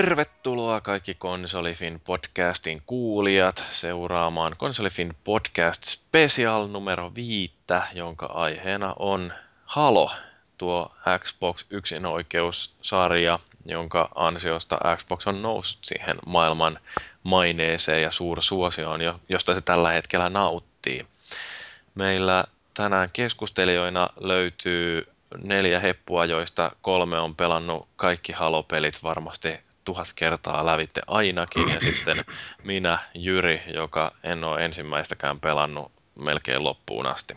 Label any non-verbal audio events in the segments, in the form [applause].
Tervetuloa kaikki Konsolifin podcastin kuulijat seuraamaan Konsolifin podcast special numero viittä, jonka aiheena on Halo, tuo Xbox yksinoikeussarja, jonka ansiosta Xbox on noussut siihen maailman maineeseen ja suursuosioon, josta se tällä hetkellä nauttii. Meillä tänään keskustelijoina löytyy neljä heppua, joista kolme on pelannut kaikki Halo-pelit varmasti tuhat kertaa lävitte ainakin. Ja sitten minä, Jyri, joka en ole ensimmäistäkään pelannut melkein loppuun asti.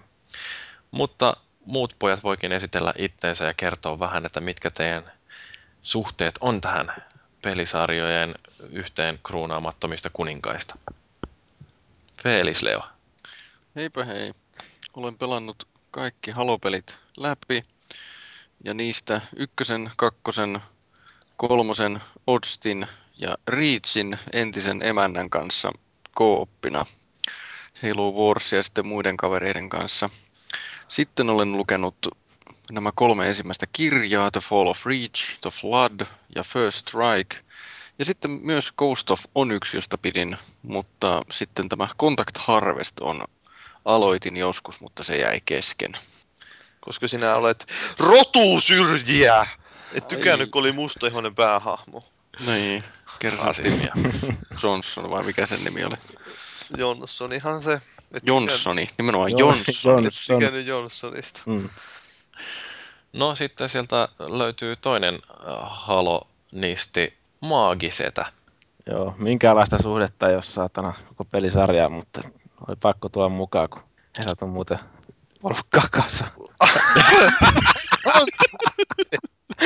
Mutta muut pojat voikin esitellä itteensä ja kertoa vähän, että mitkä teidän suhteet on tähän pelisarjojen yhteen kruunaamattomista kuninkaista. Feelis Leo. Heipä hei. Olen pelannut kaikki halopelit läpi ja niistä ykkösen, kakkosen, kolmosen, Odstin ja Reachin entisen emännän kanssa kooppina. Halo Warsia sitten muiden kavereiden kanssa. Sitten olen lukenut nämä kolme ensimmäistä kirjaa, The Fall of Reach, The Flood ja First Strike. Ja sitten myös Ghost of Onyx, josta pidin, mutta sitten tämä Contact Harvest on aloitin joskus, mutta se jäi kesken. Koska sinä olet rotusyrjiä! Et tykännyt, kun oli mustaihoinen päähahmo. Niin, Kersantimia. Johnson vai mikä sen nimi oli? Johnsonihan se. Et Johnsoni, nimenomaan Joo, Johnson. Et Johnson. tykännyt Johnsonista. Mm. No sitten sieltä löytyy toinen äh, Halo-nisti, Maagisetä. Joo, minkäänlaista suhdetta ei ole saatana koko pelisarjaa, mutta oli pakko tuoda mukaan, kun herrat on muuten ollut kakassa. [laughs] [laughs] [laughs]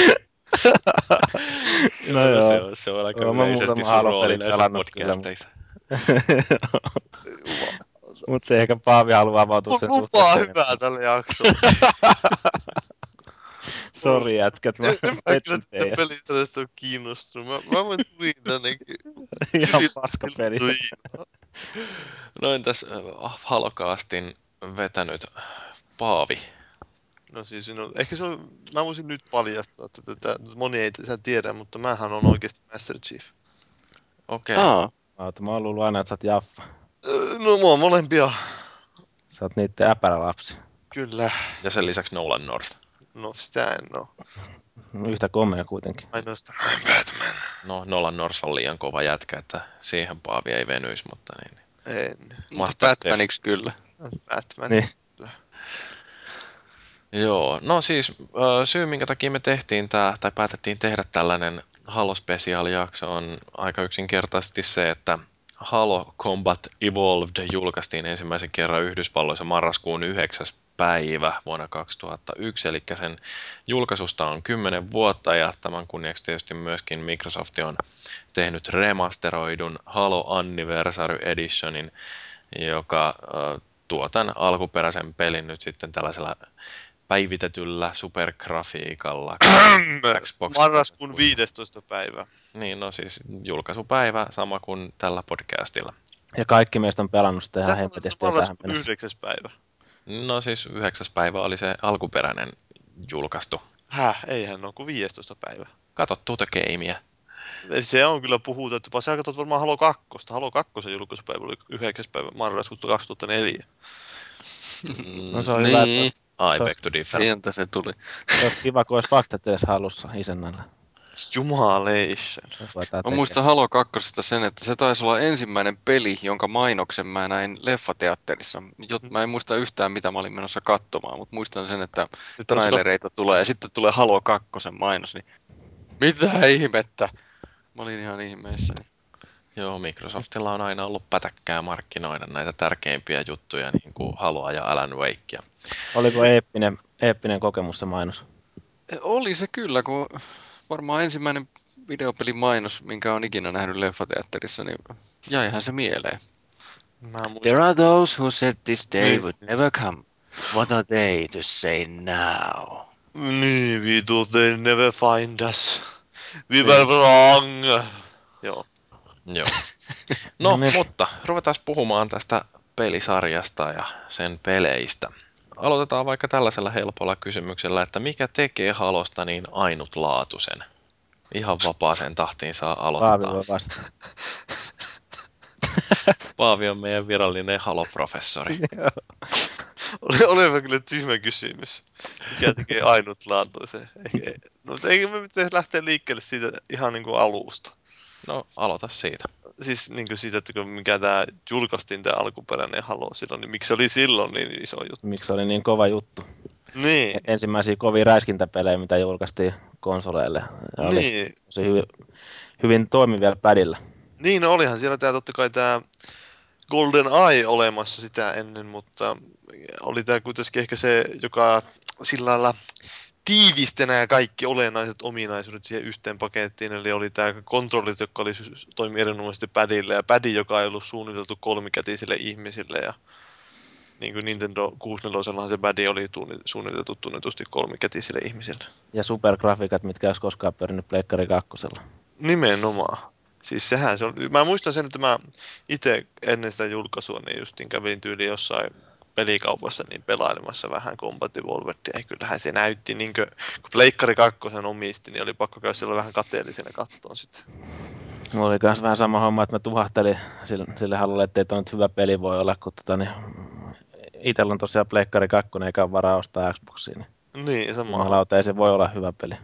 No joo. Se on, se on aika Joo, mä yleisesti sun rooli näissä podcasteissa. [laughs] mutta ehkä Paavi haluaa avautua sen Lupaa suhteen. hyvää tälle jaksolle. [laughs] Sori jätkät, mä En mä kyllä tästä teidät. pelisarjasta ole kiinnostunut. Mä, mä voin tuin tännekin. Ihan paska peli. No entäs äh, Halokaastin vetänyt Paavi? No siis, no, ehkä se on, mä voisin nyt paljastaa, että tätä, moni ei sitä tiedä, mutta mähän on oikeasti Master Chief. Okei. Okay. Aa, Mä oon luullut aina, että sä oot Jaffa. No, mä oon molempia. Sä oot niitten äpärä lapsi. Kyllä. Ja sen lisäksi Nolan North. No, sitä en oo. Yhtä komea kuitenkin. Ainoastaan I'm Batman. No, Nolan North on liian kova jätkä, että siihen Paavi ei venyisi, mutta niin. En. mutta Master Batmaniksi kyllä. Batman. Niin. Joo, no siis syy minkä takia me tehtiin tämä, tai päätettiin tehdä tällainen Halo Special-jakso on aika yksinkertaisesti se, että Halo Combat Evolved julkaistiin ensimmäisen kerran Yhdysvalloissa marraskuun 9. päivä vuonna 2001, eli sen julkaisusta on 10 vuotta ja tämän kunniaksi tietysti myöskin Microsoft on tehnyt remasteroidun Halo Anniversary Editionin, joka tuo tämän alkuperäisen pelin nyt sitten tällaisella päivitetyllä supergrafiikalla. Xbox Marraskuun 15. päivä. Niin, no siis julkaisupäivä sama kuin tällä podcastilla. Ja kaikki meistä on pelannut sitä ihan hempetisti että tähän marraskuun mennessä. 9. päivä. No siis yhdeksäs päivä oli se alkuperäinen julkaistu. Häh, eihän ole kuin 15. päivä. Kato tuota gameä. Se on kyllä puhutettu. Sä katsot varmaan Halo 2. Halo 2 julkaisupäivä oli 9. päivä marraskuuta 2004. No se on hyvä, niin, I beg to differ. sieltä se tuli. Se olisi kiva, kun olisi faktat edes halussa isännällä. Jumalation. Mä muistan Halo 2 sen, että se taisi olla ensimmäinen peli, jonka mainoksen mä näin leffateatterissa. Jot, mä en muista yhtään, mitä mä olin menossa katsomaan, mutta muistan sen, että on trailereita tulee ja sitten tulee Halo 2 mainos, niin mitä ihmettä? Mä olin ihan ihmeessäni. Joo, Microsoftilla on aina ollut pätäkkää markkinoida näitä tärkeimpiä juttuja, niin kuin Haloa ja Alan Wakea. Oliko eeppinen, eeppinen kokemus se mainos? Oli se kyllä, kun varmaan ensimmäinen videopelin mainos, minkä on ikinä nähnyt leffateatterissa, niin jäihän se mieleen. Mä muistan. There are those who said this day Niin. would never come. What are they to say now? Niin, we thought they never find us. We were wrong. Joo. Joo. [laughs] No, niin. mutta ruvetaan puhumaan tästä pelisarjasta ja sen peleistä. Aloitetaan vaikka tällaisella helpolla kysymyksellä, että mikä tekee Halosta niin ainutlaatuisen? Ihan vapaaseen tahtiin saa aloittaa. Paavi [laughs] on meidän virallinen haloprofessori. [laughs] Oli, oli kyllä tyhmä kysymys. Mikä tekee ainutlaatuisen? No, mutta eikö me pitäisi lähteä liikkeelle siitä ihan niin kuin alusta? No, aloita siitä. Siis niin kuin siitä, että kun mikä tämä julkaistiin tämä alkuperäinen Halo silloin, niin miksi se oli silloin niin iso juttu? Miksi se oli niin kova juttu? Niin, Ensimmäisiä kovia räiskintäpelejä, mitä julkaistiin konsoleille. Ja oli niin. tosi hyvin, hyvin toimivia padilla. Niin, no olihan siellä tämä totta kai tämä Golden Eye olemassa sitä ennen, mutta oli tämä kuitenkin ehkä se, joka sillä lailla tiivisti nämä kaikki olennaiset ominaisuudet siihen yhteen pakettiin. Eli oli tämä kontrollit, jotka oli, toimi erinomaisesti padille ja padi, joka ei ollut suunniteltu kolmikätisille ihmisille. Ja niin kuin Nintendo 64 se padi oli suunniteltu tunnetusti kolmikätisille ihmisille. Ja supergrafiikat, mitkä olisi koskaan pyörinyt Pleikkari 2. Nimenomaan. Siis sehän se oli. Mä muistan sen, että mä itse ennen sitä julkaisua niin justiin kävin tyyli jossain pelikaupassa niin pelailemassa vähän Combat Evolvedia. Ja kyllähän se näytti, niin kuin, kun Pleikkari 2 omisti, niin oli pakko käydä siellä vähän kateellisena kattoon sitä. Mulla oli myös vähän sama homma, että mä tuhahtelin sille, sille halulle, ettei toi nyt hyvä peli voi olla, kun tota, niin, itellä on tosiaan Pleikkari 2 eikä ole varaa ostaa Xboxiin. Niin Niin, sama. Jumalauta, ei se voi olla hyvä peli.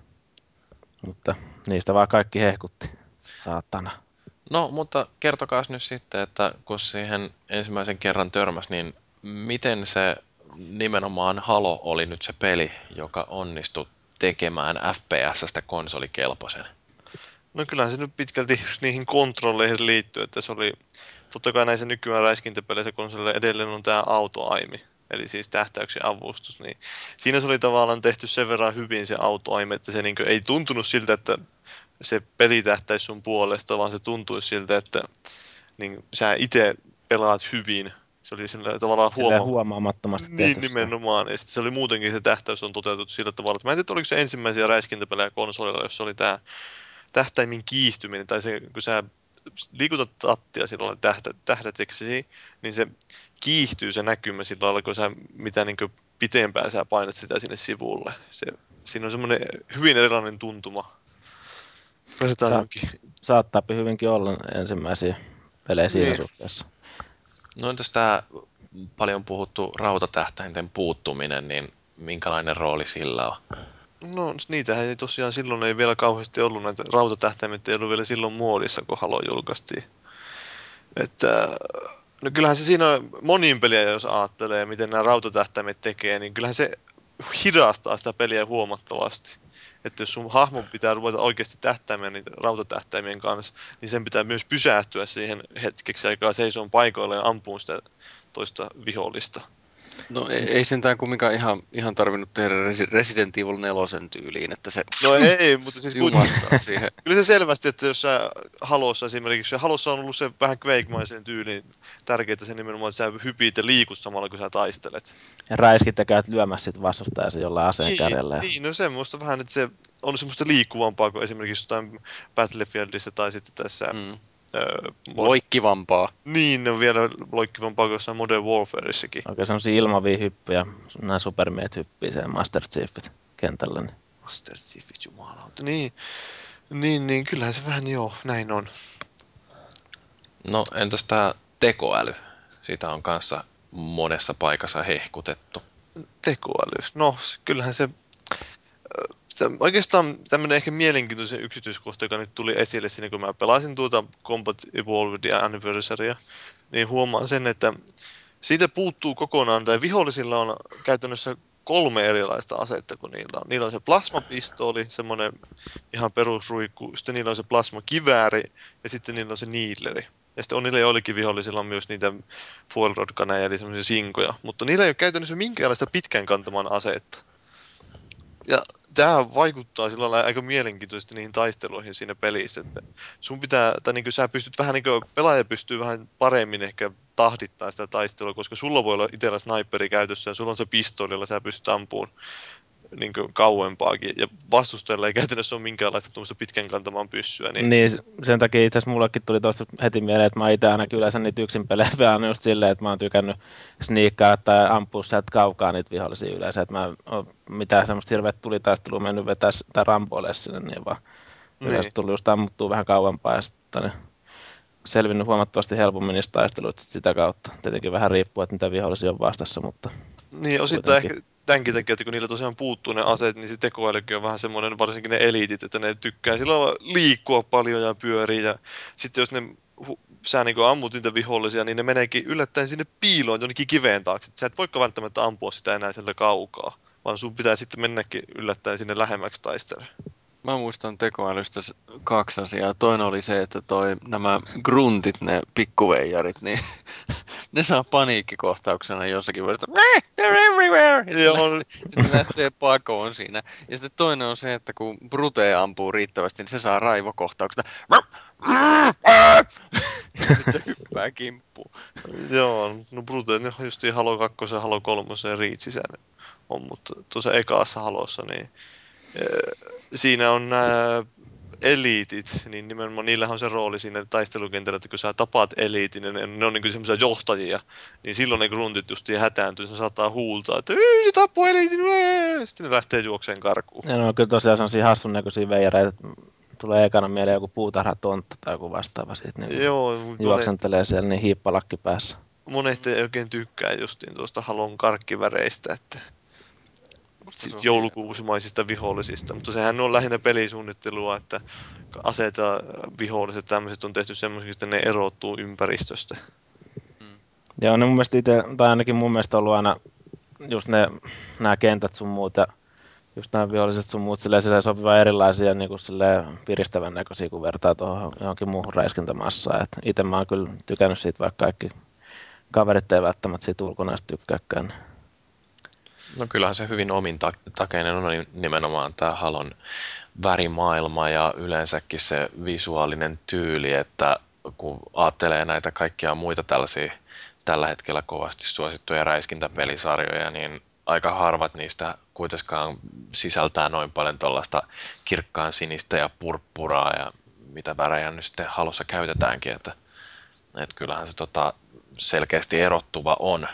Mutta niistä vaan kaikki hehkutti. Saatana. No, mutta kertokaa nyt sitten, että kun siihen ensimmäisen kerran törmäs, niin miten se nimenomaan Halo oli nyt se peli, joka onnistui tekemään FPSstä konsolikelpoisen? No kyllähän se nyt pitkälti niihin kontrolleihin liittyy, että se oli, totta kai näissä nykyään räiskintäpeleissä konsolille edelleen on tämä autoaimi, eli siis tähtäyksen avustus, niin siinä se oli tavallaan tehty sen verran hyvin se autoaimi, että se niin ei tuntunut siltä, että se peli tähtäisi sun puolesta, vaan se tuntuisi siltä, että niin sä itse pelaat hyvin. Se oli sillä tavallaan huoma- huomaamattomasti Niin, tehty se. nimenomaan. Ja sitten se oli muutenkin se tähtäys on toteutettu sillä tavalla, että mä en tiedä, oliko se ensimmäisiä räiskintäpelejä konsolilla, jossa oli tämä tähtäimin kiihtyminen, tai se, kun sä liikutat tattia sillä lailla tähdä, tähdäteksi, niin se kiihtyy se näkymä sillä lailla, kun sä mitä niin pitempään sä painat sitä sinne sivulle. Se, siinä on semmoinen hyvin erilainen tuntuma. Sa-. Saattaa hyvinkin olla ensimmäisiä pelejä siinä Niin. suhteessa. No entäs tämä paljon puhuttu rautatähtäinten puuttuminen, niin minkälainen rooli sillä on? No niitähän ei tosiaan silloin ei vielä kauheasti ollut, näitä rautatähtäimet ei ollut vielä silloin muodissa, kun Halo julkaistiin. Että, no kyllähän se siinä on peliä, jos ajattelee, miten nämä rautatähtäimet tekee, niin kyllähän se hidastaa sitä peliä huomattavasti. Että jos sun hahmon pitää ruveta oikeasti tähtäimeen niitä rautatähtäimien kanssa, niin sen pitää myös pysähtyä siihen hetkeksi aikaa seisoon paikoille ja ampua sitä toista vihollista. No ei, ei sentään kumminkaan ihan, ihan tarvinnut tehdä Resi- Resident Evil 4 tyyliin, että se No ei, [laughs] mutta siis kuitenkin, siihen. [laughs] Kyllä se selvästi, että jos sä Halossa esimerkiksi, ja Halossa on ollut se vähän Quake-maisen tyyliin tärkeää se nimenomaan, että sä hypit ja liikut samalla kun sä taistelet. Ja räiskit ja käyt lyömässä sit vastustajasi jollain aseen niin, kärjellä. ja- niin, no semmoista vähän, että se on semmoista liikkuvampaa kuin esimerkiksi jostain Battlefieldissa tai sitten tässä... Mm. Loikkivampaa. niin, ne on vielä loikkivampaa kuin jossain Modern Warfareissakin. Oikein semmosia ilmavia hyppyjä, nämä supermiehet hyppii sen Master Chiefit kentällä. Niin. Master Chiefit, jumalauta. Niin, niin, niin, kyllähän se vähän joo, näin on. No entäs tämä tekoäly? Sitä on kanssa monessa paikassa hehkutettu. tekoäly. No, kyllähän se, se oikeastaan tämmöinen ehkä mielenkiintoisen yksityiskohta, joka nyt tuli esille siinä, kun mä pelasin tuota Combat Evolved Anniversarya, niin huomaan sen, että siitä puuttuu kokonaan, tai vihollisilla on käytännössä kolme erilaista asetta, kun niillä on. Niillä on se plasmapistooli, semmoinen ihan perusruikku, sitten niillä on se plasmakivääri ja sitten niillä on se needleri. Ja sitten on niillä joillekin vihollisilla on myös niitä foil eli semmoisia sinkoja, mutta niillä ei ole käytännössä minkäänlaista pitkän kantaman asetta. Ja tämä vaikuttaa sillä lailla aika mielenkiintoisesti niihin taisteluihin siinä pelissä, että sun pitää, tai niin sä pystyt vähän niin kuin, pelaaja pystyy vähän paremmin ehkä tahdittaa sitä taistelua, koska sulla voi olla itsellä sniperi käytössä ja sulla on se pistooli, jolla sä pystyt ampuun niin kauempaakin. Ja vastustajalla ei käytännössä ole minkäänlaista tuommoista pitkän kantamaan pyssyä. Niin, niin sen takia itse asiassa mullekin tuli tuosta heti mieleen, että mä itse ainakin yleensä niitä yksin pelejä pelannut just silleen, että mä oon tykännyt sniikkaa tai ampua sieltä kaukaa niitä vihollisia yleensä, että mä en oo mitään semmoista hirveät tulitaistelua mennyt vetää tai rampoille sinne, niin vaan Niin. Yleensä tuli just ammuttua vähän kauempaa ja sitten niin selvinnyt huomattavasti helpommin niistä taisteluista sitä kautta. Tietenkin vähän riippuu, että mitä vihollisia on vastassa, mutta... Niin, osittain ehkä tämänkin takia, että kun niillä tosiaan puuttuu ne aseet, niin se tekoälykin on vähän semmoinen, varsinkin ne eliitit, että ne tykkää sillä liikkua paljon ja pyörii. Ja sitten jos ne sä niin ammut niitä vihollisia, niin ne meneekin yllättäen sinne piiloon jonnekin kiveen taakse. Sä et voikaan välttämättä ampua sitä enää sieltä kaukaa, vaan sun pitää sitten mennäkin yllättäen sinne lähemmäksi taistelemaan. Mä muistan tekoälystä kaksi asiaa. Toinen oli se, että toi, nämä gruntit, ne pikkuveijarit, niin [laughs] ne saa paniikkikohtauksena jossakin vuodesta. They're everywhere! Joo. Sitten lähtee pakoon siinä. Ja sitten toinen on se, että kun Brute ampuu riittävästi, niin se saa raivokoktauksia. sitten [laughs] hyppää kimppuun. Joo, no Brute on justiin Halo 2 ja Halo 3 ja Reach on, mutta tuossa ekaassa Halossa, niin siinä on nämä eliitit, niin nimenomaan niillähän on se rooli siinä taistelukentällä, että kun sä tapaat eliitin, ne, ne on niin semmoisia johtajia, niin silloin ne gruntit just hätääntyy, se saattaa huultaa, että se tappoi eliitin, sitten ne lähtee juokseen karkuun. Ja no kyllä tosiaan sellaisia hassun näköisiä veijareita, tulee ekana mieleen joku puutarhatonttu tai joku vastaava siitä, niin Joo, juoksentelee monet, siellä niin hiippalakki päässä. Monet ei oikein tykkää justiin tuosta halon karkkiväreistä, että siis joulukuusimaisista vihollisista, mutta sehän on lähinnä pelisuunnittelua, että aseet ja viholliset tämmöiset on tehty semmoisiksi, että ne erottuu ympäristöstä. Mm. Joo, ne mun mielestä itse, tai ainakin mun mielestä ollut aina just ne, nämä kentät sun muut ja just nämä viholliset sun muut silleen, silleen sopiva erilaisia niin kuin silleen piristävän näköisiä, kun vertaa tuohon johonkin muuhun räiskintämassaan. itse mä oon kyllä tykännyt siitä, vaikka kaikki kaverit ei välttämättä siitä ulkona tykkääkään. No kyllähän se hyvin omintakeinen on nimenomaan tämä Halon värimaailma ja yleensäkin se visuaalinen tyyli, että kun ajattelee näitä kaikkia muita tällaisia tällä hetkellä kovasti suosittuja räiskintäpelisarjoja, niin aika harvat niistä kuitenkaan sisältää noin paljon tuollaista kirkkaan sinistä ja purppuraa ja mitä värejä nyt sitten halossa käytetäänkin, että, että kyllähän se tota, selkeästi erottuva on.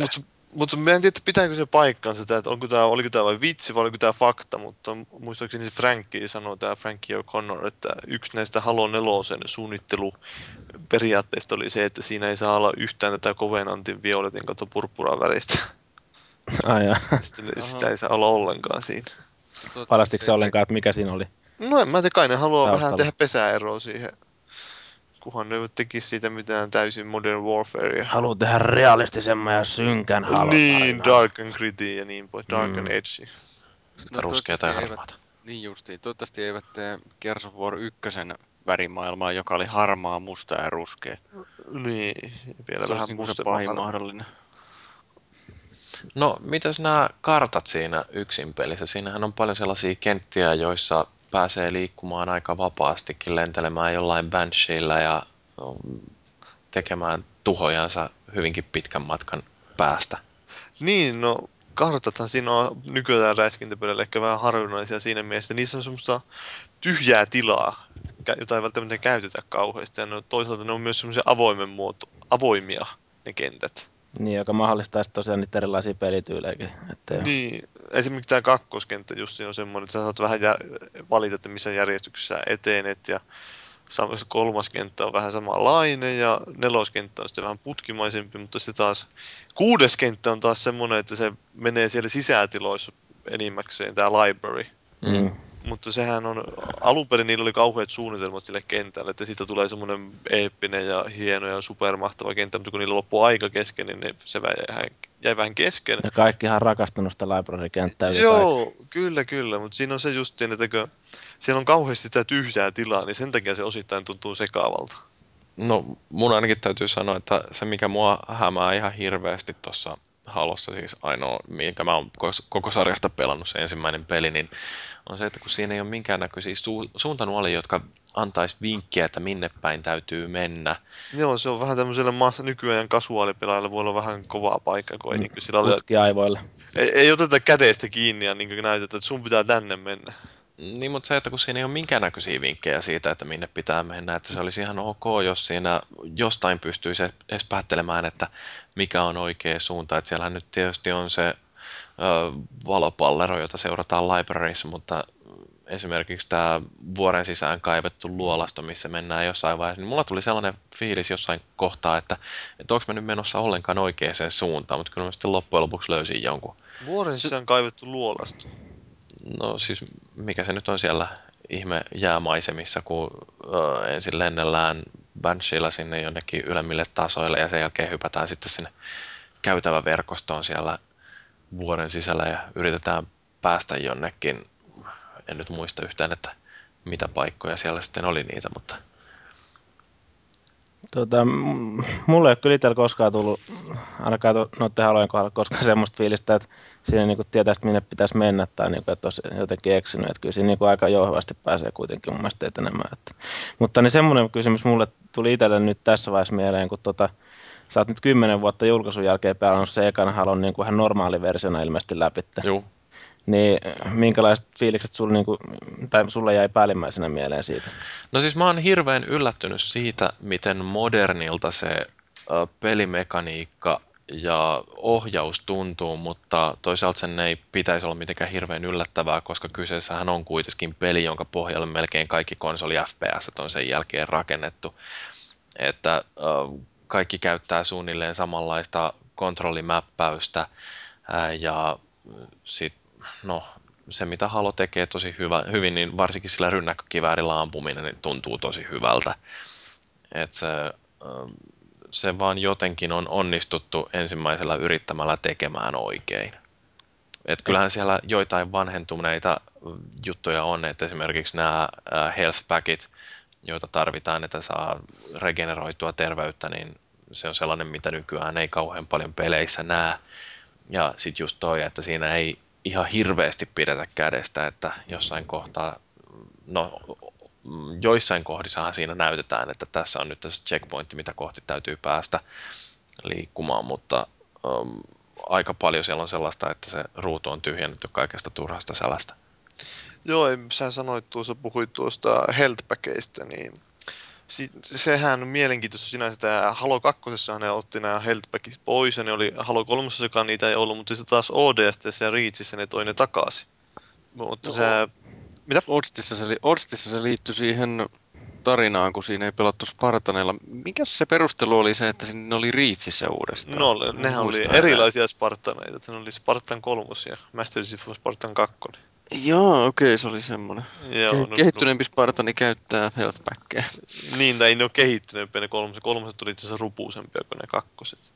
Mutta mutta mä en tiedä, pitääkö se paikkansa, että onko tämä, oliko tämä vain vitsi vai oliko tämä fakta, mutta muistaakseni Frankie sanoi, tämä Frankie O'Connor, että yksi näistä Halo 4 suunnitteluperiaatteista oli se, että siinä ei saa olla yhtään tätä Covenantin violetin kautta purppuran väristä. Ai [laughs] Sitten, sitä ei saa olla ollenkaan siinä. Palastiko se ollenkaan, että mikä siinä oli? No en mä tiedä, kai ne haluaa Taustalla. vähän tehdä pesäeroa siihen kunhan ne tekisi siitä mitään täysin Modern Warfarea. Haluaa tehdä realistisemman ja synkän halon Niin, Dark and Gritty ja niin pois, Dark mm. and Edgy. No, ruskeata ja harmaata. Niin justiin, toivottavasti eivät tee Gears of War 1 värimaailmaa, joka oli harmaa, musta ja ruskea. Niin, vielä se vähän niin musta pahin mahdollinen. No, mitäs nämä kartat siinä yksin pelissä? Siinähän on paljon sellaisia kenttiä, joissa pääsee liikkumaan aika vapaastikin, lentelemään jollain Bansheella ja tekemään tuhojansa hyvinkin pitkän matkan päästä. Niin, no kartathan siinä on nykyään räiskintäpöydällä ehkä vähän harvinaisia siinä mielessä. Niissä on semmoista tyhjää tilaa, jota ei välttämättä käytetä kauheasti. Ja no, toisaalta ne on myös semmoisia avoimen muoto, avoimia ne kentät. Niin, joka mahdollistaisi tosiaan niitä erilaisia pelityylejäkin. Että niin, esimerkiksi tämä kakkoskenttä just on semmoinen, että sä saat vähän jär- valita, että missä järjestyksessä etenet ja kolmas kenttä on vähän samanlainen ja neloskenttä on sitten vähän putkimaisempi, mutta se taas kuudes kenttä on taas semmoinen, että se menee siellä sisätiloissa enimmäkseen, tämä library. Mm. Mutta sehän on, alun perin niillä oli kauheat suunnitelmat sille kentälle, että siitä tulee semmoinen eeppinen ja hieno ja supermahtava kenttä, mutta kun niillä loppuu aika kesken, niin se jäi, jäi vähän kesken. Ja kaikkihan rakastunut sitä library-kenttää. Joo, kaikki. kyllä, kyllä, mutta siinä on se justiin, että kun siellä on kauheasti sitä tyhjää tilaa, niin sen takia se osittain tuntuu sekaavalta. No mun ainakin täytyy sanoa, että se mikä mua hämää ihan hirveästi tuossa Halossa siis ainoa, minkä mä oon koko sarjasta pelannut se ensimmäinen peli, niin on se, että kun siinä ei ole minkäännäköisiä su- suuntanuolia, jotka antaisi vinkkiä, että minne päin täytyy mennä. Joo, se on vähän tämmöiselle maassa nykyään kasuaalipelaajalla voi olla vähän kovaa paikka, kun ei, niin sillä. Ei, ei, oteta kädestä kiinni ja niin näytetä, että sun pitää tänne mennä. Niin, mutta se, että kun siinä ei ole minkäännäköisiä vinkkejä siitä, että minne pitää mennä, että se olisi ihan ok, jos siinä jostain pystyisi edes päättelemään, että mikä on oikea suunta. Että siellä nyt tietysti on se ö, valopallero, jota seurataan libraryissa, mutta esimerkiksi tämä vuoren sisään kaivettu luolasto, missä mennään jossain vaiheessa, niin mulla tuli sellainen fiilis jossain kohtaa, että, että onko mä nyt menossa ollenkaan oikeaan suuntaan, mutta kyllä mä sitten loppujen lopuksi löysin jonkun. Vuoren sisään kaivettu luolasto. No siis mikä se nyt on siellä ihme jäämaisemissa, kun ö, ensin lennellään Banshilla sinne jonnekin ylemmille tasoille ja sen jälkeen hypätään sitten sinne käytäväverkostoon siellä vuoren sisällä ja yritetään päästä jonnekin. En nyt muista yhtään, että mitä paikkoja siellä sitten oli niitä, mutta Tota, mulle ei ole kyllä itsellä koskaan tullut, ainakaan noiden halojen kohdalla, koskaan semmoista fiilistä, että siinä niin tietää, että minne pitäisi mennä tai niin kuin, että olisi jotenkin eksynyt. Että kyllä siinä niin kuin aika jouhevasti pääsee kuitenkin mun mielestä etenemään. Että. Mutta niin semmoinen kysymys mulle tuli itselle nyt tässä vaiheessa mieleen, kun tota, sä oot nyt kymmenen vuotta julkaisun jälkeen pelannut se ekan halon niin kuin ihan normaali versiona ilmeisesti läpi. juu. Niin minkälaiset fiilikset sulle, niin kuin, tai sulle jäi päällimmäisenä mieleen siitä? No siis mä oon hirveän yllättynyt siitä, miten modernilta se pelimekaniikka ja ohjaus tuntuu, mutta toisaalta sen ei pitäisi olla mitenkään hirveän yllättävää, koska kyseessähän on kuitenkin peli, jonka pohjalle melkein kaikki konsoli FPS on sen jälkeen rakennettu. Että kaikki käyttää suunnilleen samanlaista kontrollimäppäystä ja sit, no, se mitä Halo tekee tosi hyvä, hyvin, niin varsinkin sillä rynnäkkökiväärillä ampuminen niin tuntuu tosi hyvältä. Et se, ähm, se vaan jotenkin on onnistuttu ensimmäisellä yrittämällä tekemään oikein. Et kyllähän siellä joitain vanhentuneita juttuja on, että esimerkiksi nämä äh, health packit, joita tarvitaan, että saa regeneroitua terveyttä, niin se on sellainen, mitä nykyään ei kauhean paljon peleissä näe. Ja sitten just toi, että siinä ei ihan hirveästi pidetä kädestä, että jossain kohtaa, no joissain kohdissahan siinä näytetään, että tässä on nyt tässä checkpointti, mitä kohti täytyy päästä liikkumaan, mutta um, aika paljon siellä on sellaista, että se ruutu on tyhjennetty kaikesta turhasta sälästä. Joo, sä sanoit tuossa, puhuit tuosta healthpackeista, niin si- sehän on mielenkiintoista sinänsä. Tämä Halo 2. ne otti nämä healthpackit pois ja ne oli Halo 3. niitä ei ollut, mutta sitten taas ODST ja Reachissä ne toi ne takaisin. Mutta No, se, mitä? Odstissa se, li- Odstissa se liittyi siihen tarinaan, kun siinä ei pelattu Spartaneilla. Mikä se perustelu oli se, että sinne oli Reachissä uudestaan? No, nehän oli erilaisia Spartaneita. Ne oli Spartan 3 ja Master Chief Spartan 2. Joo, okei, okay, se oli semmoinen. Joo, Ke- no, kehittyneempi Spartani käyttää health packia. no, niin, tai ei ne ole kehittyneempiä ne kolmoset. Kolmoset tuli itse asiassa rupuusempia kuin ne kakkoset.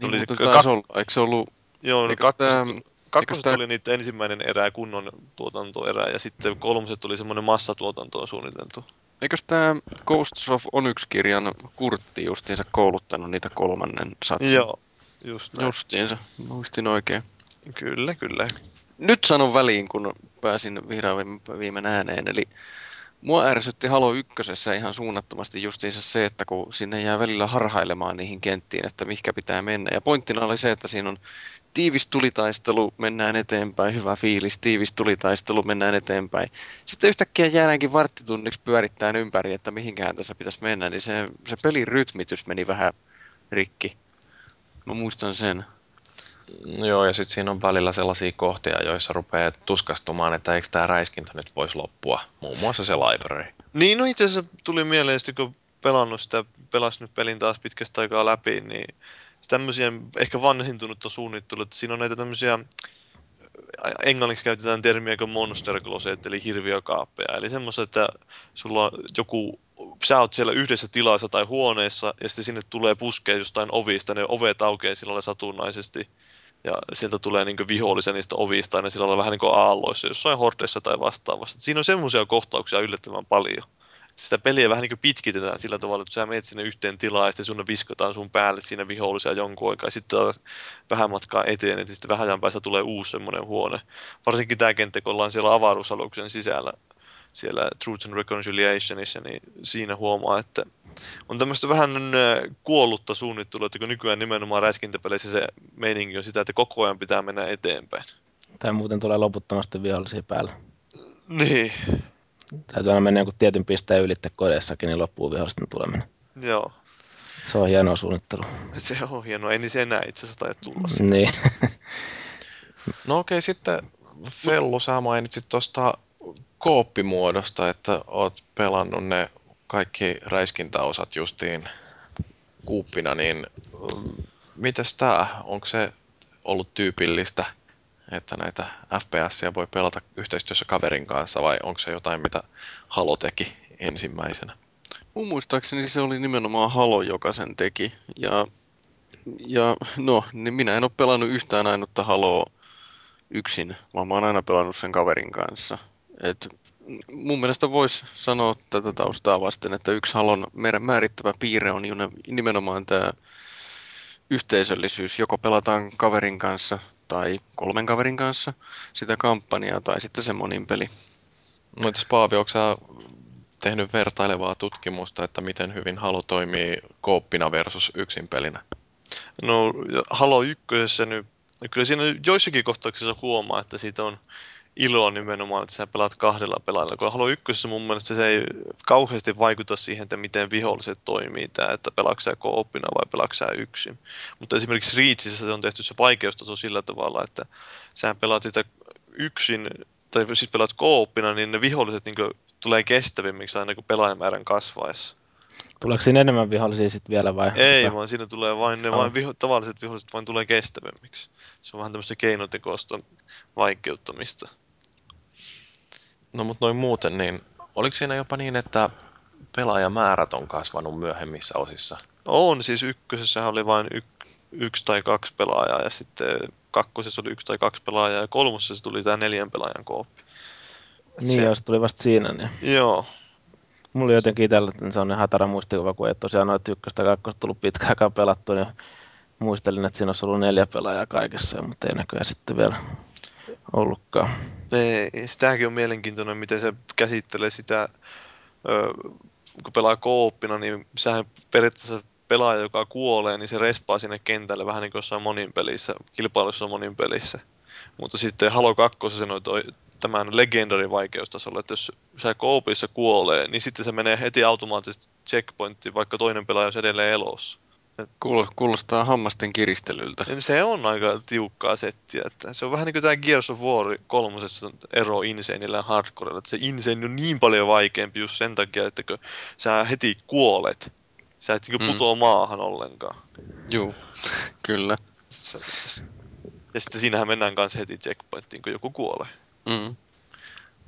Niin, oli mutta se kak- olla, eikö se ollut, Joo, no kakkoset, tää- kakkoset tää- oli niiden ensimmäinen erä, kunnon tuotantoerä, ja sitten kolmoset oli semmoinen massatuotantoon suunniteltu. eikös tämä Ghosts of Onyx-kirjan Kurtti justiinsa kouluttanut niitä kolmannen satsin? Joo, just näin. Justiinsa, muistin oikein. Kyllä, kyllä. Nyt sanon väliin, kun pääsin vihdoin viime- ääneen. Eli mua ärsytti Halo ykkösessä ihan suunnattomasti justiinsa se, että kun sinne jää välillä harhailemaan niihin kenttiin, että mihinkä pitää mennä. Ja pointtina oli se, että siinä on tiivis tulitaistelu, mennään eteenpäin, hyvä fiilis, tiivis tulitaistelu, mennään eteenpäin. Sitten yhtäkkiä jäädäänkin varttitunniksi pyörittämään ympäri, että mihinkään tässä pitäisi mennä, niin se, se pelin rytmitys meni vähän rikki. Mä muistan sen. Joo, ja sitten siinä on välillä sellaisia kohtia, joissa rupeaa tuskastumaan, että eikö tämä räiskintä nyt voisi loppua. Muun muassa se library. Niin, no itse asiassa tuli mieleen, sitten kun pelannut sitä, pelasin nyt pelin taas pitkästä aikaa läpi, niin tämmöisiä ehkä vanhentunutta suunnittelua, että siinä on näitä tämmöisiä, englanniksi käytetään termiä kuin monster closet, eli hirviökaappeja. Eli semmoista, että sulla on joku, sä oot siellä yhdessä tilassa tai huoneessa, ja sitten sinne tulee puskea jostain ovista, ne ovet aukeaa sillä satunnaisesti, ja sieltä tulee niin vihollisia niistä ovista, ne sillä lailla vähän niin kuin aalloissa, jossain hordeissa tai vastaavassa. Siinä on semmoisia kohtauksia yllättävän paljon sitä peliä vähän niin pitkitetään sillä tavalla, että sä menet sinne yhteen tilaan ja sitten sun viskataan sun päälle siinä vihollisia jonkun aikaa. Sitten vähän matkaa eteen, että sitten vähän ajan päästä tulee uusi semmoinen huone. Varsinkin tämä kenttä, kun ollaan siellä avaruusaluksen sisällä, siellä Truth and Reconciliationissa, niin siinä huomaa, että on tämmöistä vähän kuollutta suunnittelua, että kun nykyään nimenomaan räiskintäpeleissä se meininki on sitä, että koko ajan pitää mennä eteenpäin. Tai muuten tulee loputtomasti vihollisia päällä. Niin, Täytyy aina mennä jonkun tietyn pisteen ylitte kodessakin, niin loppuu vihollisten tuleminen. joo. Se on hienoa suunnittelua. Se on hienoa. Ei niin se enää itse asiassa taida tulla. siitä. Niin. No okei, sitten Fellu, sä mainitsit tuosta kooppimuodosta, että oot pelannut ne kaikki räiskintäosat justiin kuuppina, niin mm, mites tää? Onko se ollut tyypillistä, että näitä FPSiä voi pelata yhteistyössä kaverin kanssa vai onko se jotain, mitä Halo teki ensimmäisenä? Mun muistaakseni se oli nimenomaan Halo, joka sen teki. Ja, ja no, niin minä en ole pelannut yhtään ainutta Haloa yksin, vaan mä oon aina pelannut sen kaverin kanssa. Et mun mielestä voisi sanoa tätä taustaa vasten, että yksi Halon määrittävä piirre on nimenomaan tämä yhteisöllisyys. Joko pelataan kaverin kanssa tai kolmen kaverin kanssa sitä kampanjaa tai sitten se monin peli. No entäs Paavi, onko sä tehnyt vertailevaa tutkimusta, että miten hyvin Halo toimii kooppina versus yksin pelinä? No Halo ykkösessä nyt, kyllä siinä joissakin kohtauksissa huomaa, että siitä on iloa nimenomaan, että sä pelaat kahdella pelaajalla. Kun Halo 1 mun mielestä se ei kauheasti vaikuta siihen, että miten viholliset toimii tämä, että pelaatko sä kooppina vai pelaatko sä yksin. Mutta esimerkiksi Reachissä se on tehty se vaikeustaso sillä tavalla, että sä pelaat sitä yksin, tai siis pelaat kooppina, niin ne viholliset niin tulee kestävimmiksi aina kuin pelaajamäärän kasvaessa. Tuleeko siinä enemmän vihollisia sitten vielä vai? Ei, sitä? vaan siinä tulee vain, ne oh. vain viho, tavalliset viholliset vain tulee kestävämmiksi. Se on vähän tämmöistä keinotekoista vaikeuttamista. No mutta noin muuten, niin oliko siinä jopa niin, että pelaajamäärät on kasvanut myöhemmissä osissa? On, siis ykkösessä oli vain y- yksi tai kaksi pelaajaa ja sitten kakkosessa oli yksi tai kaksi pelaajaa ja kolmosessa tuli tämä neljän pelaajan kooppi. niin, se... se tuli vasta siinä. Niin. Joo. Mulla jotenkin itsellä sellainen hatara muistikuva, kun ei tosiaan noita ykköstä kakkosta tullut pitkään aikaa pelattu, niin muistelin, että siinä olisi ollut neljä pelaajaa kaikessa, mutta ei näköjään sitten vielä ollutkaan. Ei, sitäkin on mielenkiintoinen, miten se käsittelee sitä, kun pelaa kooppina, niin sehän periaatteessa pelaaja, joka kuolee, niin se respaa sinne kentälle vähän niin kuin jossain monin pelissä, kilpailussa monin pelissä. Mutta sitten Halo 2 sanoi toi, tämän legendary vaikeustasolla, että jos sä koopissa kuolee, niin sitten se menee heti automaattisesti checkpointtiin, vaikka toinen pelaaja on edelleen elossa. Kuulostaa hammasten kiristelyltä. Se on aika tiukkaa settiä. Että se on vähän niin kuin tämä Gears of War kolmosessa ero Insaneilla ja Hardcorella. Että se Insane on niin paljon vaikeampi just sen takia, että kun sä heti kuolet, sä et niin putoa mm. maahan ollenkaan. Joo, [laughs] kyllä. Ja sitten siinähän mennään kanssa heti checkpointtiin, kun joku kuolee. Mm.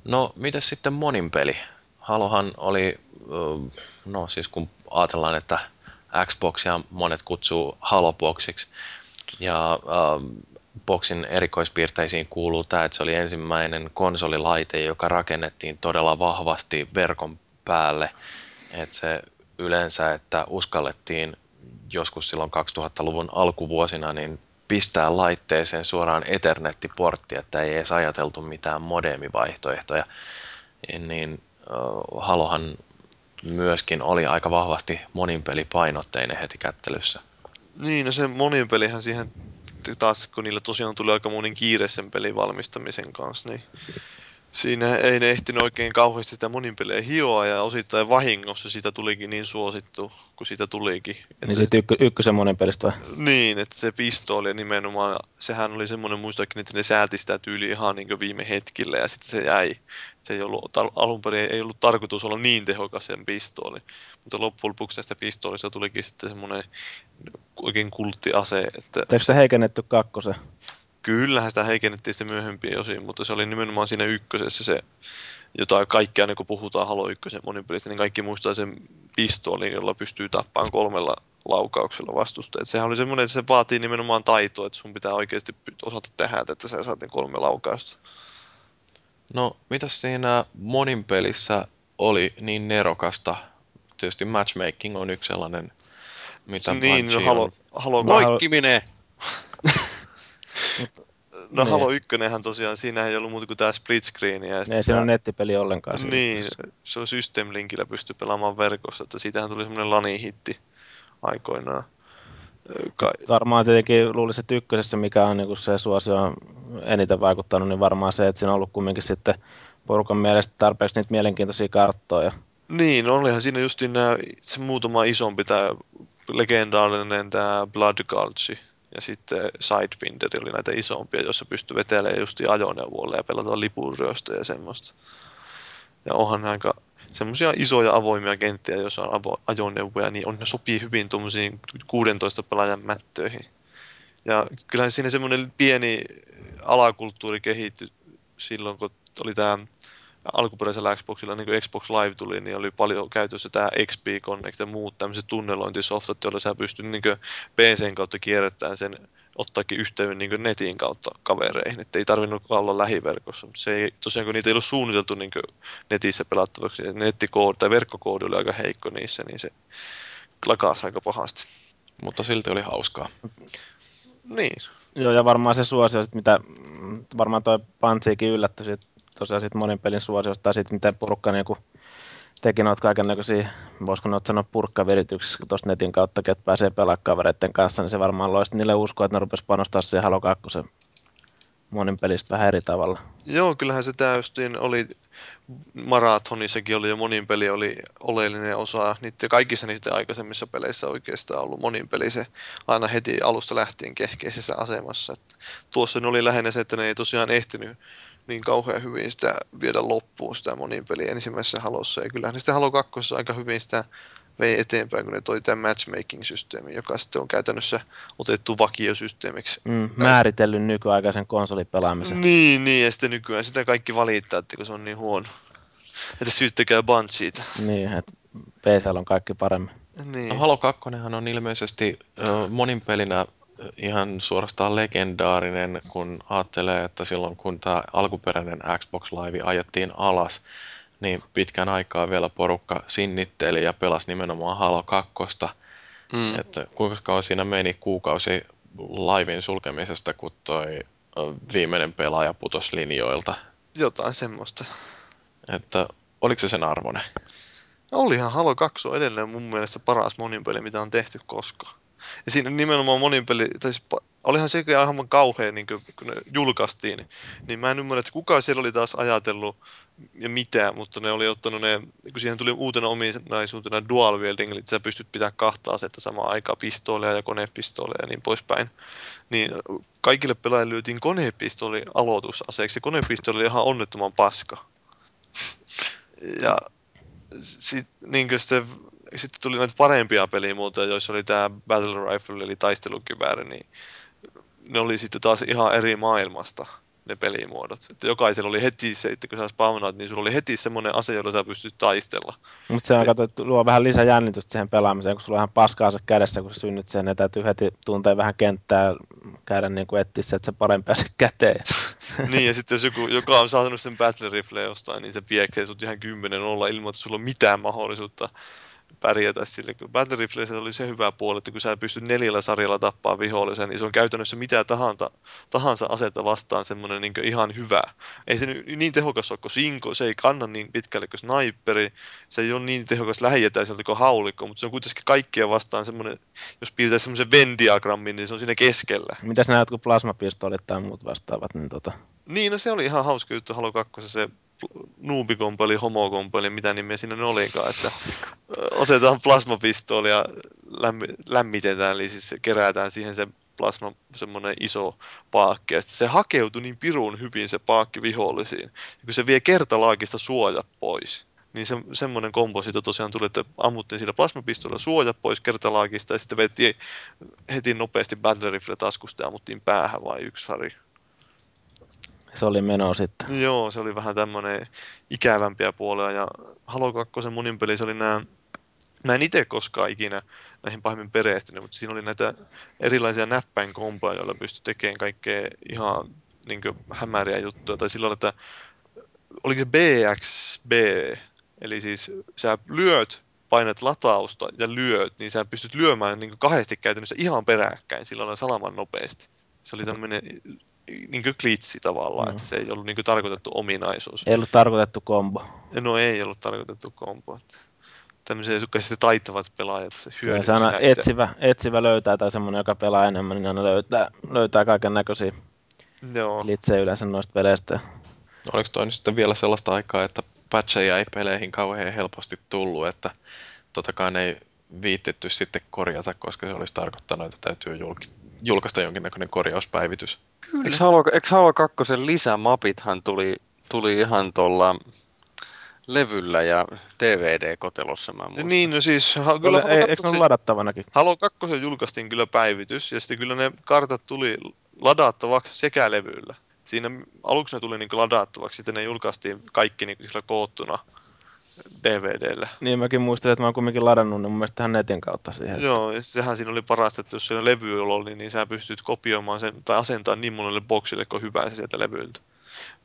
No, mitäs sitten monin peli? Halohan oli, no siis kun ajatellaan, että Xboxia monet kutsuu Halo-boxiksi. Ja äh, boxin erikoispiirteisiin kuuluu tämä, että se oli ensimmäinen konsolilaite, joka rakennettiin todella vahvasti verkon päälle. Että se yleensä, että uskallettiin joskus silloin 2000-luvun alkuvuosina niin pistää laitteeseen suoraan Ethernet-portti, että ei edes ajateltu mitään modemivaihtoehtoja. Niin Halohan myöskin oli aika vahvasti moninpelipainotteinen heti kättelyssä. Niin, no se moninpelihän siihen taas, kun niillä tosiaan tuli aika monin kiire sen pelin valmistamisen kanssa, niin siinä ei ne ehtinyt oikein kauheasti sitä monin pelejä hioa ja osittain vahingossa siitä tulikin niin suosittu, kun siitä tulikin. Niin siitä ykkö, ykkösen monin pelistä vai? Niin, että se pistooli nimenomaan, sehän oli semmoinen muistaakin, että ne sääti sitä tyyli ihan niin viime hetkillä ja sitten se jäi. Se ei ollut, alun perin ei ollut tarkoitus olla niin tehokas sen pistooli, mutta loppujen lopuksi näistä pistoolista tulikin sitten semmoinen oikein kulttiase. Että... Eikö se heikennetty kakkosen? Kyllähän sitä heikennettiin sitten myöhempiin osiin, mutta se oli nimenomaan siinä ykkösessä se, jota kaikki aina kun puhutaan Halo 1 monipelistä, niin kaikki muistaa sen pistoolin, jolla pystyy tappaan kolmella laukauksella vastustajat. Sehän oli semmoinen, että se vaatii nimenomaan taitoa, että sun pitää oikeasti osata tehdä, että sä saat kolme laukausta. No, mitä siinä monin pelissä oli niin nerokasta? Tietysti matchmaking on yksi sellainen, mitä niin, no, halo, halo, Moikkiminen! No niin. Halo 1 tosiaan, siinä ei ollut muuta kuin tämä split screen. Ja ei siinä ole nettipeli ollenkaan. Niin, se on System Linkillä pysty pelaamaan verkossa, että siitähän tuli semmoinen lani-hitti aikoinaan. Ka- varmaan tietenkin luulisin, että ykkösessä, mikä on niin se suosio eniten vaikuttanut, niin varmaan se, että siinä on ollut kumminkin sitten porukan mielestä tarpeeksi niitä mielenkiintoisia karttoja. Niin, olihan siinä just nämä, se muutama isompi tämä legendaarinen tämä Blood Gulch, ja sitten Sidewinder oli näitä isompia, joissa pystyi vetelemään just ajoneuvoille ja pelata lipunryöstä ja semmoista. Ja onhan aika semmoisia isoja avoimia kenttiä, joissa on avo- ajoneuvoja, niin on, ne sopii hyvin tuommoisiin 16 pelaajan mättöihin. Ja kyllähän siinä semmoinen pieni alakulttuuri kehittyi silloin, kun oli tämä alkuperäisellä Xboxilla, niin kuin Xbox Live tuli, niin oli paljon käytössä tämä XP Connect ja muut tämmöiset tunnelointisoftat, joilla sä pystyt niin PCn kautta kierrättämään sen ottaakin yhteyden niin netin kautta kavereihin, että ei tarvinnut olla lähiverkossa. Se ei, tosiaan kun niitä ei ollut suunniteltu niin netissä pelattavaksi, niin nettikoodi tai verkkokoodi oli aika heikko niissä, niin se lakasi aika pahasti. Mutta silti oli hauskaa. Niin. Joo, ja varmaan se suosio, sit mitä varmaan toi Pansiikin yllättyi sit, tosiaan sit monin pelin suosiosta, tai sitten miten porukka niinku teki noita kaiken näköisiä, voisiko noita sanoa purkkavirityksiä tuosta netin kautta, että pääsee pelaamaan kavereiden kanssa, niin se varmaan loisti niille uskoa, että ne rupesi panostaa siihen Halo 2 monin pelistä vähän eri tavalla. Joo, kyllähän se täystin oli, Marathonissakin oli jo monin peli oli oleellinen osa. Niitä kaikissa niistä aikaisemmissa peleissä oikeastaan ollut monin peli se aina heti alusta lähtien keskeisessä asemassa. Että tuossa ne oli lähinnä se, että ne ei tosiaan ehtinyt niin kauhean hyvin sitä viedä loppuun sitä monin peliä ensimmäisessä halossa. Ja kyllähän ne sitten Halo 2 aika hyvin sitä vei eteenpäin, kun ne toi tämän matchmaking-systeemi, joka sitten on käytännössä otettu vakiosysteemiksi. Mm, määritellyt nykyaikaisen konsolipelaamisen. Niin, niin, ja sitten nykyään sitä kaikki valittaa, että kun se on niin huono. Että syyttäkää Bungieta. Niin, että PCL on kaikki paremmin. Niin. No, Halo 2 on ilmeisesti ö, monin pelinä ihan suorastaan legendaarinen, kun ajattelee, että silloin kun tämä alkuperäinen Xbox Live ajettiin alas, niin pitkän aikaa vielä porukka sinnitteli ja pelasi nimenomaan Halo 2. Mm. Että kuinka kauan siinä meni kuukausi laivin sulkemisesta, kun toi viimeinen pelaaja putosi linjoilta. Jotain semmoista. Että oliko se sen arvoinen? Olihan Halo 2 on edelleen mun mielestä paras moninpeli, mitä on tehty koskaan. Ja siinä nimenomaan moninpeli, tai siis olihan se ihan kauhea, niin kun ne julkaistiin, niin mä en ymmärrä, että kuka siellä oli taas ajatellut ja mitä, mutta ne oli ottanut ne, kun siihen tuli uutena ominaisuutena dual wielding, eli sä pystyt pitämään kahta asetta samaan aikaan, pistooleja ja konepistooleja ja niin poispäin. Niin kaikille pelaajille lyötiin konepistooli aloitusaseeksi, ja konepistooli oli ihan onnettoman paska. Ja sitten niin sitten sitten tuli näitä parempia pelimuotoja, joissa oli tämä Battle Rifle eli taistelukivääri, niin ne oli sitten taas ihan eri maailmasta ne pelimuodot. Että jokaisella oli heti se, että kun sä spawnaat, niin sulla oli heti semmoinen ase, jolla sä pystyt taistella. Mutta se on kato, että luo vähän lisää jännitystä siihen pelaamiseen, kun sulla on ihan paskaa se kädessä, kun sä synnyt sen, että täytyy heti tuntea vähän kenttää, käydä niin kuin etsiä se, että se parempi pääse käteen. [laughs] niin, ja sitten jos joku, joka on saanut sen battle rifle jostain, niin se pieksee sut ihan kymmenen olla ilman, että sulla on mitään mahdollisuutta pärjätä sille. Kun Battle Rifleissä oli se hyvä puoli, että kun sä pystyt neljällä sarjalla tappaa vihollisen, niin se on käytännössä mitä tahansa, tahansa asetta vastaan semmoinen niin ihan hyvä. Ei se niin tehokas ole kuin Sinko, se ei kanna niin pitkälle kuin Sniperi, se ei ole niin tehokas lähietäiseltä kuin haulikko, mutta se on kuitenkin kaikkia vastaan semmoinen, jos piirtää semmoisen Venn-diagrammin, niin se on siinä keskellä. Mitä sä näet, kun plasmapistoolit tai muut vastaavat, niin tota... Niin, no se oli ihan hauska juttu Halo 2, se nuubikompeli, homokompeli, mitä nimiä siinä olikaan, että otetaan plasmapistooli ja lämmitetään, eli siis kerätään siihen se plasma, semmoinen iso paakki, ja se hakeutui niin pirun hyvin se paakki vihollisiin, ja kun se vie kertalaakista suojat pois, niin se, semmoinen komposito tosiaan tuli, että ammuttiin sillä plasmapistolla suojat pois kertalaakista, ja sitten vettiin heti nopeasti battle rifle taskusta ja ammuttiin päähän vai yksi hari se oli meno sitten. Joo, se oli vähän tämmöinen ikävämpiä puolella ja Halo 2 monin peli, se oli nämä Mä en itse koskaan ikinä näihin pahemmin perehtynyt, mutta siinä oli näitä erilaisia näppäinkompoja, joilla pystyi tekemään kaikkea ihan niin hämäriä juttuja. Tai silloin, että oliko se BXB, eli siis sä lyöt, painat latausta ja lyöt, niin sä pystyt lyömään niin kahdesti käytännössä ihan peräkkäin silloin salaman nopeasti. Se oli tämmöinen niin kuin klitsi tavallaan, mm. että se ei ollut niin kuin tarkoitettu ominaisuus. Ei ollut tarkoitettu kombo. No ei ollut tarkoitettu kombo. Että tämmöisiä sitten taitavat pelaajat se hyödyksi aina etsivä, etsivä löytää tai semmoinen, joka pelaa enemmän, niin aina löytää, löytää kaiken näköisiä klitsejä yleensä noista peleistä. No, oliko toi nyt sitten vielä sellaista aikaa, että patcheja ei peleihin kauhean helposti tullut, että totta kai ne ei viittitty sitten korjata, koska se olisi tarkoittanut, että täytyy julkaista jonkinnäköinen korjauspäivitys. Eikö Halo, eikö Halo 2 lisämapithan tuli, tuli ihan tuolla levyllä ja DVD-kotelossa, mä muistan. Niin, no siis, ha, kyllä Kyllä, ei, 2 eikö ne ole ladattavanakin? Halo 2 julkaistiin kyllä päivitys, ja sitten kyllä ne kartat tuli ladattavaksi sekä levyllä. Siinä aluksi ne tuli niin ladattavaksi, sitten ne julkaistiin kaikki niin sillä koottuna DVDllä. Niin mäkin muistelin, että mä oon kumminkin ladannut ne mun mielestä tähän netin kautta siihen. Joo, ja sehän siinä oli parasta, että jos siellä levy oli, niin sä pystyt kopioimaan sen tai asentamaan niin monelle boksille, kun hyvä se sieltä levyltä.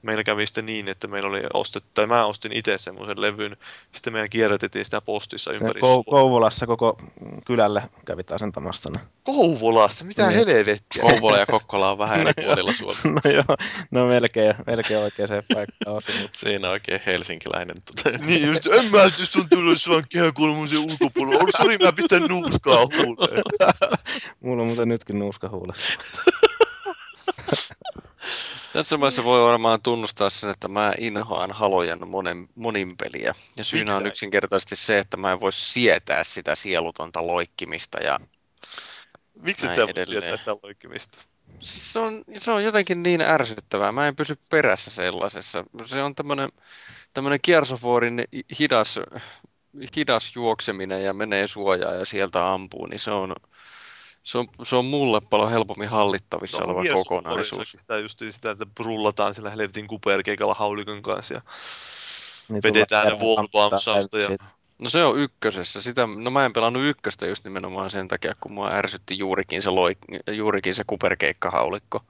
Meillä kävi sitten niin, että meillä oli ostettu, tai mä ostin itse semmoisen levyn, sitten meidän kierrätettiin sitä postissa ympäri Kou-. Kouvolassa koko kylälle kävit asentamassa ne. Kouvolassa, mitä Niin. helvettiä. Kouvola ja Kokkola on vähän eri puolilla Suomea. No joo, no melkein, melkein oikeaan paikkaan osu, [laughs] mutta Siinä on oikein helsinkiläinen. Tota. [laughs] Niin just, en mä, jos on tullut sulla kehä kolmosen ulkopuolella. Oh, sori, mä pistän nuuskaa huuleen. [laughs] mulla on muuten nytkin nuuska huulessa. Tässä vaiheessa voi varmaan tunnustaa sen, että mä inhoan Halojen monen, monin peliä. Ja syynä Miksi on yksinkertaisesti se, että mä en voi sietää sitä sielutonta loikkimista. Ja Miksi et sä voi sieltä sitä loikkimista? siis se, on, se on jotenkin niin ärsyttävää. Mä en pysy perässä sellaisessa. Se on tämmönen, tämmönen Kiersoforin hidas, hidas juokseminen ja menee suojaa ja sieltä ampuu, niin se on, se on, se on mulle paljon helpommin hallittavissa oleva Gears of kokonaisuus. Sitä just sitä, että brullataan sillä helvetin kuperkeikalla haulikon kanssa. Ja... Niin Vedetään ne wall kerran bounceausta ja-. No se on ykkösessä. Sitä, no mä en pelannut ykköstä just nimenomaan sen takia, kun mua ärsytti juurikin se, loik, juurikin se kuperkeikkahaulikko.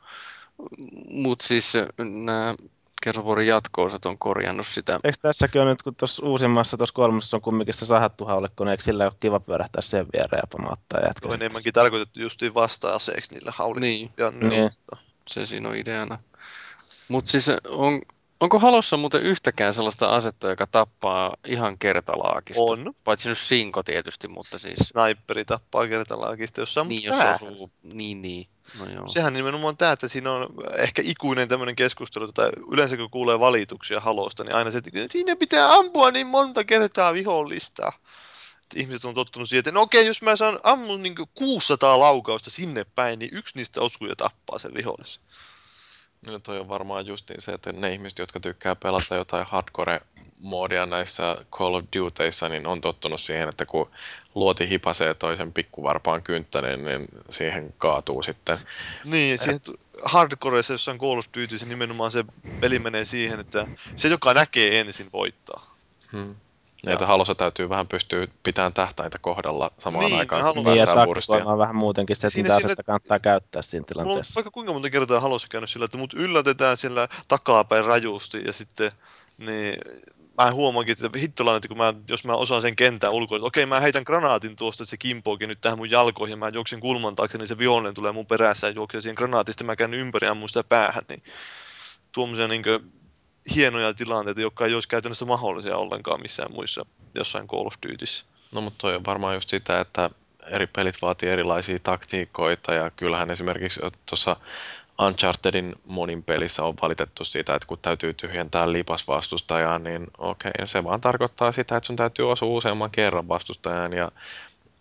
Mutta siis nämä Kersovuorin jatko-osat on korjannut sitä. Eikö tässäkin on nyt, kun tuossa uusimmassa, tuossa kolmosessa on kumminkin se sahattu haulikko, niin eikö sillä ole kiva pyörähtää sen viereen ja pamauttaa Se on enemmänkin tarkoitettu justiin vasta-aseeksi niille haulikoille. Niin, Niin. se siinä on ideana. Mutta siis on, onko Halossa muuten yhtäkään sellaista asetta, joka tappaa ihan kertalaakista? On. Paitsi nyt Sinko tietysti, mutta siis... Sniperi tappaa kertalaakista, jos saa Niin, jos osuu. Niin, niin. No joo. Sehän nimenomaan tämä, että siinä on ehkä ikuinen tämmöinen keskustelu, tai yleensä kun kuulee valituksia halosta, niin aina se, että siinä pitää ampua niin monta kertaa vihollista. Että ihmiset on tottunut siihen, että no okei, jos mä saan ammun niin 600 laukausta sinne päin, niin yksi niistä osuu ja tappaa sen vihollisen. No toi on varmaan justiin se, että ne ihmiset, jotka tykkää pelata jotain hardcore-moodia näissä Call of Dutyissa, niin on tottunut siihen, että kun luoti hipasee toisen pikkuvarpaan kynttänen, niin siihen kaatuu sitten. Niin, siihen tu- hardcoreissa jossain Call of Dutyssä nimenomaan se peli menee siihen, että se, joka näkee ensin, voittaa. Hmm. Näitä halossa täytyy vähän pystyä pitämään tähtäintä kohdalla samaan Niin, aikaan, kun Niin, ja päästään burstia. vähän muutenkin sitä, että Siinä- mitä asetta kannattaa käyttää siinä Mulla on tilanteessa. vaikka kuinka monta kertaa halossa käynyt sillä, että mut yllätetään siellä takapäin rajusti ja sitten niin mä huomaankin, että hittolainen, että kun mä, jos mä osaan sen kentän ulkoa, että okei mä heitän granaatin tuosta, että se kimpoakin nyt tähän mun jalkoihin ja mä juoksen kulman taakse, niin se vihollinen tulee mun perässä ja juoksee siihen granaatista, mä käyn ympäri ja ammun sitä päähän, niin tuommoisia niin hienoja tilanteita, jotka ei olisi käytännössä mahdollisia ollenkaan missään muissa jossain Call of Dutyssä. No mutta toi on varmaan just sitä, että eri pelit vaatii erilaisia taktiikoita ja kyllähän esimerkiksi tuossa Unchartedin monin pelissä on valitettu siitä, että kun täytyy tyhjentää lipas vastustajaa, niin okei, se vaan tarkoittaa sitä, että sun täytyy osua useamman kerran vastustajan ja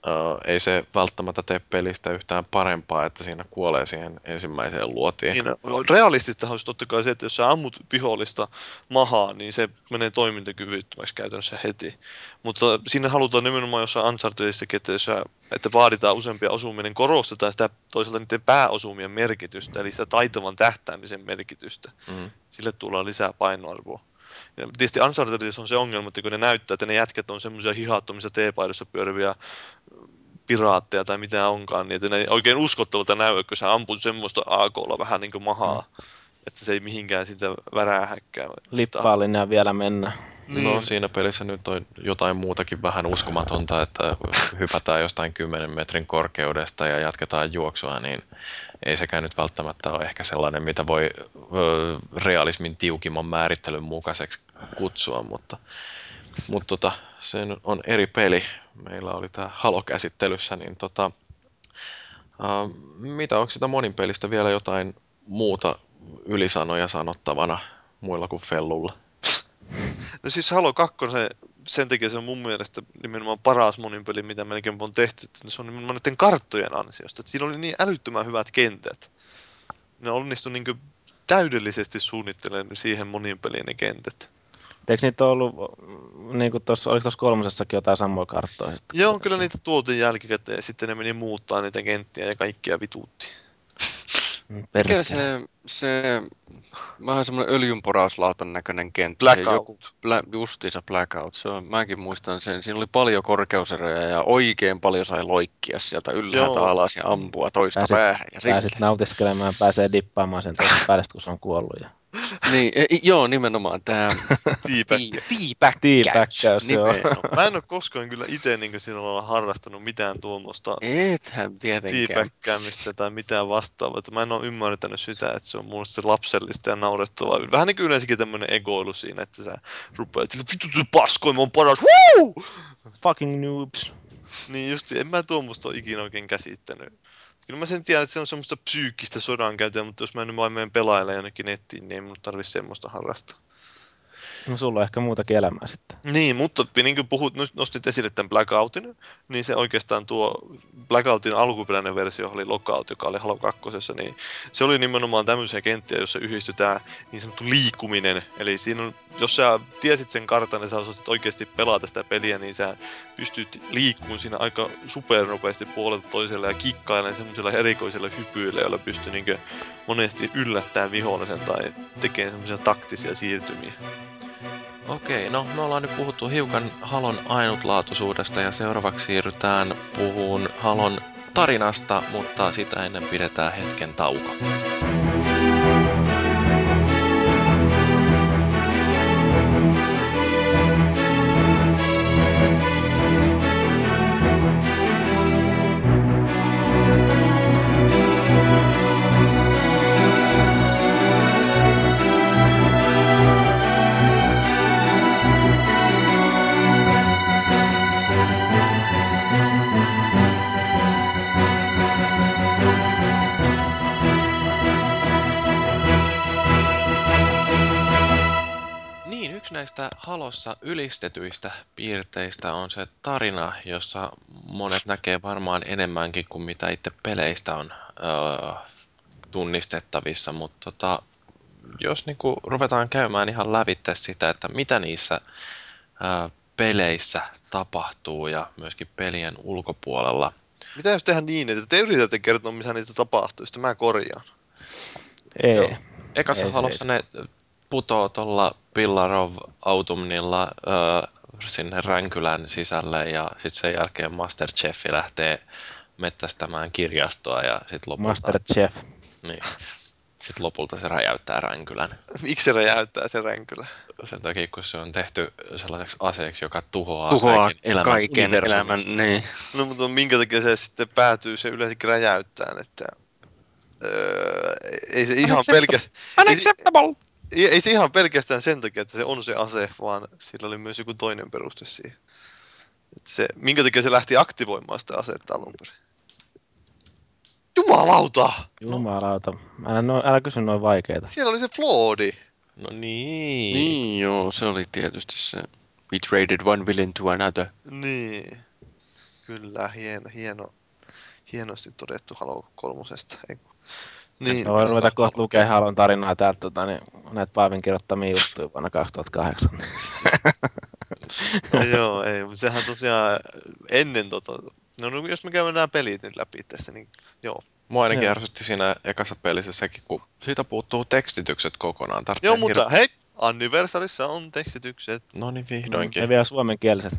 Uh, ei se välttämättä tee pelistä yhtään parempaa, että siinä kuolee siihen ensimmäiseen luotiin. Niin, no, realististahan olisi totta kai se, että jos sä ammut vihollista mahaa, niin se menee toimintakyvyttömäksi käytännössä heti. Mutta siinä halutaan nimenomaan jossain Unchartedissakin, että, jos sä, että vaaditaan useampia osuminen, korostetaan sitä toisaalta niiden pääosumien merkitystä, eli sitä taitavan tähtäämisen merkitystä. Mm. Sille tulee lisää painoarvoa. Ja tietysti Unchartedissa on se ongelma, että kun ne näyttää, että ne jätkät on semmoisia hihattomissa teepaidossa pyöriviä piraatteja tai mitä onkaan, niin että ne ei oikein uskottavalta näy, kun sä amput semmoista AKlla vähän niin kuin mahaa, mm. että se ei mihinkään sitä värähäkkää. Lippaalinen vielä mennä. Niin. No siinä pelissä nyt on jotain muutakin vähän uskomatonta, että hypätään jostain 10 metrin korkeudesta ja jatketaan juoksua, niin ei sekään nyt välttämättä ole ehkä sellainen, mitä voi realismin tiukimman määrittelyn mukaiseksi kutsua, mutta, mutta tota, se on eri peli. Meillä oli tämä Halo-käsittelyssä, niin tota, ä, mitä onko sitä monin pelistä vielä jotain muuta ylisanoja sanottavana muilla kuin Fellulla? No siis Halo 2, sen takia se on mun mielestä nimenomaan paras monin peli, mitä melkein on tehty. Että se on nimenomaan näiden karttojen ansiosta. Että siinä oli niin älyttömän hyvät kentät. Ne onnistui niin täydellisesti suunnittelemaan siihen monin peliin ne kentät. Eikö niitä ollut, niin kuin tuossa, oliko tuossa kolmosessakin jotain samoja karttoja? Joo, kyllä niitä tuotiin jälkikäteen ja sitten ne meni muuttaa niitä kenttiä ja kaikkia vituutti. Mikä se, se vähän semmoinen öljynporauslautan näköinen kenttä. Blackout. Se joku, blä, justiinsa Blackout. Se on, mäkin muistan sen. Siinä oli paljon korkeuseroja ja oikein paljon sai loikkia sieltä ylhäältä Joo. alas ja ampua toista Pääsit- päähän. Ja Pääsit nautiskelemaan, pääsee dippaamaan sen toista päästä, kun se on kuollut. Ja... [laughs] Niin, e, joo, nimenomaan tämä [laughs] Tiipä. tiipäkkäys. Tiipäkkäys, joo. Mä en ole koskaan kyllä itse niin sillä lailla harrastanut mitään tuommoista Ethän tietenkään. tiipäkkäämistä tai mitään vastaavaa. Mä en ole ymmärtänyt sitä, että se on mulle se lapsellista ja naurettavaa. Vähän niin kuin yleensäkin tämmöinen egoilu siinä, että sä rupeat, että vittu se paskoi, mä oon paras, Woo! Fucking noobs. Niin just, en mä tuommoista ole ikinä oikein käsittänyt. Kyllä mä sen tiedän, että se on semmoista psyykkistä sodankäyntiä, mutta jos mä nyt vain menen pelailemaan jonnekin nettiin, niin ei mun tarvitse semmoista harrastaa. No sulla on ehkä muutakin elämää sitten. Niin, mutta niin kuin puhut, nost- nostit esille tämän Blackoutin, niin se oikeastaan tuo Blackoutin alkuperäinen versio oli Lockout, joka oli Halo 2, niin se oli nimenomaan tämmöisiä kenttiä, jossa yhdistyi tämä niin sanottu liikkuminen. Eli siinä on, jos sä tiesit sen kartan ja sä osasit oikeasti pelata sitä peliä, niin sä pystyt liikkumaan siinä aika supernopeasti puolelta toiselle ja kikkailemaan semmoisilla erikoisilla hypyillä, joilla pystyy niin monesti yllättämään vihollisen tai tekemään semmoisia taktisia siirtymiä. Okei, no me ollaan nyt puhuttu hiukan Halon ainutlaatuisuudesta ja seuraavaksi siirrytään puhuun Halon tarinasta, mutta sitä ennen pidetään hetken tauko. Näistä Halossa ylistetyistä piirteistä on se tarina, jossa monet näkee varmaan enemmänkin kuin mitä itse peleistä on öö, tunnistettavissa, mutta tota, jos niinku ruvetaan käymään ihan lävitte sitä, että mitä niissä öö, peleissä tapahtuu ja myöskin pelien ulkopuolella. Mitä jos tehdään niin, että te yritätte kertoa, missä niitä tapahtuu, sitten mä korjaan. Ei. Joo. Ekassa Ei Halossa ne putoo tuolla Pillar of Autumnilla öö, sinne Ränkylän sisälle ja sitten sen jälkeen Masterchefi lähtee mettästämään kirjastoa ja sitten lopulta, Master Chef. niin, sit lopulta se räjäyttää Ränkylän. Miksi se räjäyttää se ränkylä? Sen takia, kun se on tehty sellaiseksi aseeksi, joka tuhoaa, Tuhoaa kaiken elämän, kaiken elämän. Niin. No mutta minkä takia se sitten päätyy se yleensä räjäyttään, että öö, ei se ihan pelkästään... Se- ei, ei se ihan pelkästään sen takia, että se on se ase, vaan sillä oli myös joku toinen peruste siihen. Että se, minkä takia se lähti aktivoimaan sitä asetta alun perin? Jumalauta! Jumalauta. Älä, no, älä kysy noin vaikeita. Siellä oli se Floodi. No niin. niin, joo, se oli tietysti se. We traded one villain to another. Niin. Kyllä, hieno, hieno, hienosti todettu Halo kolmosesta. Ei Niin, Mä voin ruveta kohta lukea Halon tarinaa täältä tota, niin, näitä Paavin kirjoittamia juttuja vuonna 2008. [laughs] joo, ei, mutta sehän tosiaan ennen tota, no no, jos me käymme nämä pelit nyt läpi tässä, niin joo. Mua ainakin Joo. ärsytti siinä ekassa pelissä sekin, kun siitä puuttuu tekstitykset kokonaan. Tarvitsee Joo, mutta hir- hei, Anniversarissa on tekstitykset. No niin, vihdoinkin. Ne vielä suomenkieliset.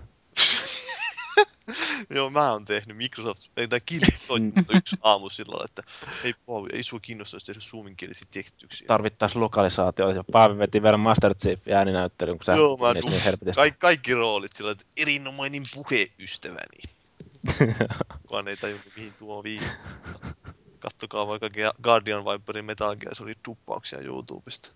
[laughs] Joo, mä oon tehnyt Microsoft, ei tää Kill soittanut yksi aamu sillä lailla, että ei Paavi, ei sua kiinnostaisi tehdä suomenkielisiä tekstityksiä. Tarvittaisiin lokalisaatio. Ja Paavi veti vielä Master Chief ääninäyttelyn, kun sä Joo, mä niin helvetisti. Kaik, kaikki roolit sillä, että erinomainen puheystäväni. [laughs] Kukaan ei tajunnut, mihin tuo viittaa. Kattokaa vaikka Guardian Viperin Metal Gear Solid duppauksia YouTubesta.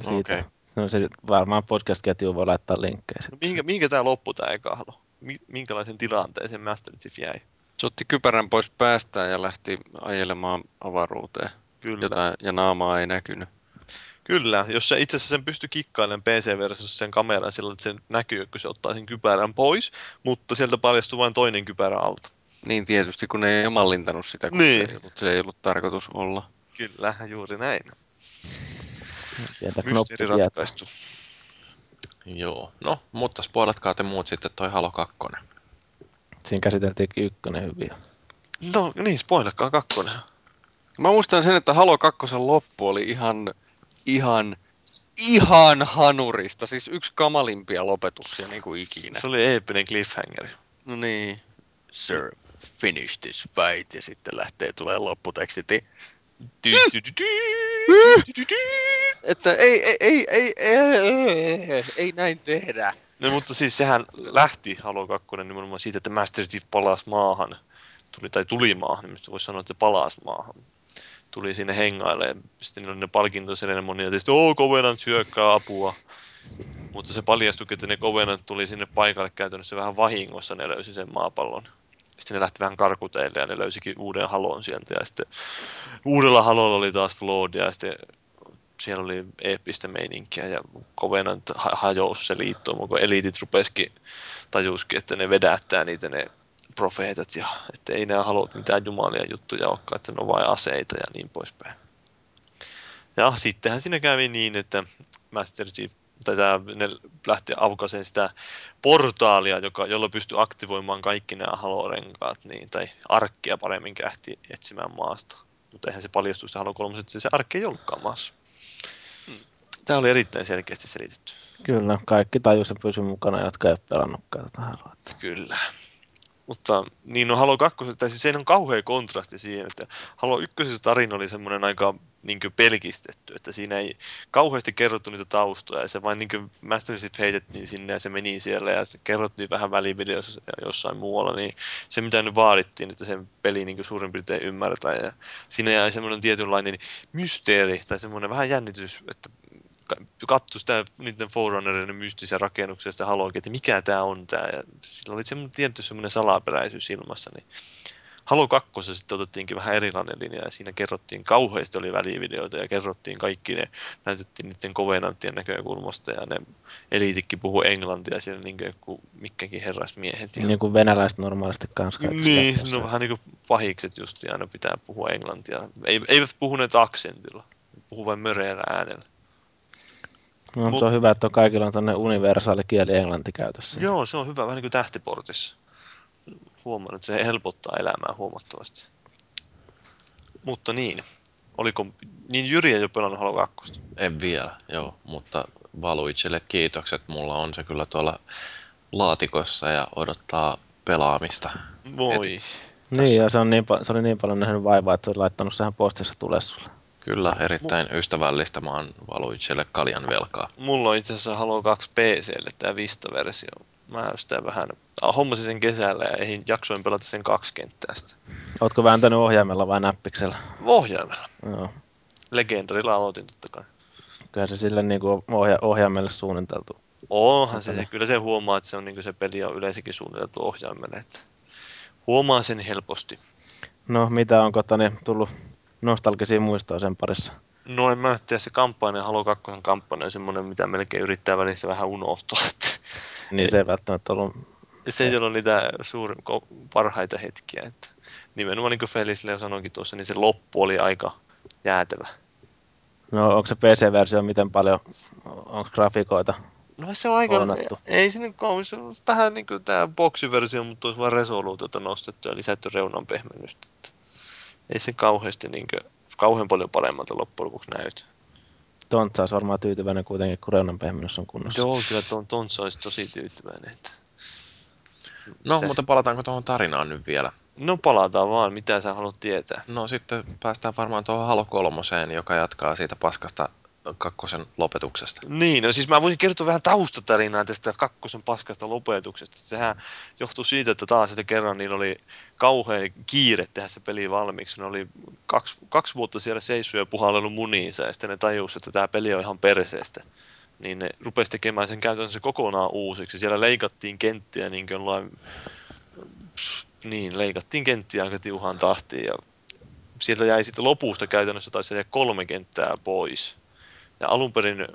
Siitä. Okei. No se varmaan podcast-ketjuun voi laittaa linkkejä. No, mihinkä, mihinkä tää loppu tää eka halo? Mi- minkälaisen tilanteeseen Master Chief jäi? Se otti kypärän pois päästään ja lähti ajelemaan avaruuteen. Kyllä. Jotain, ja naamaa ei näkynyt. Kyllä, jos se itse asiassa sen pystyy kikkailemaan PC-versiossa sen kameran sillä, että se näkyy, kun se ottaa sen kypärän pois, mutta sieltä paljastuu vain toinen kypärä alta. Niin tietysti, kun ne ei ole mallintanut sitä, kun Niin. se, ei ollut, se ei ollut tarkoitus olla. Kyllä, juuri näin. Mysteeri ratkaistu. Joo. No, mutta spoilatkaa te muut sitten toi Halo 2. Siinä käsiteltiinkin ykkönen hyvin. No niin, spoilakaa kakkonen. Mä muistan sen, että Halo 2 loppu oli ihan, ihan, ihan hanurista. Siis yksi kamalimpia lopetuksia niin kuin ikinä. Se oli eeppinen cliffhanger. No niin. Sir, finish this fight. Ja sitten lähtee tulee lopputekstit. Että ei, ei, ei, ei, ei, ei, ei näin tehdä. No mutta siis sehän lähti Halo 2 nimenomaan siitä, että Master Chief palasi maahan. Tuli, tai tuli maahan, niin voisi sanoa, että se palasi maahan. Tuli sinne hengailemaan. Sitten niillä oli ne palkintoseremonia, ja sitten oo, Covenant hyökkää apua. Mutta se paljastui, että ne Covenant tuli sinne paikalle käytännössä vähän vahingossa, ne löysi sen maapallon. Sitten ne lähti vähän karkuteille ja ne löysikin uuden halon sieltä. Ja sitten uudella halolla oli taas Flood ja sitten siellä oli eeppistä meininkiä ja Covenant ha- hajosi se liitto, kun eliitit rupesikin tajuskin, että ne vedättää niitä ne profeetat ja että ei nämä halua mitään jumalia juttuja olekaan, että ne on vain aseita ja niin poispäin. Ja sittenhän siinä kävi niin, että Master Chief tai tää, ne lähti aukaiseen sitä portaalia, joka, jolla pystyi aktivoimaan kaikki nämä halorenkaat, niin, tai arkkia paremmin lähti etsimään maasta. Mutta eihän se paljastu se Halo 3, että se arkki ei ollutkaan maassa. Tämä oli erittäin selkeästi selitetty. Kyllä, kaikki tajus ja pysy mukana, jotka ei ole pelannutkaan tätä Haloa. Kyllä. Mutta niin no Halo 2, tai siis se on kauhea kontrasti siihen, että Halo 1 tarina oli semmoinen aika niin pelkistetty, että siinä ei kauheasti kerrottu niitä taustoja, ja se vain niin Master Chief heitettiin sinne ja se meni siellä ja se kerrottiin vähän välivideossa jossain muualla, niin se mitä nyt vaadittiin, että sen peli niin suurin piirtein ymmärretään ja siinä jäi semmoinen tietynlainen mysteeri tai semmoinen vähän jännitys, että katsoi sitä niiden Forerunnerin mystisiä rakennuksia sitä Haloakin, että mikä tämä on tämä. Ja sillä oli semmoinen tietty semmoinen salaperäisyys ilmassa. Niin Halo 2 sitten otettiinkin vähän erilainen linja ja siinä kerrottiin kauheasti oli välivideoita ja kerrottiin kaikki ne, näytettiin niiden kovenanttien näkökulmasta ja ne eliitikki puhu englantia siellä niin kuin mikkäkin herrasmiehet. Ja... Niin kuin venäläiset normaalisti kanssa. Niin, ne on vähän niin kuin pahikset just ja aina pitää puhua englantia. Ei, eivät puhuneet aksentilla, puhu vain möreällä äänellä. No, Mut- se on hyvä, että on kaikilla on tämmöinen universaali kieli englanti käytössä. Joo, se on hyvä, vähän niin kuin tähtiportissa. Huomannut, että se helpottaa elämää huomattavasti. Mutta niin, oliko, niin Jyri ei ole pelannut Halo 2. En vielä, joo, mutta Valuicelle kiitokset. Mulla on se kyllä tuolla laatikossa ja odottaa pelaamista. Voi. Niin, ja se, on niin, se oli niin paljon nähnyt vaivaa, että se oli laittanut sehän postissa tulee sulle. Kyllä, erittäin ystävällistä. Mä oon Valuicelle kaljan velkaa. Mulla on itse asiassa Halo 2 PClle tämä Vista-versio. Mä sitä vähän hommasin sen kesällä ja eihin jaksoin pelata sen kaksi kenttää sitä. Ootko vääntänyt ohjaimella vai näppiksellä? Ohjaimella. Joo. Legendarilla aloitin totta kai. Kyllä se sille niin kuin ohja- ohjaimelle suunniteltu. Onhan se, se, kyllä se huomaa, että se, on, niin se peli on yleensäkin suunniteltu ohjaimelle. Että huomaa sen helposti. No, mitä onko tani tullut nostalgisia muistoja sen parissa? No en mä tiedä, se kampanja, Halo 2 kampanja on semmoinen, mitä melkein yrittää välissä vähän unohtaa. Että Niin se ei välttämättä ollut... se ei ole niitä suurin, parhaita hetkiä. Että nimenomaan niin kuin Felis Leo sanoikin tuossa, niin se loppu oli aika jäätävä. No, onko se PC-versio miten paljon, onko grafiikoita? No se on aika, Ounattu. ei se nyt kauan, se on vähän niin kuin tämä boksiversio, mutta olisi vaan resoluutiota nostettu ja lisätty reunan pehmennystä. Ei se kauheasti niin kuin, kauhean paljon paremmalta loppujen lopuksi näytä. Tontsa olisi varmaan tyytyväinen kuitenkin, kun reunan pehmennys on kunnossa. Joo, kyllä ton, Tontsa olisi tosi tyytyväinen. Että... No, Mitäs? mutta palataanko tuohon tarinaan nyt vielä? No palataan vaan, mitä sä haluat tietää. No sitten päästään varmaan tuohon Halo kolmoseen, joka jatkaa siitä paskasta kakkosen lopetuksesta. Niin, no siis mä voisin kertoa vähän taustatarinaa tästä kakkosen paskasta lopetuksesta. Sehän johtui siitä, että taas että kerran niin oli kauhean kiire tehdä se peli valmiiksi. Ne oli kaksi, kaksi vuotta siellä seissyt ja puhallellut muniinsa ja sitten ne tajusivat, että tämä peli on ihan perseestä. Niin ne rupesi tekemään sen käytännössä kokonaan uusiksi. Siellä leikattiin kenttiä niin kuin jollain... Niin, leikattiin kenttiä aika tiuhaan tahtiin ja sieltä jäi sitten lopusta käytännössä taisi jäädä kolme kenttää pois. Ja alun perin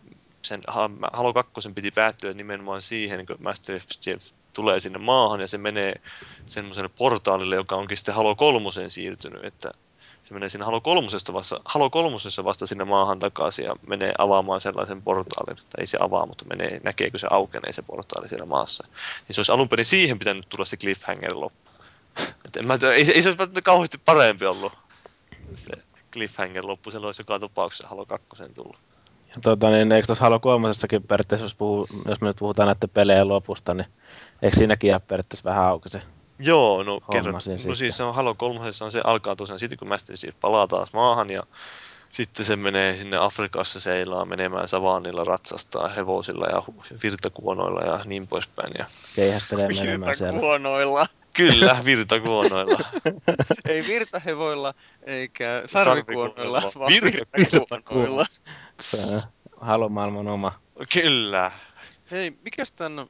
sen Ha- Halo 2 piti päättyä nimenomaan siihen, kun Master Chief tulee sinne maahan ja se menee semmoiselle portaalille, joka onkin sitten Halo 3 siirtynyt, että se menee siinä Halo 3 vasta, Halo 3 vasta sinne maahan takaisin ja menee avaamaan sellaisen portaalin, tai ei se avaa, mutta menee, näkeekö se aukenee se portaali siellä maassa. Niin se olisi alun perin siihen pitänyt tulla se cliffhanger loppu. [laughs] Et en mä ei, se- ei se olisi kauheasti parempi ollut se cliffhanger loppu, se olisi joka tapauksessa Halo 2 tullut. Ja tota, niin, eikö tuossa Halo 3 periaatteessa, jos, puhuu, jos me nyt puhutaan näiden pelejä lopusta, niin eikö siinäkin jää periaatteessa vähän auki se? Joo, no, kerrot, siinä no sitten. siis se on Halo 3, on se alkaa tosiaan sitten kun Master Chief palaa taas maahan ja sitten se menee sinne Afrikassa seilaa menemään savannilla ratsastaa hevosilla ja virtakuonoilla ja niin poispäin. Ja Keihästelee menemään siellä. Virtakuonoilla. kyllä, virtakuonoilla. [laughs] Ei virtahevoilla eikä Sarvikuonoilla. sarvikuonoilla, vaan Virtakuonoilla. On Halo-maailman oma kyllä. Hei, mikäs tämän,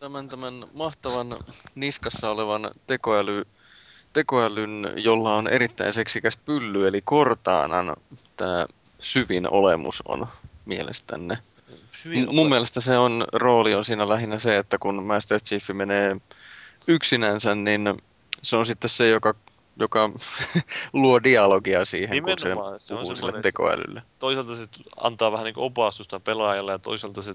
tämän, tämän mahtavan niskassa olevan tekoäly, tekoälyn, jolla on erittäin seksikäs pylly, eli Cortanan, tämä syvin olemus on mielestänne? M- mun mielestä se on, rooli on siinä lähinnä se, että kun Master Chief menee yksinänsä, niin se on sitten se, joka, joka [laughs] luo dialogia siihen, kun se Nimenomaan, se on sille semmoinen- tekoälylle. toisaalta se antaa vähän niin opastusta pelaajalle ja toisaalta se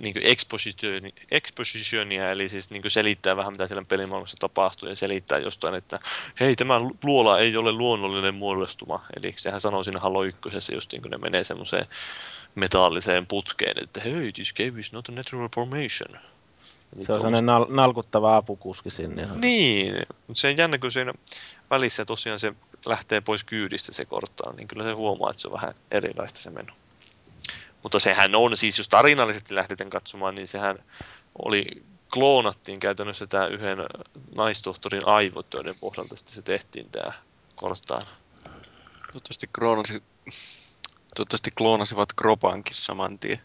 niin expositioni, expositionia, eli siis niin selittää vähän mitä siellä pelimaailmassa tapahtuu ja selittää jostain, että hei tämä luola ei ole luonnollinen muodostuma. Eli sehän sanoo siinä Halo 1, just niin kun ne menee semmoiseen metalliseen putkeen, että hei, this cave is not a natural formation. Se on sellainen nal- nalkuttava apukuski sinne. Niin, mutta se on jännä, kun siinä välissä tosiaan se lähtee pois kyydistä se korttaa, niin kyllä se huomaa, että se on vähän erilaista se meno. Mutta sehän on, siis jos tarinallisesti lähdetään katsomaan, niin sehän oli, kloonattiin käytännössä tämä yhden naistohtorin aivot, joiden pohjalta sitten se tehtiin tämä korttaan. Toivottavasti, kloonasi, toivottavasti kloonasivat Kropankin saman tien.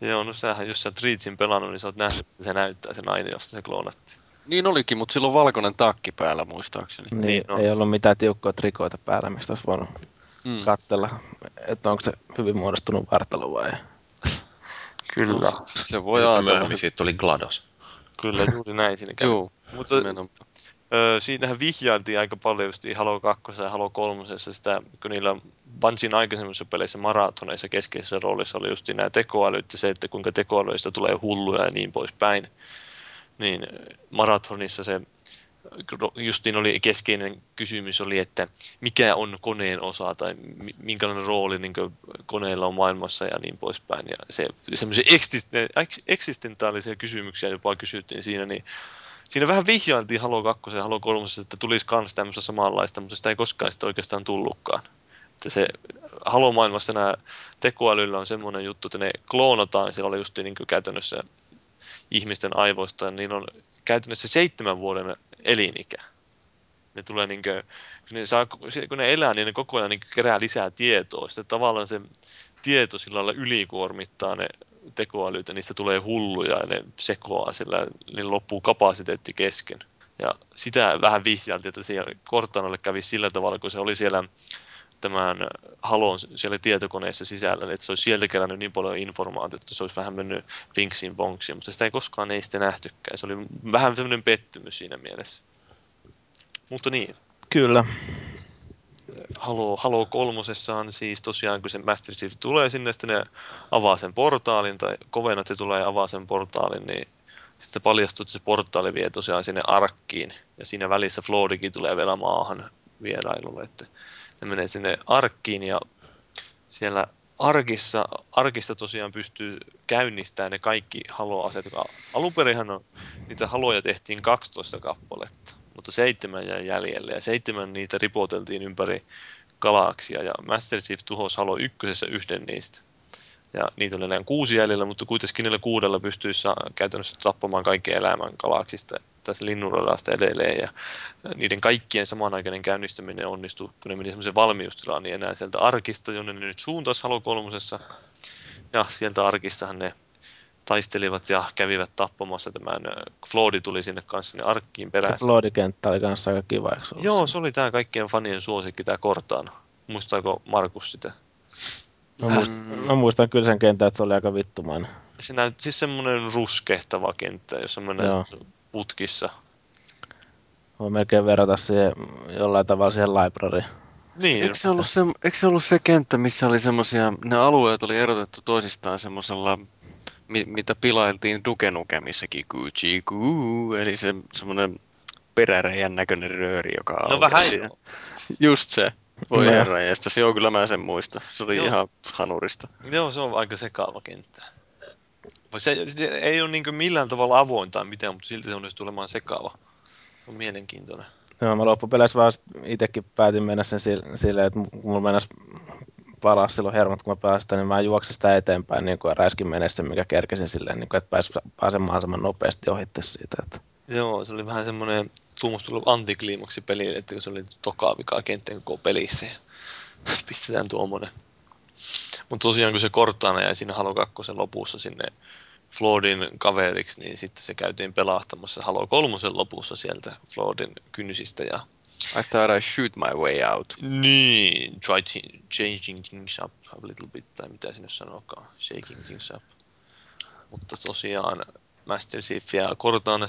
Joo, no sähän, jos sä oot Reachin pelannut, niin sä oot nähnyt, että se näyttää se nainen, josta se kloonattiin. Niin olikin, mutta sillä on valkoinen takki päällä muistaakseni. Niin, Niin, no. Ei ollut mitään tiukkoa trikoita päällä, mistä olisi voinut Mm. katsella, että onko se hyvin muodostunut vartalo vai. [laughs] Kyllä. Se voi Sitten ajatella. myöhemmin siitä tuli GLaDOS. Kyllä, juuri näin siinä kävi. Joo, Mutta. Öö, siinähän vihjailtiin aika paljon just Halo 2 ja Halo 3 sitä, kun niillä Bungien aikaisemmissa peleissä maratoneissa keskeisessä roolissa oli just nämä tekoälyt ja se, että kuinka tekoälyistä tulee hulluja ja niin poispäin. Niin maratonissa se justiin oli keskeinen kysymys oli, että mikä on koneen osa tai mi- minkälainen rooli niin koneella on maailmassa ja niin poispäin. Ja se, semmoisia eksisten- eks- eksistentaalisia kysymyksiä jopa kysyttiin siinä, niin siinä vähän vihjailtiin Halo 2 ja Halo 3, että tulisi kans tämmöistä samanlaista, mutta sitä ei koskaan sitten oikeastaan tullutkaan. Että se Halo-maailmassa nämä tekoälyllä on semmoinen juttu, että ne kloonataan, siellä oli just niin käytännössä ihmisten aivoista, ja niillä on käytännössä seitsemän vuoden elinikä. Ne tulee niin kuin, kun ne, saa, kun ne elää, niin ne koko ajan niin kerää lisää tietoa. Sitten tavallaan se tieto sillä lailla ylikuormittaa ne tekoälyt ja niistä tulee hulluja ja ne sekoaa sillä, niin loppuu kapasiteetti kesken. Ja sitä vähän vihjailtiin, että siellä Cortanalle kävi sillä tavalla, kun se oli siellä tämän Halon siellä tietokoneessa sisällä, että se olisi sieltä kerännyt niin paljon informaatiota, että se olisi vähän mennyt vinksiin bonksiin, mutta sitä ei koskaan ei sitten nähtykään. Se oli vähän sellainen pettymys siinä mielessä. Mutta niin, Kyllä. Halo, Halo kolmosessa on siis tosiaan, kun se Master Chief tulee sinne, sitten ne avaa sen portaalin, tai kovennat ja tulee ja avaa sen portaalin, niin sitten paljastuu, että se portaali vie tosiaan sinne arkkiin, ja siinä välissä Floodikin tulee vielä maahan vierailulle, että ne menee sinne arkkiin, ja siellä arkissa, arkissa tosiaan pystyy käynnistämään ne kaikki haloaseet, joka alun on, niitä haloja tehtiin 12 kappaletta, mutta seitsemän jäi jäljelle ja seitsemän niitä ripoteltiin ympäri galaksia ja Master Chief tuhosi Halo ykkösessä yhden niistä. Ja niitä oli enää kuusi jäljellä, mutta kuitenkin niillä kuudella pystyisi käytännössä tappamaan kaiken elämän galaksista tässä linnunradasta edelleen. Ja niiden kaikkien samanaikainen käynnistäminen onnistui, kun ne meni semmoisen valmiustilaan, niin enää sieltä arkista, jonne ne nyt suuntasi Halo kolmosessa. Ja sieltä arkistahan ne taistelivat ja kävivät tappamassa tämän, Floodi tuli sinne kanssa sinne arkkiin Se perässä. Floodikenttä oli kanssa aika kiva, eikö se ollut? Joo, se oli tämä kaikkien fanien suosikki, tämä Cortana. Muistaako Markus sitä? Mä, muist, Mm. mä muistan kyllä sen kentän, että se oli aika vittumainen. Se näytti siis semmoinen ruskehtava kenttä, jos semmoinen Joo. putkissa. Voi melkein verrata siihen jollain tavalla siihen libraryin. Niin, Eikö se, ollut se, eikö se ollut se kenttä, missä oli semmosia, ne alueet oli erotettu toisistaan semmoisella, mi, mitä pilailtiin Duke Nukemissakin, Gucci Goo, eli se semmoinen peräreijän näköinen rööri, joka no aukesi vähän joo. Just se. Voi No. herra jästä, joo kyllä mä sen muistan. Se oli Joo. ihan hanurista. Joo, se on aika sekaava kenttä. Se, se ei ole niin millään tavalla avoin tai mitään, mutta silti se onnistuu olemaan sekaava. On mielenkiintoinen. Joo, mä loppupeleissä vaan itsekin päätin mennä sen sil- silleen, että mulla mennäs palaa silloin hermot, kun mä pääsin sitä, niin mä juoksin sitä eteenpäin niin kuin räiskin mennä sen, mikä kerkesin silleen, niin kuin, että pääs pääsemään mahdollisimman nopeasti ohitte siitä. Että. Joo, se oli vähän semmoinen tuumus tullut antikliimaksi pelille, että se oli tokaa vikaa kenttän koko pelissä. [laughs] Pistetään tuommoinen. Mutta tosiaan kun se Cortana jäi siinä Halo 2 lopussa sinne Floodin kaveriksi, niin sitten se käytiin pelahtamassa Halo 3 lopussa sieltä Floodin kynsistä ja I thought I shoot my way out. niin, try changing things up a little bit, tai mitä sinne sanokaan, shaking things up. Mutta tosiaan Master Chief ja Cortana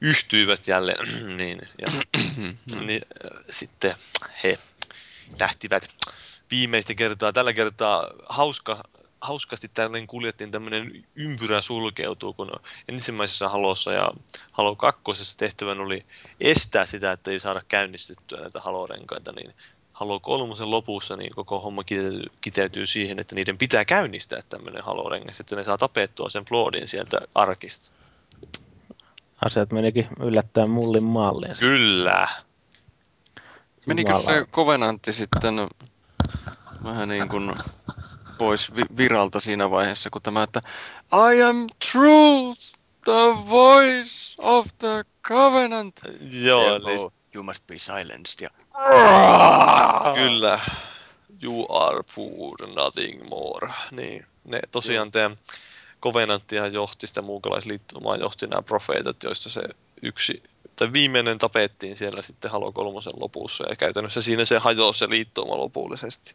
yhtyivät jälleen, [clears throat] niin, ja [clears throat] niin, äh, sitten he lähtivät viimeistä kertaa. Tällä kertaa hauska, hauskasti tällainen kuljettiin tämmöinen ympyrä sulkeutuu, kun ensimmäisessä halossa ja Halo 2 tehtävän oli estää sitä, että ei saada käynnistettyä näitä halorenkaita, niin Halo 3 lopussa niin koko homma kiteytyy, siihen, että niiden pitää käynnistää tämmöinen halorengas, että ne saa tapettua sen Floodin sieltä arkista. Asiat menikin yllättäen mullin malliin. Kyllä. Menikö se kovenantti sitten vähän niin kuin pois vi- viralta siinä vaiheessa, kun tämä, että I am truth, the voice of the covenant. Joo, eli you must be silenced. Ja... Kyllä. You are food, nothing more. Niin, ne tosiaan tämä Covenanttihan johti sitä muukalaisliittomaa, johti nämä profeetat, joista se yksi, tai viimeinen tapettiin siellä sitten Halo kolmosen lopussa, ja käytännössä siinä se hajosi se liittoma lopullisesti.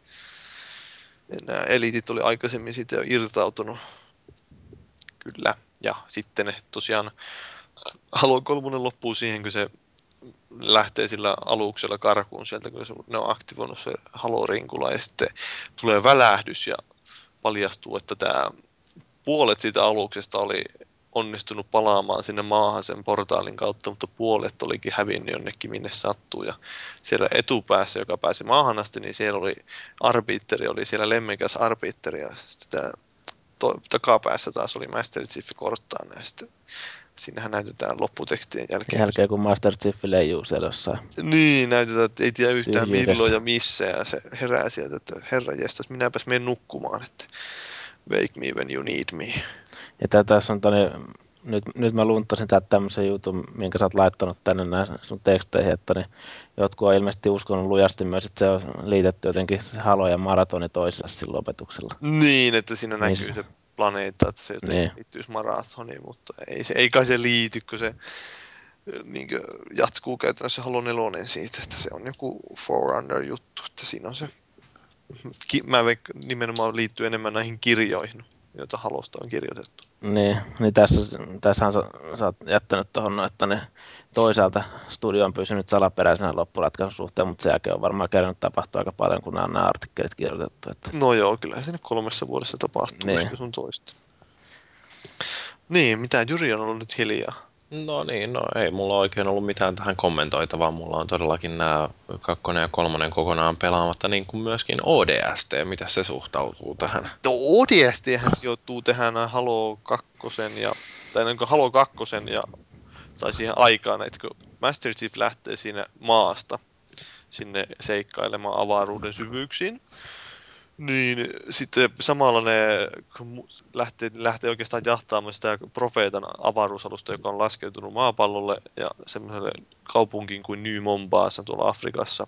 Nämä eliitit oli aikaisemmin siitä jo irtautunut. Kyllä. Ja sitten ne tosiaan Halo kolmonen loppuu siihen, kun se lähtee sillä aluksella karkuun sieltä, kun se, ne on aktivoinut se halorinkula ja sitten tulee välähdys ja paljastuu, että tämä puolet siitä aluksesta oli onnistunut palaamaan sinne maahan sen portaalin kautta, mutta puolet olikin hävinnyt jonnekin minne sattuu. Ja siellä etupäässä, joka pääsi maahan asti, niin siellä oli arbiitteri, oli siellä lemmekäs arbiitteri ja tämä to, takapäässä taas oli Master Chief Cortana ja sitten siinähän näytetään lopputekstien jälkeen. Jälkeen kun Master Chief leijuu siellä jossain. Niin, näytetään, että ei tiedä yhtään Tyhjyydessä. milloin ja missä, ja se herää sieltä, että herra jestas, minäpäs menen nukkumaan, että wake me when you need me. Ja tää tässä on toni, nyt, nyt mä lunttasin täältä tämmöisen jutun, minkä sä oot laittanut tänne näin sun teksteihin, että niin jotkut on ilmeisesti uskonut lujasti myös, että se on liitetty jotenkin se Halo ja maratoni toisella sillä lopetuksella. Niin, että siinä Niin näkyy se- se planeetta, että se jotenkin Niin. liittyisi maratoniin, mutta ei, se, ei kai se liity, kun se niin jatkuu käytännössä Halo 4 siitä, että se on joku Forerunner juttu, että siinä on se, mä nimenomaan liittyy enemmän näihin kirjoihin, joita Halosta on kirjoitettu. Niin, niin tässä, tässähän sä, sä oot jättänyt tuohon, että ne toisaalta studio on pysynyt salaperäisenä loppuratkaisun suhteen, mutta sen jälkeen on varmaan käynyt tapahtua aika paljon, kun nämä on nämä artikkelit kirjoitettu. Että, No joo, kyllä siinä kolmessa vuodessa tapahtuu Niin. sun toista. Niin, mitä Juri on ollut nyt hiljaa. No niin, no ei mulla oikein ollut mitään tähän kommentoitavaa. Mulla on todellakin nämä kakkonen ja kolmonen kokonaan pelaamatta, niin kuin myöskin ODST. Mitä se suhtautuu tähän? No ODSThän sijoittuu tähän Halo 2 ja, tai niin Halo 2 ja, tai siihen aikaan, että kun Master Chief lähtee siinä maasta sinne seikkailemaan avaruuden syvyyksiin, niin sitten samalla ne lähtee, lähtee oikeastaan jahtaamaan sitä profeetan avaruusalusta, joka on laskeutunut maapallolle ja semmoiselle kaupunkiin kuin New Mombasa tuolla Afrikassa.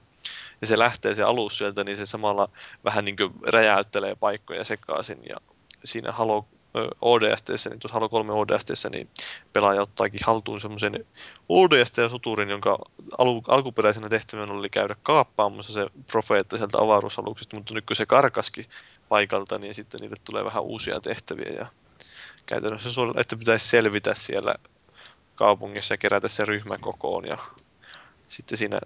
Ja se lähtee se alus sieltä, niin se samalla vähän niin kuin räjäyttelee paikkoja sekaisin. Ja siinä Halo ö, ODSTssä, niin tuossa Halo 3 ODSTssä, niin pelaaja ottaakin haltuun semmoisen ODST-soturin, jonka alu, alkuperäisenä tehtävänä oli käydä kaappaamassa se profeetta sieltä avaruusaluksesta, mutta nyt kun se karkaski paikalta, niin sitten niille tulee vähän uusia tehtäviä ja käytännössä että pitäisi selvitä siellä kaupungissa ja kerätä se ryhmä kokoon ja sitten siinä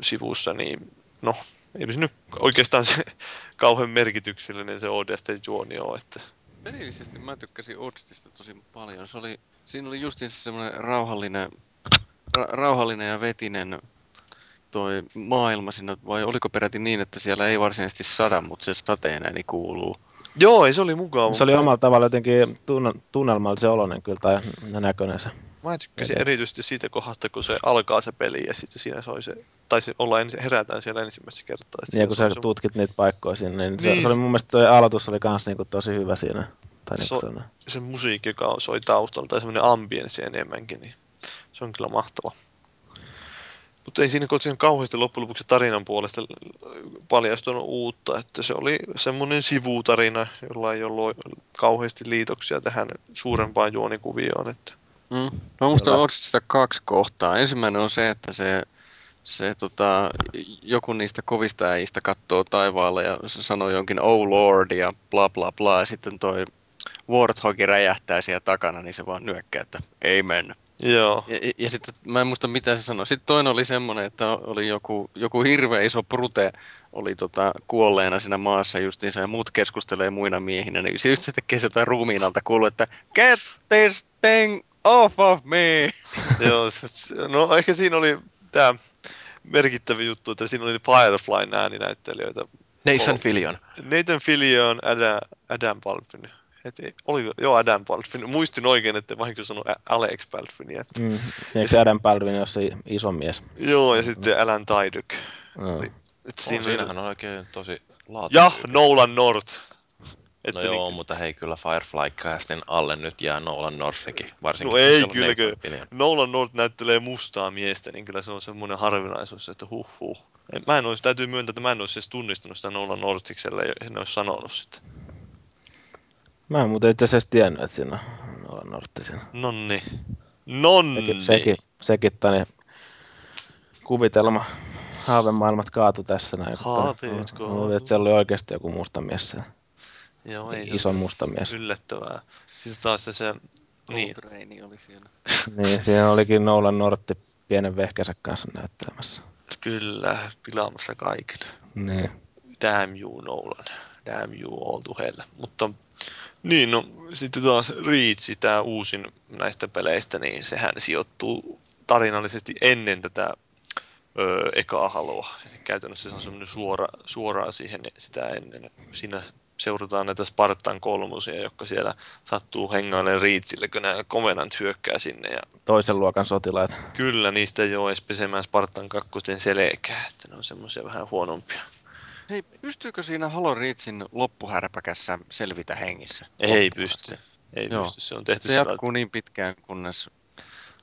sivussa, niin no, ei se nyt oikeastaan se [laughs] kauhean merkityksellinen se Odesten juoni ole, että Pelillisesti mä tykkäsin Odstista tosi paljon. Se oli, siinä oli just semmoinen rauhallinen, ra, rauhallinen ja vetinen toi maailma siinä, vai oliko peräti niin, että siellä ei varsinaisesti sada, mutta se sateen ääni kuuluu. Joo, ei se oli mukava. Se oli omalla tavalla jotenkin tunn- tunnelmallisen oloinen kyllä tai näköinen se. Mä tykkäsin erityisesti siitä kohdasta, kun se alkaa se peli ja sitten siinä soi se, tai se olla ensin, herätään siellä ensimmäistä kertaa. Niin kun sä se- tutkit niitä paikkoja sinne, niin, se, Niin. se oli mun mielestä toi aloitus oli kans niinku tosi hyvä siinä. Tai So- se se musiikki, joka soi taustalla, tai semmoinen ambienssi enemmänkin, niin se on kyllä mahtava. Mutta ei siinä kotien kauheasti loppujen lopuksi tarinan puolesta paljastunut uutta, että se oli semmoinen sivutarina, jolla ei ollut kauheasti liitoksia tähän suurempaan juonikuvioon. Että... Mm. Mä muistan Hyvä. Odstista kaksi kohtaa. Ensimmäinen on se, että se, se tota, joku niistä kovista äijistä katsoo taivaalle ja se sanoo jonkin oh lord ja bla bla bla. Ja sitten toi Warthog räjähtää siellä takana, niin se vaan nyökkää, että amen. Joo, Ja, ja, sitten mä en muista mitä se sanoi. Sitten toinen oli semmoinen, että oli joku, joku hirveä iso brute oli tota, kuolleena siinä maassa justiinsa ja muut keskustelee muina miehinä. Niin se just tekee sieltä ruumiin alta kuuluu, että get this thing off of me! [laughs] joo no ehkä siinä oli tämä merkittävä juttu, että siinä oli Fireflyn ääninäyttelijöitä. Nathan. Fillion. Nathan Fillion, Adam, Adam Balfin. Heti, oliko, joo, Adam Balfin. Muistin oikein, että vahinko sanoi Alex Balfinia. Että, Mm. Eikö se Adam Baldwin ole se iso mies? joo, ja sitten Alan Tydyk. Mm. Että Oh, siinä siinähän on oikein tosi Ja laatutyyppi. Nolan North. No joo, mutta hei, kyllä Firefly-castin alle nyt jää Nolan Northikin, varsinkin No ei on kyllä, kyllä. Nolan North näyttelee mustaa miestä, niin kyllä se on semmoinen harvinaisuus, että huh huh. En- Mä en olisi, täytyy myöntää, että mä en olisi edes tunnistanut sitä Nolan Northikselle, ja en olisi sanonut sitä. Mä en muuten itse asiassa tiennyt, että siinä on Nolan Nortti siinä. Nonni. Sekin, Nonni. sekin, sekin tani kuvitelma haavemaailmat kaatu tässä näin. mutta Haaveet kaatu. luulin, että siellä oli oikeasti joku musta mies siellä. Joo, ei se Iso ole musta mies. yllättävää. Sitten taas se, se niin, Coltrane oli siellä. [laughs] Niin, siinä olikin Nolan Nortti pienen vehkänsä kanssa näyttelemässä. kyllä, pilaamassa kaiken. Niin. Damn you Nolan. Damn you all to hell. Mutta niin, no sitten taas Reach, tämä uusin näistä peleistä, niin sehän sijoittuu tarinallisesti ennen tätä öö, ekaa haloa. Eli käytännössä se on semmoinen suora, suoraan siihen sitä ennen. Siinä seurataan näitä Spartan kolmosia, jotka siellä sattuu hengailemaan Reachille, kun nämä Covenant hyökkää sinne. Ja Toisen luokan sotilaita. kyllä niistä ei ole edes pesemään Spartan kakkosten selkää, että ne on semmoisia vähän huonompia. Hei, pystyykö siinä Halo Reachin loppuhärpäkässä selvitä hengissä? Ei pysty. Ei Joo. pysty, se on tehty Se jatkuu niin pitkään, kunnes...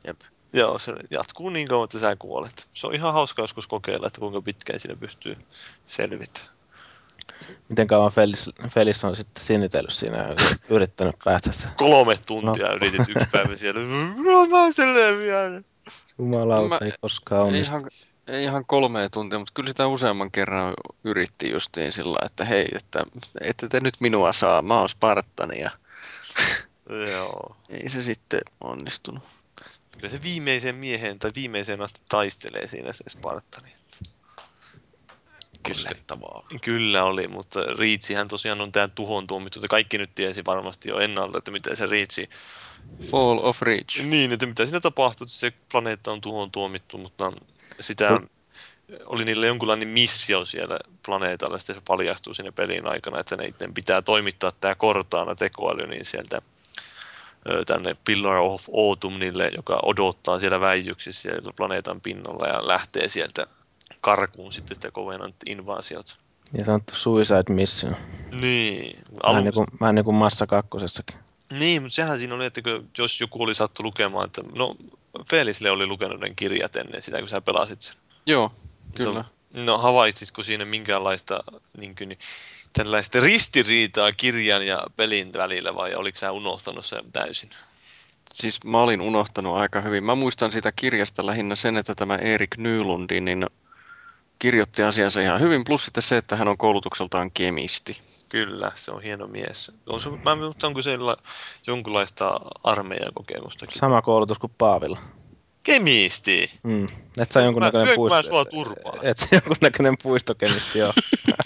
Jep. Joo, se jatkuu niin kauan, että sä kuolet. Se on ihan hauska joskus kokeilla, että kuinka pitkään siinä pystyy selvitä. Miten kauan Felis, Felis on sitten sinitellyt siinä ja yrittänyt päästä se. Kolme tuntia No. yritit yksi päivä siellä. [laughs] No mä selviän. Jumalauta, Mä- ei koskaan onnistu. ihan, ei ihan kolmea tuntia, mutta kyllä sitä useamman kerran yritti justiin sillä että hei, että ette te nyt minua saa, mä oon Spartani ja [laughs] Joo. ei se sitten onnistunut. Kyllä se viimeisen miehen tai viimeiseen asti taistelee siinä se Spartani. Koskettavaa. Kyllä oli, mutta Reachihän tosiaan on tämä tuhon tuomittu. että Kaikki nyt tiesi varmasti jo ennalta, että miten se Reachi Fall of Reach. Niin, että mitä siinä tapahtuu, että se planeetta on tuhoon tuomittu, mutta sitä oli niillä jonkunlainen missio siellä planeetalla, sitten se paljastuu siinä pelin aikana, että niiden pitää toimittaa tämä Cortana tekoäly niin sieltä tänne Pillar of Autumnille, joka odottaa siellä väijyksissä siellä planeetan pinnalla ja lähtee sieltä karkuun sitten sitä Covenant invasiota. Niin sanottu Suicide Mission. Niin, Vähän alun, niin kuin, vähän niin kuin Massa kakkosessakin. Niin, mutta sehän siinä oli, että jos joku oli sattu lukemaan, että no Felisle oli lukenut ne kirjat ennen sitä, kun sä pelasit sen. Joo, kyllä. No havaitsitko siinä minkäänlaista niin kuin, tällaista ristiriitaa kirjan ja pelin välillä vai oliko sä unohtanut sen täysin? Siis mä olin unohtanut aika hyvin. Mä muistan siitä kirjasta lähinnä sen, että tämä Erik Nylundi niin kirjoitti asiansa ihan hyvin, plus sitten se, että hän on koulutukseltaan kemisti. Kyllä, se on hieno mies. On se, mä en muista, onko siellä jonkunlaista armeijakokemustakin. Sama koulutus kuin Paavilla. Kemisti! Mm. Et sä jonkunnäköinen lyönkö mä puisto... sua turpaan? Et sä jonkunnäköinen puistokemisti joo.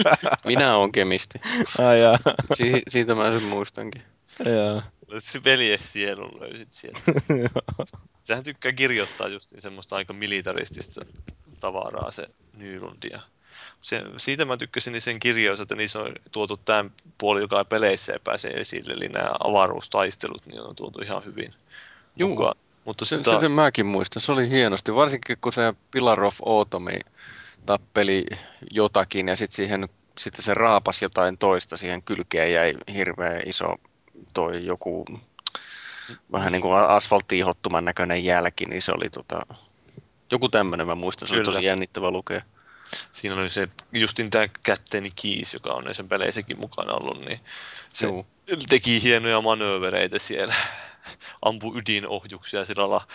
[laughs] Minä olen kemisti. Ai jaa. Si- siitä mä sen muistankin. Joo. Se veljessielun löysit sieltä. [laughs] Sehän tykkää kirjoittaa just semmoista aika militaristista tavaraa se Nylund. Ja se, siitä mä tykkäsin niin sen kirjoissa, että niissä on tuotu tämän puoli, joka peleissä ei pääse esille, eli nämä avaruustaistelut, niin on tuotu ihan hyvin Juu. mukaan. Mutta sitä, sen mäkin muistan. Se oli hienosti. Varsinkin kun se Pillar of Autumn tappeli jotakin ja sitten siihen sitten se raapas jotain toista siihen kylkeen jäi hirveä iso toi joku vähän niin kuin asfalttiihottuman näköinen jälki, niin se oli tota, joku tämmöinen, mä muistan, se oli Kyllä. tosi jännittävä lukea. Siinä oli se justin tämä Captain Keys, joka on näissä peleissäkin mukana ollut, niin se Juu. teki hienoja manöövereitä siellä. Ampui ydinohjuksia sillä lailla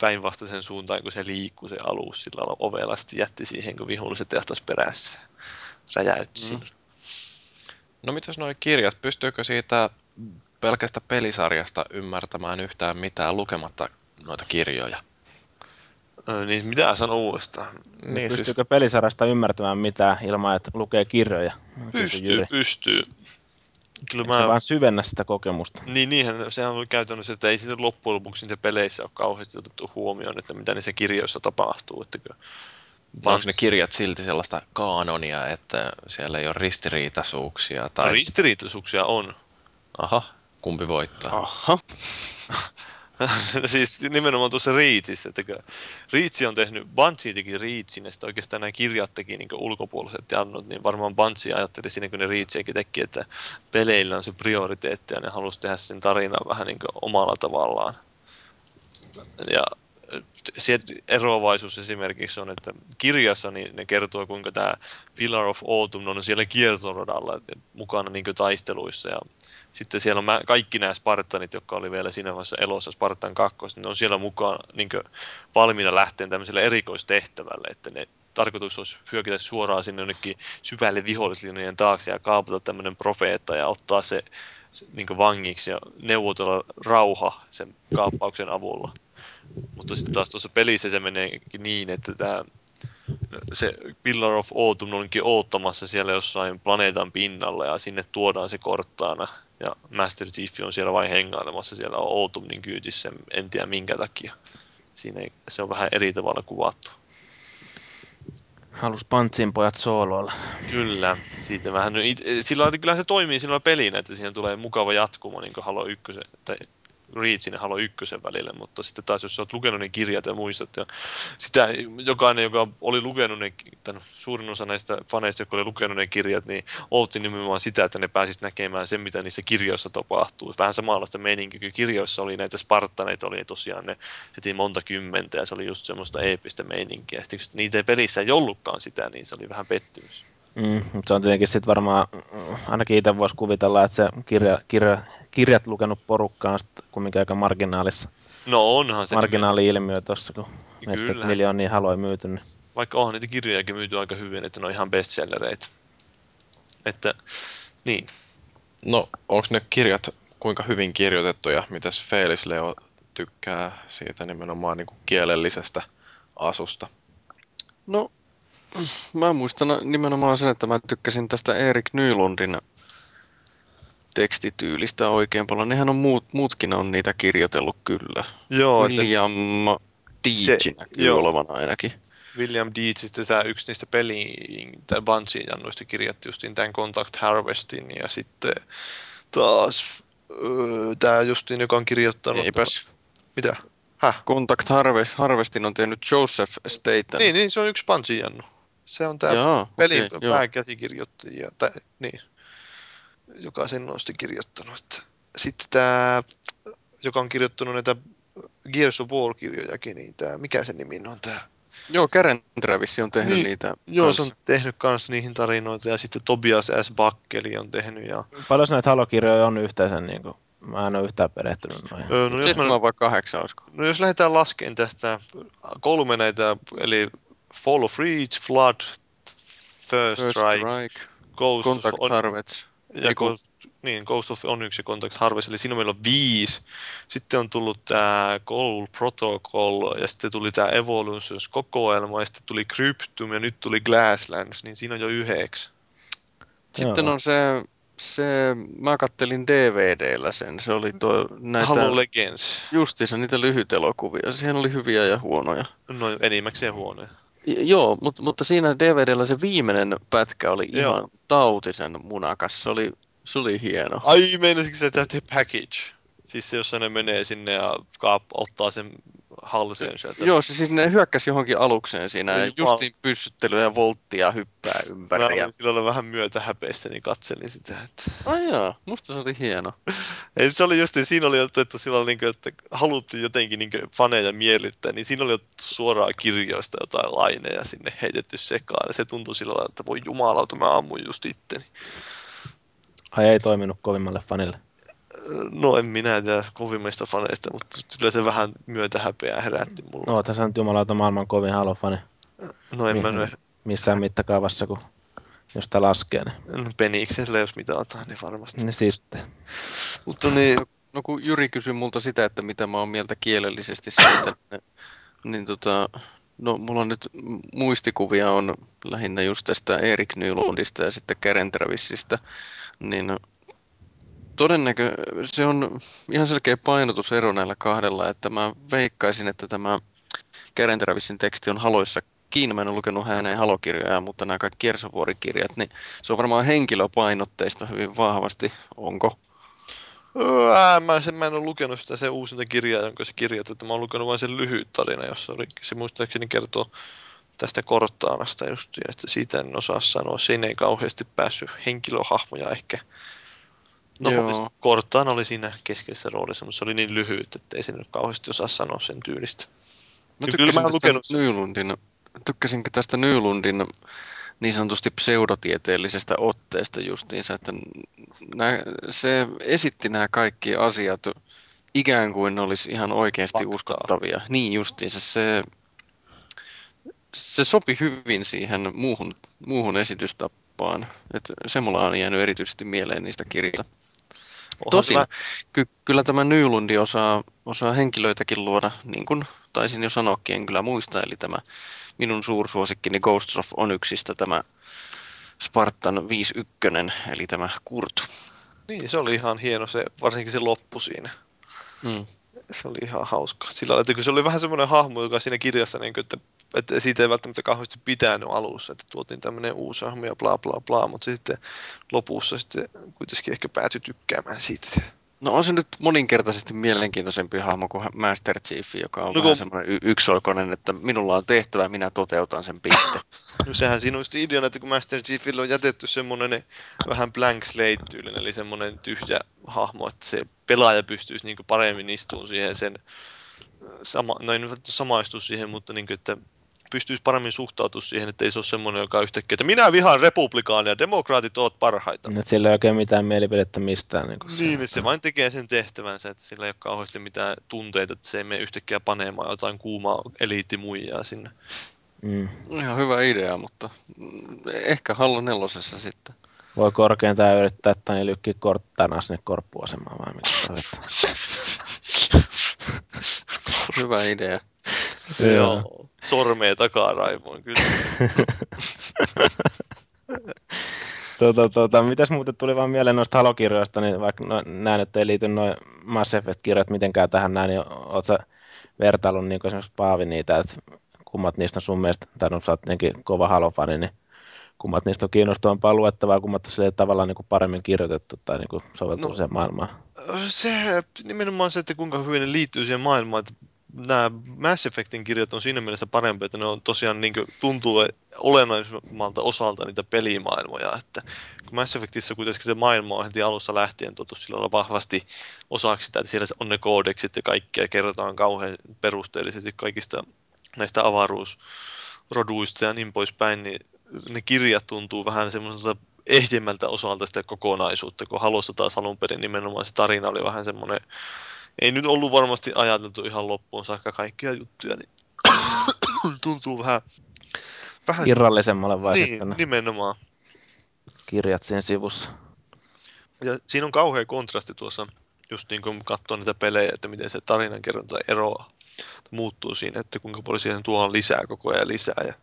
päinvastaisen suuntaan, kun se liikkui se alus sillä lailla ovelasti, jätti siihen, kun viholliset tehtas perässä. Räjäytti Mm. mm. No mitäs nuo kirjat, pystyykö siitä pelkästä pelisarjasta ymmärtämään yhtään mitään lukematta noita kirjoja? Niin mitä sano uudestaan? Niin siis, Pystyykö pelisarjasta ymmärtämään mitään ilman, että lukee kirjoja? Pystyy, Jyri. pystyy. Kyllä Eikö se mä, vaan syvennä sitä kokemusta? niin, niinhän sehän on käytännössä, että ei sitten loppujen lopuksi niissä peleissä ole kauheasti otettu huomioon, että mitä niissä kirjoissa tapahtuu. Että kun onko ne kirjat silti sellaista kaanonia, että siellä ei ole ristiriitaisuuksia? Tai... Ristiriitaisuuksia on. Aha, kumpi voittaa? Aha. [laughs] siis nimenomaan tuossa Reachissä, että kun Reach on tehnyt, Bungie teki Reachin ja sitten oikeastaan nämä kirjat teki niin ulkopuoliset jannut, niin varmaan Bungie ajatteli siinä, kun ne Reachiakin teki, että peleillä on se prioriteetti ja ne halusi tehdä sen tarinan vähän niin omalla tavallaan. Ja eroavaisuus esimerkiksi on, että kirjassa niin ne kertoo, kuinka tämä Pillar of Autumn on siellä kiertoradalla mukana niin taisteluissa ja sitten siellä on mä, kaikki nämä Spartanit, jotka oli vielä siinä vaiheessa elossa, Spartan 2, niin ne on siellä mukaan niin valmiina lähteen tämmöiselle erikoistehtävälle, että ne tarkoitus olisi hyökätä suoraan sinne jonnekin syvälle vihollislinjojen taakse ja kaapata tämmöinen profeetta ja ottaa se, niin vangiksi ja neuvotella rauha sen kaappauksen avulla. Mutta sitten taas tuossa pelissä se meneekin niin, että tämä se Pillar of Autumn onkin oottamassa siellä jossain planeetan pinnalla ja sinne tuodaan se korttaana. Ja Master Chief on siellä vain hengailemassa siellä on Autumnin kyytissä, en tiedä minkä takia. Siinä ei, se on vähän eri tavalla kuvattu. Halus Pantsin pojat sooloilla. Kyllä, siitä vähän, it, sillä kyllähän se toimii sillä pelinä, että siihen tulee mukava jatkumo niin kuin Halo 1, tai Reachin ja Halo 1 välille, mutta sitten taas jos sä oot lukenut ne kirjat ja muistat, ja sitä jokainen, joka oli lukenut ne, tämän suurin osa näistä faneista, jotka oli lukenut ne kirjat, niin odotti nimenomaan sitä, että ne pääsis näkemään sen, mitä niissä kirjoissa tapahtuu. Vähän samanlaista meininkiä, kun kirjoissa oli näitä Spartaneita, oli tosiaan ne heti monta kymmentä, ja se oli just semmoista eeppistä meininkiä. Sitten kun niitä pelissä ei ollutkaan sitä, niin se oli vähän pettymys. Mm, mutta se on tietenkin sitten varmaan, ainakin itse voisi kuvitella, että se kirja, kirja, kirjat lukenut porukka on sitten kumminkin aika marginaalissa. No onhan se. Marginaali-ilmiö tuossa, kun miettii, Kyllä. että miljoonia haloi myyty. Niin. vaikka onhan niitä kirjojakin myyty aika hyvin, että ne on ihan bestsellereitä. Että, niin. No, onko ne kirjat kuinka hyvin kirjoitettuja? Mitäs Felis Leo tykkää siitä nimenomaan niin kuin kielellisestä asusta? No, mä muistan nimenomaan sen, että mä tykkäsin tästä Erik Nylundin tekstityylistä oikein paljon. Nehän on muut, muutkin on niitä kirjoitellut kyllä. Joo, William Deitch Se- näkyy joo. olevan ainakin. William Deedsistä tämä yksi niistä peliin, tai Bungie jannuista kirjoitti justiin tämän Contact Harvestin, ja sitten taas öö, tämä justiin, joka on kirjoittanut... Eipäs. Mitä? Häh? Contact Harvest, Harvestin on tehnyt Joseph Staten. Niin, niin, se on yksi Bungie jannu. Se on tämä Jaa, pelin okei, joo. pääkäsikirjoittajia, tai niin, joka sen on sitten kirjoittanut. Että Sitten tämä, joka on kirjoittanut näitä Gears of War-kirjojakin, niin tämä, mikä sen nimi on tämä? Joo, Karen Travis on tehnyt Niin, niitä Joo, kanssa. se on tehnyt kans niihin tarinoita, ja sitten Tobias S. Bakkeli on tehnyt, ja Paljon näitä halokirjoja on yhteensä, niin kuin, mä en ole yhtään perehtynyt noihin. Öö, no, jos, mä, vai kahdeksan, olisiko? no jos lähdetään laskemaan tästä kolme näitä, eli Fall of Reach, Flood, First, First Strike, Strike, Ghost Contact on, Harvest. Ja Ei kun- Ghost, niin, Ghost of Onyx ja Contact Harvest, eli siinä meillä on viisi. Sitten on tullut tämä Goal Protocol, ja sitten tuli tämä Evolutions-kokoelma, ja sitten tuli Cryptum, ja nyt tuli Glasslands, niin siinä on jo yhdeksi. Sitten Joo. on se, se, mä kattelin DVDllä sen, se oli tuo näitä, Halo Legends. justiinsa niitä lyhytelokuvia, siihen oli hyviä ja huonoja. No enimmäkseen huonoja. Joo, mutta, mutta siinä DVDllä se viimeinen pätkä oli Joo. ihan tautisen munakas, se oli, se oli hieno. Ai, meinasitko se The Package? Siis se, jossa ne menee sinne ja kaap, ottaa sen halseen sieltä. Joo, se siis ne hyökkäsi johonkin alukseen siinä ja justiin pyssyttelyä ja volttia hyppää Mä ympäri. Ja... olin silloin vähän myötä häpeissä, niin katselin sitä. Että... Ai jaa, musta se oli hieno. [laughs] Ei, se oli just, siinä oli otettu silloin, niin kuin, että haluttiin jotenkin niin kuin, faneja miellyttää, niin siinä oli otettu suoraan kirjoista jotain laineja sinne heitetty sekaan. Ja se tuntui sillä lailla, että voi jumalauta, mä ammun just itteni. Ai ei toiminut kovimmalle fanille. No en minä tiedä kovimmista faneista, mutta kyllä se vähän myötä häpeää herätti mulla. No, tässä on nyt jumalauta maailman kovin Halo-fani No en mä Mi- nyt missään mittakaavassa, kun jos sitä laskee. Niin, no, peniksellä, jos mitataan, niin varmasti. niin sitten. Mutta niin, No kun Jyri kysyi multa sitä, että mitä mä oon mieltä kielellisesti siitä, [coughs] niin, niin tota, no mulla on nyt muistikuvia on lähinnä just tästä Erik Nylundista ja sitten Karen Travisista, niin todennäkö se on ihan selkeä painotusero näillä kahdella, että mä veikkaisin, että tämä Karen Travisin teksti on haloissa kiinni. Mä en ole lukenut hänen halokirjojaan, mutta nämä kaikki Kiersovuorikirjat, niin se on varmaan henkilöpainotteista hyvin vahvasti. Onko? Ää, mä, sen, mä en ole lukenut sitä se uusinta kirjaa, jonka se kirjoitti, että mä oon lukenut vain sen lyhyt tarina, jossa oli, se muistaakseni kertoo tästä Kortaanasta just, että siitä en osaa sanoa. Siinä ei kauheasti päässyt henkilöhahmoja ehkä. No, Joo. Kortaan oli siinä keskeisessä roolissa, mutta se oli niin lyhyt, että ei siinä nyt kauheasti osaa sanoa sen tyylistä. Mä Kyllä mä tykkäsin oon tästä lukenut. Nylundin, tykkäsinkö tästä Nylundin niin sanotusti pseudotieteellisestä otteesta justiinsa, että nää, se esitti nämä kaikki asiat ikään kuin ne olisi ihan oikeasti Faktaa. uskottavia. Niin justiinsa se, se sopi hyvin siihen muuhun, muuhun esitystapaan. Et se mulla on jäänyt erityisesti mieleen niistä kirjoista. Tosin, se ky- kyllä tämä Nylundi osaa, osaa henkilöitäkin luoda, niin kuin taisin jo sanoakin, en kyllä muista, eli tämä minun suursuosikkini Ghosts of Onyxista tämä Spartan 51, eli tämä Kurt. Niin, se oli ihan hieno se, varsinkin se loppu siinä. Mm. Se oli ihan hauska. Sillä lailla, että kun se oli vähän semmoinen hahmo, joka siinä kirjassa, niin kuin, että, että siitä ei välttämättä kauheasti pitänyt alussa, että tuotiin tämmöinen uusi hahmo ja bla bla bla, mutta sitten lopussa sitten kuitenkin ehkä päätyi tykkäämään siitä. No on se nyt moninkertaisesti mielenkiintoisempi hahmo kuin Master Chief, joka on No vähän kun- semmoinen y- yksioikoinen, että minulla on tehtävä, minä toteutan sen piste. [coughs] No sehän siinä on just ideana, että kun Master Chiefille on jätetty semmoinen vähän blank slate-tyylinen, eli semmoinen tyhjä hahmo, että se pelaaja pystyisi niin paremmin istumaan siihen sen, sama, no ei nyt samaistua siihen, mutta niin kuin, että pystyisi paremmin suhtautumaan siihen, että ei se ole semmoinen, joka yhtäkkiä, että minä vihaan republikaania ja demokraatit ovat parhaita. Nyt sillä ei oikein mitään mielipidettä mistään. Niin, kuin Niin, että se vain tekee sen tehtävänsä, että sillä ei ole kauheasti mitään tunteita, että se ei mene yhtäkkiä panemaan jotain kuumaa eliittimuijaa sinne. Mm. Ihan hyvä idea, mutta ehkä Halo nelosessa sitten. Voi korkeintaan yrittää tai lykkiä korttana sinne korppuasemaan vai mitä. Hyvä idea. Joo. Sormea takaa raivoin, kyllä. [laughs] Tuota, tuota, mitäs muuten tuli vaan mieleen noista halokirjoista, niin vaikka no, nämä nyt ei liity noin Mass Effect-kirjat mitenkään tähän näin, niin oot sä vertaillut niin esimerkiksi Paavi niitä, että kummat niistä on sun mielestä, tai no, sä oot kova halofani, niin kummat niistä on kiinnostavampaa luettavaa, kummat on silleen tavallaan niin kuin paremmin kirjoitettu tai niin kuin soveltuu No. siihen maailmaan. Se nimenomaan se, että kuinka hyvin ne liittyy siihen maailmaan, että nämä Mass Effectin kirjat on siinä mielessä parempi, että ne on tosiaan niin tuntuu olennaisemmalta osalta niitä pelimaailmoja, että kun Mass Effectissä kuitenkin se maailma on heti alussa lähtien tuotu sillä lailla vahvasti osaksi sitä, että siellä on ne koodeksit ja kaikkea, kerrotaan kauhean perusteellisesti kaikista näistä avaruusroduista ja niin poispäin, niin ne kirjat tuntuu vähän semmoiselta ehjemmältä osalta sitä kokonaisuutta, kun Halossa taas alun perin nimenomaan se tarina oli vähän semmoinen, ei nyt ollut varmasti ajateltu ihan loppuun saakka kaikkia juttuja, niin [coughs] tuntuu vähän, vähän Irrallisemmalle vai niin, nimenomaan. kirjat siinä sivussa. Ja siinä on kauhea kontrasti tuossa, just niin kuin katsoo niitä pelejä, että miten se tarinankerronta eroaa, muuttuu siinä, että kuinka paljon siihen tuohon lisää koko ajan lisää ja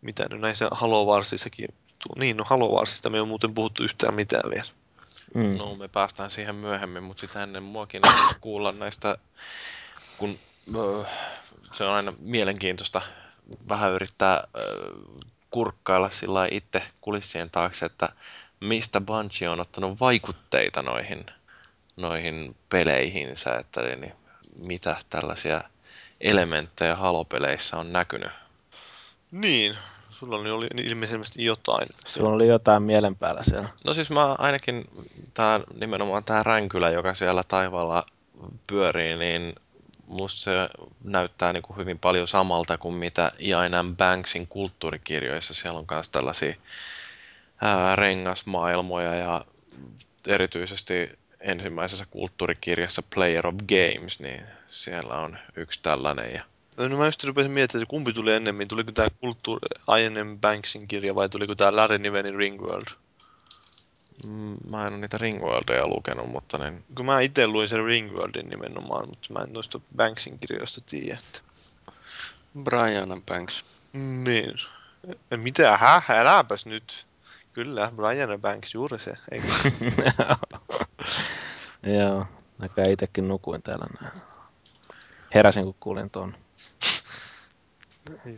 mitä nyt näissä Halo Warsissakin tuo. Niin, no Halo Warsista me ei ole muuten puhuttu yhtään mitään vielä. Mm. No, me päästään siihen myöhemmin, mutta sitä ennen muakin [coughs] kuulla näistä, kun se on aina mielenkiintoista vähän yrittää kurkkailla sillä itse kulissien taakse, että mistä Bungie on ottanut vaikutteita noihin, noihin peleihinsä, että niin, mitä tällaisia elementtejä halopeleissä on näkynyt. Niin, sulla oli ilmeisesti jotain. Sulla oli jotain mielen päällä siellä. No siis mä ainakin, tää, nimenomaan tämä ränkylä, joka siellä taivaalla pyörii, niin musta se näyttää niin kuin hyvin paljon samalta kuin mitä Ian Banksin kulttuurikirjoissa. Siellä on myös tällaisia ää, rengasmaailmoja ja erityisesti ensimmäisessä kulttuurikirjassa Player of Games, niin siellä on yksi tällainen. Ja No mä just rupesin miettimään, että kumpi tuli ennemmin. Tuliko tämä kulttuuri I.N.M. Banksin kirja vai tuliko tämä Larry Nivenin Ringworld? mm, mä en ole niitä Ringworldeja lukenut, mutta niin, Kun mä itse luin sen Ringworldin nimenomaan, mutta mä en noista Banksin kirjoista tiedä. Että... Brian Banks. Niin. Mitä? Häh? Äläpäs nyt. Kyllä, Brian Banks, juuri se. Eikö? [laughs] Joo, näköjään itsekin nukuin täällä näin. Heräsin kun kuulin tuon,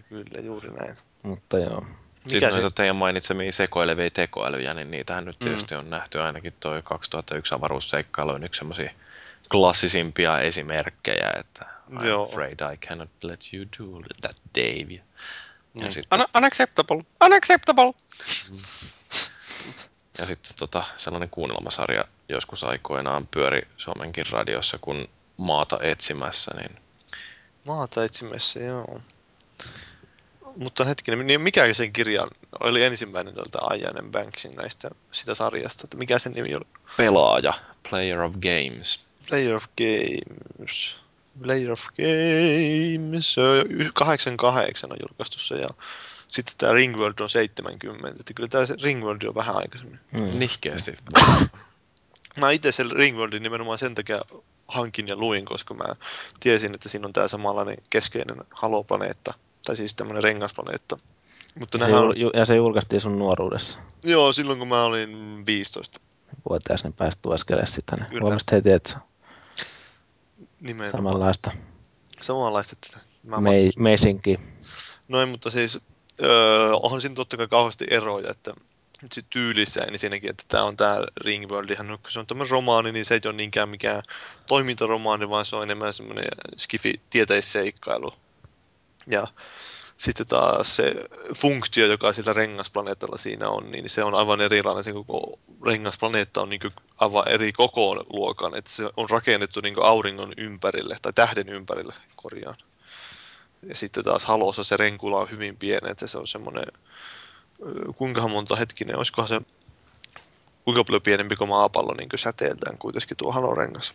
Kyllä, juuri näin. mutta joo. siis Mikä se? noita teidän mainitsemia sekoilevia tekoälyjä, niin niitähän nyt Mm. tietysti on nähty ainakin toi 2001 avaruusseikkailu on yksi semmoisia klassisimpia esimerkkejä, että I'm Joo. afraid I cannot let you do that, Dave. Ja Niin. sitten- Un- unacceptable. Unacceptable. [laughs] Ja sitten tota, sellainen kuunnelmasarja joskus aikoinaan pyöri Suomenkin radiossa, kun maata etsimässä, niin Maata etsimässä, joo. Mutta hetkinen, niin mikä sen kirja oli ensimmäinen tältä I.N.M. Banksin näistä sitä sarjasta? Että mikä sen nimi oli? pelaaja, Player of Games. Player of Games. Player of Games. Se on y- 88 on julkaistu se ja sitten tämä Ringworld on 70. Että kyllä tämä Ringworld on vähän aikaisemmin. Mm. Nihkeästi. [laughs] Mä itse sen Ringworldin nimenomaan sen takia hankin ja luin, koska mä tiesin, että siinä on tämä samanlainen keskeinen haloplaneetta. Tai siis tämmöinen rengasplaneetta. Mutta Se nehän jul- on, ju- ja se julkaistiin sun nuoruudessa. joo, silloin kun mä olin 15 Vuotias, niin pääsit tuoskelemaan sitä. Niin huomasit heti, että se nimenomaan. samanlaista Samanlaista. Että mä mei- meisinki. Noin, mutta siis öö, onhan siinä totta kai kauheasti eroja, että se tyylissä, niin siinäkin, että tämä on tämä Ringworld, ihan, kun se on tämmöinen romaani, niin se ei ole niinkään mikään toimintaromaani, vaan se on enemmän semmoinen skifi tieteisseikkailu. Ja sitten taas se funktio, joka sillä rengasplaneetalla siinä on, niin se on aivan erilainen. Se koko rengasplaneetta on niin aivan eri kokoon luokan, että se on rakennettu niin auringon ympärille, tai tähden ympärille, korjaan. Ja sitten taas Halossa se renkula on hyvin pieni, että se on semmoinen, kuinka monta hetkinen, olisikohan se kuinka paljon pienempi kuin maapallo niin säteeltään kuitenkin tuo halorengas.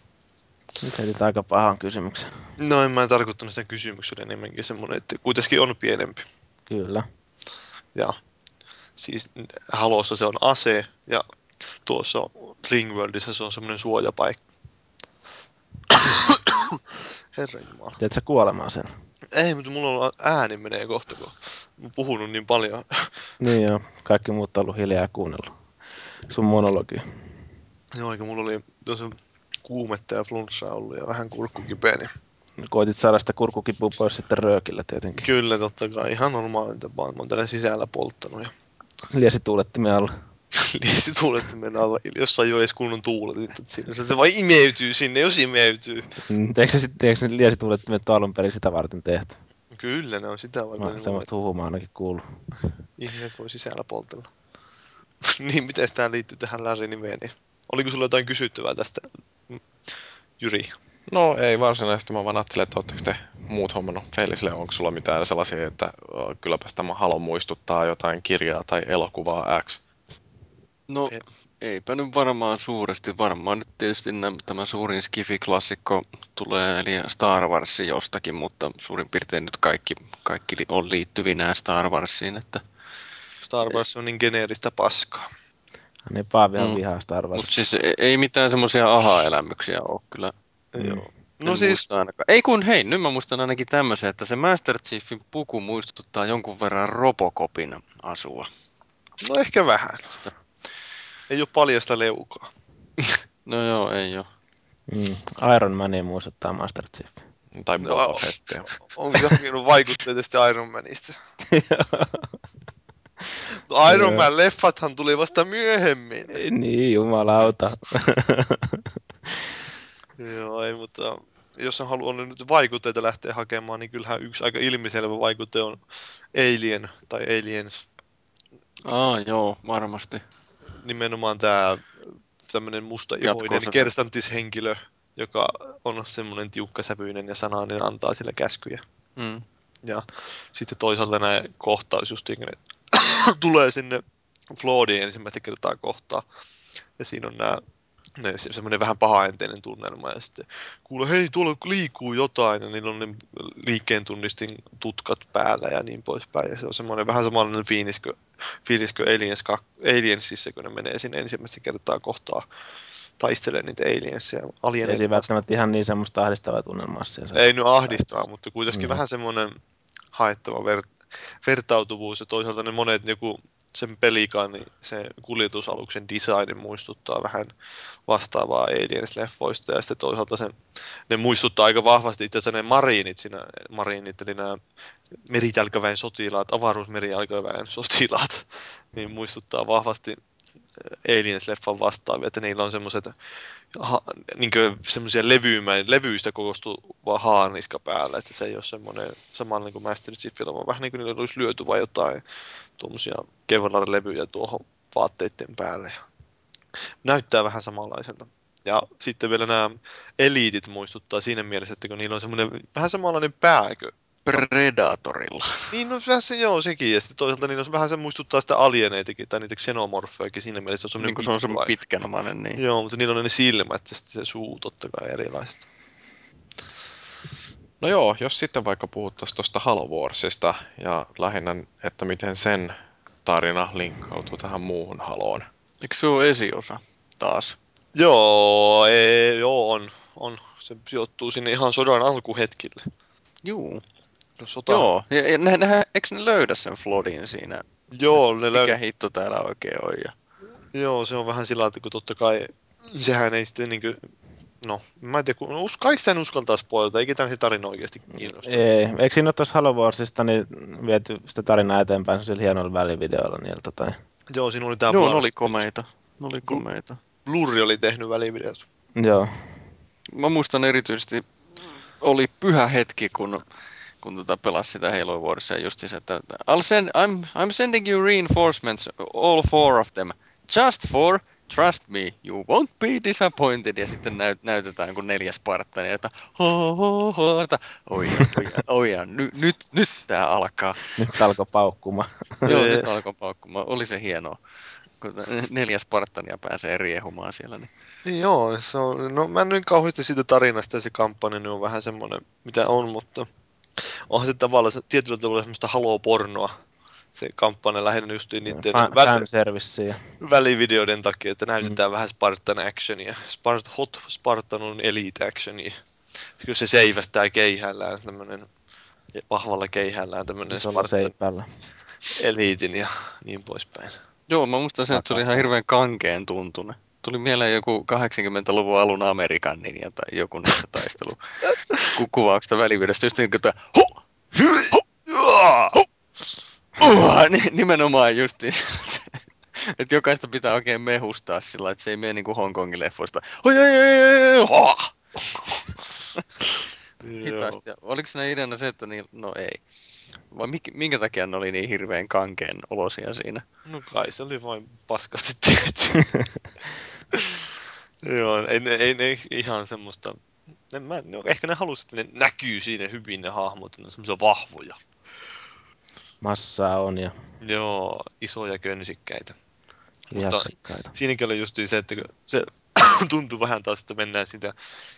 Nyt heitit aika pahan kysymyksen. No en mä tarkoittanut sitä kysymyksellä enemmänkin semmoinen, että kuitenkin on pienempi. Kyllä. Ja siis Halossa se on ase ja tuossa Ringworldissa se on semmoinen suojapaikka. [coughs] Herra Jumala. Teet sä kuolemaan sen? Ei, mutta mulla on ääni menee kohta, kun mä puhunut niin paljon. [coughs] Niin joo, kaikki muut on ollut hiljaa ja kuunnellut. Sun monologi. Joo, eikä mulla oli tuossa kuumetta ja flunssaa ollut ja vähän kurkku kipeä, niin Koitit saada sitä kurkukipua pois sitten röökillä tietenkin. kyllä totta kai ihan normaali tapa. Mä oon täällä sisällä polttanut ja Liesi tuulettimen alla. [laughs] liesi tuulettimen alla, jossain jo edes kunnon tuuletin, että siinä se, se vaan imeytyy sinne, jos imeytyy. Mm, Eikö se sitten eikö ne ole alun perin sitä varten tehty? Kyllä ne on sitä Mä varten. oon semmoista huhumaa ainakin kuullut. Ihmiset voi sisällä poltella. [laughs] niin, miten tämä liittyy tähän Larry nimeen? Niin oliko sulla jotain kysyttävää tästä, Jyri? No ei varsinaisesti, mä vaan ajattelin, että ootteko te muut hommannut Felisille, onko sulla mitään sellaisia, että ö, kylläpäs tämä halo muistuttaa jotain kirjaa tai elokuvaa X. No, Se- eipä nyt varmaan suuresti. Varmaan nyt tietysti nämä, tämä suurin Skifi-klassikko tulee, eli Star Wars jostakin, mutta suurin piirtein nyt kaikki, kaikki on liittyvinä Star Warsiin, että Star Wars on niin geneeristä paskaa. Niin Paavihan Mm. vihaa Star Wars. Mutta siis ei- ei mitään semmoisia aha-elämyksiä ole kyllä. Mm. Joo. En No siis, ainakaan. Ei kun hei, nyt mä muistan ainakin tämmöisen, että se Master Chiefin puku muistuttaa jonkun verran Robocopin asua. no ehkä vähän. Ei ole paljasta leukaa. [laughs] No joo, ei oo. Mm. Iron Mania muistuttaa Master Chief. Tai No, Fettia. Onko se hakenut vaikutteita Iron Manista? [laughs] No Iron. Man leffathan tuli vasta myöhemmin. niin, jumalauta. Joo, ei, mutta jos on halunnut nyt vaikutteita lähteä hakemaan, niin kyllähän yksi aika ilmiselvä vaikute on Alien tai Aliens. Aa, joo, varmasti. Nimenomaan tämä tämmöinen mustaihoinen Jatko-osa. kersantishenkilö, joka on semmoinen tiukkasävyinen ja sanainen antaa sille käskyjä. Mm. Ja sitten toisaalta nämä kohtaus just ne [coughs] tulee sinne Floodiin ensimmäistä kertaa kohtaa. Ja siinä on nämä ne, se- semmoinen vähän pahaenteinen tunnelma ja sitten kuulee, hei tuolla liikkuu jotain ja niillä on ne liikkeen tunnistin tutkat päällä ja niin poispäin. Ja se on semmoinen vähän samanlainen fiilis kuin, fiilis kuin Aliens, Aliensissa, kun ne menee sinne ensimmäistä kertaa kohtaa taistelee niitä aliensia. Ei Alieneita siinä välttämättä ihan niin semmoista ahdistavaa tunnelmaa siellä. ei nyt ahdistaa, mutta kuitenkin Mm. vähän semmoinen haettava ver- vertautuvuus ja toisaalta ne monet joku sen pelikaan, niin se kuljetusaluksen design muistuttaa vähän vastaavaa Aliens-leffoista ja sitten toisaalta sen, ne muistuttaa aika vahvasti itse asiassa ne mariinit siinä, mariinit eli nämä meritälkäväen sotilaat, avaruusmeritälkäväen sotilaat, [laughs] niin muistuttaa vahvasti Aliens-leffan vastaavia, että niillä on semmoiset niin semmoisia levyistä koostuva haarniska päällä, että se ei ole semmoinen samanlainen kuin Master Chiefillä, vaan vähän niin kuin niillä olisi lyöty vain jotain tuommoisia Kevlar-levyjä tuohon vaatteiden päälle. Näyttää vähän samanlaiselta. Ja sitten vielä nämä eliitit muistuttaa siinä mielessä, että kun niillä on semmoinen vähän samanlainen pääkö. Predatorilla. Niin no vähän se, joo sekin, ja sitten toisaalta niillä on vähän se muistuttaa sitä alieneitakin, tai niitä xenomorfejakin siinä mielessä, se on Niin kuin se on semmoinen pitkänomainen, niin. Joo, mutta niillä on ne silmät ja sitten se suu totta kai erilaiset. No joo, jos sitten vaikka puhuttaisiin tuosta Halo Warsista ja lähinnä, että miten sen tarina linkkautuu tähän muuhun Haloon. Eikö se ole esiosa taas? Joo, ei, joo on, on. Se sijoittuu sinne ihan sodan alkuhetkille. Juu. No, sota, Joo. Ja, ja ne, ne, eikö ne löydä sen Flodin siinä? joo, ne Mikä löy- hitto täällä oikein on? Ja... joo, se on vähän sillä että kun totta kai sehän ei sitten niinkö, no, mä en tiedä, kun us, kai sitä en uskaltaa spoilata, eikä tämän se tarina oikeasti kiinnosta. Ei, eikö siinä ole tuossa Halo Warsista niin viety sitä tarinaa eteenpäin sillä hienoilla välivideoilla niiltä tai... Joo, siinä oli tää Joo, ne oli komeita. Ne oli komeita. Blurri oli tehnyt välivideot. Joo. Mä muistan erityisesti, oli pyhä hetki, kun, kun tota pelasi sitä Halo Warsia just se, että I'll send, I'm, I'm sending you reinforcements, all four of them. Just four, trust me, you won't be disappointed. Ja sitten näyt, näytetään kun neljäs Spartani, että ho, ho, ho, että oi, oi, oi, nyt, nyt, nyt tää alkaa. Nyt alkoi paukkumaan. Joo, nyt alkoi paukkumaan. Oli se hienoa. Kun neljäs Spartania pääsee riehumaan siellä. Niin. Niin joo, se on, no mä en nyt kauheasti siitä tarinasta ja se kampanja niin on vähän semmoinen, mitä on, mutta onhan se tavallaan se, tietyllä tavalla semmoista halopornoa. Se kampanja lähinnä just niiden Fan, väl, välivideoiden takia, että näytetään mm. vähän Spartan actionia. Spart, hot Spartan on elite actionia. Kyllä se seivästää keihällään tämmönen vahvalla keihällään tämmönen Spartan seipällä. eliitin ja niin poispäin. Joo, mä muistan sen, että se oli ihan hirveän kankeen tuntunen. Tuli mieleen joku 80-luvun alun Amerikan ninja tai joku niistä taistelu ku- kuvauksista välivideosta. Just niin kuin nimenomaan just niin. [laughs] Että jokaista pitää oikein mehustaa sillä, että se ei mene niin kuin Hongkongin leffoista. Hitaasti. Ja Oliko siinä ideana se, että niin, no ei. Vai mik, minkä takia ne oli niin hirveän kankeen olosia siinä? No kai se oli vain paskasti tehty. [laughs] Joo, ei, ei, ne ihan semmoista... En mä, no, ehkä ne halusi, että ne näkyy siinä hyvin ne hahmot, että ne on semmoisia vahvoja. Massaa on ja Joo, isoja könsikkäitä. Mutta siinäkin oli just se, että se [coughs] tuntuu vähän taas, että mennään sitä,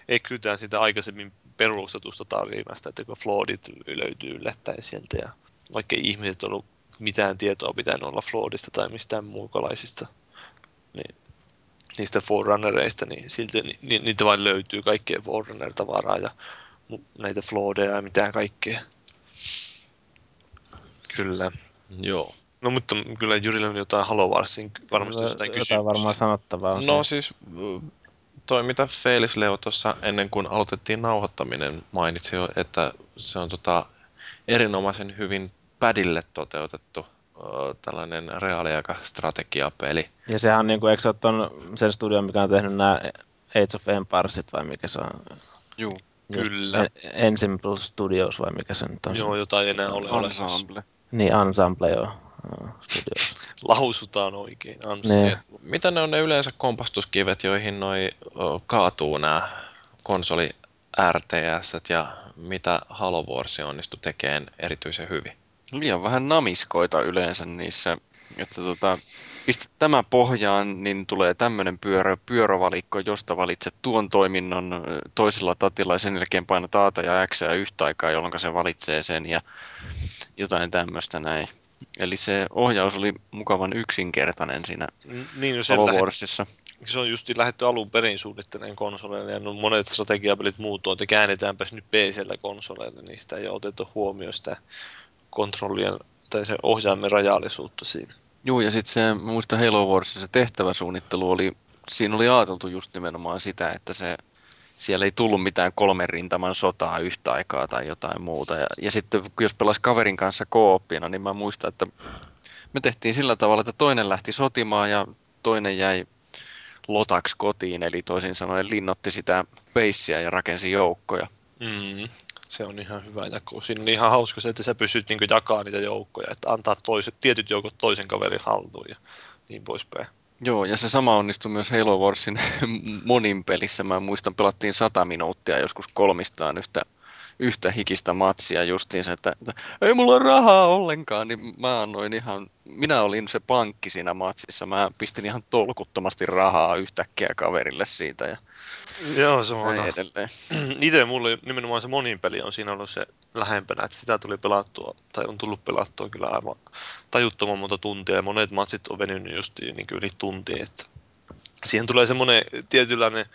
eksytään sitä aikaisemmin perustetusta tarinasta, että kun Floodit löytyy yllättäen sieltä ja vaikka ei ihmiset ollut mitään tietoa pitänyt olla Floodista tai mistään muukalaisista, niin niistä Forerunnereista, niin silti ni, ni, niitä vain löytyy kaikkea Forerunner-tavaraa ja näitä Floodeja ja mitä kaikkea. Kyllä. Joo. No mutta kyllä Jyrillä on jotain Halo Warsin varmasti jotain kysymyksiä. varmaan sanottavaa on No siis toi mitä Felis Leo tuossa ennen kuin aloitettiin nauhoittaminen mainitsi että se on tota erinomaisen hyvin padille toteutettu tällainen reaaliaikastrategiapeli. Ja sehän on niinku, eikö se ole ton, sen studion, mikä on tehnyt nämä Age of Empiresit vai mikä se on? Juu, Kyllä. En- Ensemble Studios vai mikä se nyt on? Joo, jotain enää ole ensemble. Niin, Ensemble joo. joo, Studios. Lausutaan oikein. Ansa. Niin. Mitä ne on ne yleensä kompastuskivet, joihin noi kaatuu nämä konsoli RTS ja mitä Halo Wars onnistui tekemään erityisen hyvin? Liian vähän namiskoita yleensä niissä, että tota, pistät tämä pohjaan, niin tulee tämmöinen pyörö, pyörävalikko, josta valitset tuon toiminnon toisella tatilla ja sen jälkeen painat Aata ja X yhtä aikaa, jolloin se valitsee sen ja jotain tämmöistä näin. Eli se ohjaus oli mukavan yksinkertainen siinä Niin, no Warsissa. se on just lähdetty alun perin suunnitteleen konsoleille ja no monet strategiapelit muut on, että käännetäänpäs nyt PCllä konsoleille, niin sitä ei ole otettu huomioon sitä kontrollien tai se ohjaimen rajallisuutta siinä. Joo, ja sitten se, mä muistan Halo Warsissa se tehtäväsuunnittelu oli, siinä oli ajateltu just nimenomaan sitä, että se, siellä ei tullut mitään kolmen rintaman sotaa yhtä aikaa tai jotain muuta. Ja, ja sitten jos pelasi kaverin kanssa kooppina, niin mä muistan, että me tehtiin sillä tavalla, että toinen lähti sotimaan ja toinen jäi lotaksi kotiin, eli toisin sanoen linnotti sitä peissiä ja rakensi joukkoja. Mm. Se on ihan hyvä jako. Siinä on ihan hauska se, että sä pystyt niin jakamaan niitä joukkoja, että antaa toiset, tietyt joukot toisen kaverin haltuun ja niin poispäin. Joo, ja se sama onnistui myös Halo Warsin [laughs] monin pelissä. Mä muistan, pelattiin sata minuuttia joskus kolmistaan yhtä, yhtä hikistä matsia justiinsa, että, että ei mulla rahaa ollenkaan, niin mä annoin ihan, minä olin se pankki siinä matsissa. Mä pistin ihan tolkuttomasti rahaa yhtäkkiä kaverille siitä ja Joo, se on edelleen. [clears throat] Itse mulle nimenomaan se monin peli on siinä ollut se lähempänä, että sitä tuli pelattua, tai on tullut pelattua kyllä aivan tajuttoman monta tuntia, ja monet matsit on venynyt just niin yli tuntiin, että siihen tulee semmoinen tietynlainen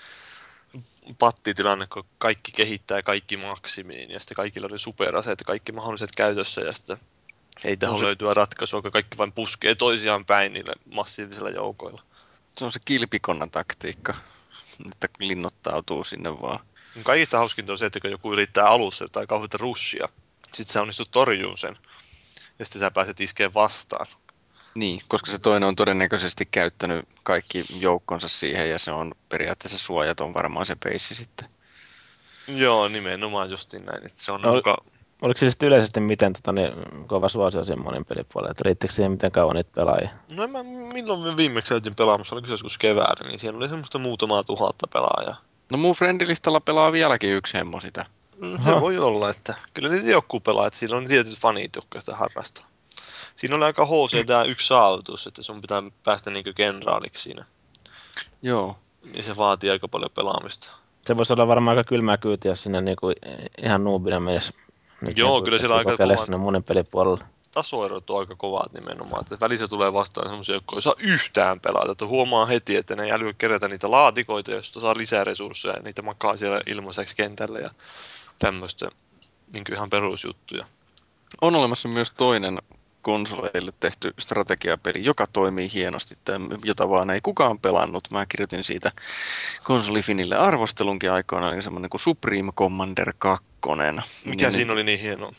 pattitilanne, kun kaikki kehittää kaikki maksimiin, ja sitten kaikilla on ne superaseet ja kaikki mahdolliset käytössä, ja sitten ei tähän se- löytyä ratkaisua, kun kaikki vain puskee toisiaan päin niillä massiivisilla joukoilla. Se on se kilpikonnan taktiikka, että linnoittautuu sinne vaan. Kaikista hauskinta on se, että kun joku yrittää alussa tai kauheita rushia, sitten sä onnistut torjuun sen, ja sitten sä pääset iskeen vastaan. Niin, koska se toinen on todennäköisesti käyttänyt kaikki joukkonsa siihen ja se on periaatteessa suojaton varmaan se peissi sitten. Joo, nimenomaan justiin näin, että se on No, muka... Oliko se sitten yleisesti miten tota, niin, kova suosio siinä monin pelipuolella? Että riittikö siihen miten kauan niitä pelaajia? No en mä, milloin me viimeksi käytiin pelaamassa, oliko se joskus keväällä, niin siellä oli semmoista muutamaa tuhatta pelaajaa. No mun friendilistalla pelaa vieläkin yksi hemmo sitä. No, se Aha. voi olla, että kyllä niitä joku pelaa, että siinä on tietyt fanit, jotka sitä harrastaa. Siinä oli aika HC tämä yksi saavutus, että sun pitää päästä niinku kenraaliksi siinä. Joo. Niin se vaatii aika paljon pelaamista. Se voisi olla varmaan aika kylmää kyytiä, jos sinne niinku ihan nuubina menisi. Nyt Joo, niinku kyllä siellä aika kokeilee kova- sinne monin pelipuolella. tasoerot on aika kovat nimenomaan. Että välissä tulee vastaan semmoisia, jotka ei saa yhtään pelata. Että huomaa heti, että ne ei älyä kerätä niitä laatikoita, joista saa lisää resursseja. Ja niitä makaa siellä ilmaiseksi kentällä ja tämmöistä niin ihan perusjuttuja. On olemassa myös toinen konsoleille tehty strategiapeli, joka toimii hienosti, jota vaan ei kukaan pelannut. Mä kirjoitin siitä konsolifinille arvostelunkin aikoinaan, eli semmoinen kuin Supreme Commander 2. Mikä Niin- siinä oli niin hienoa?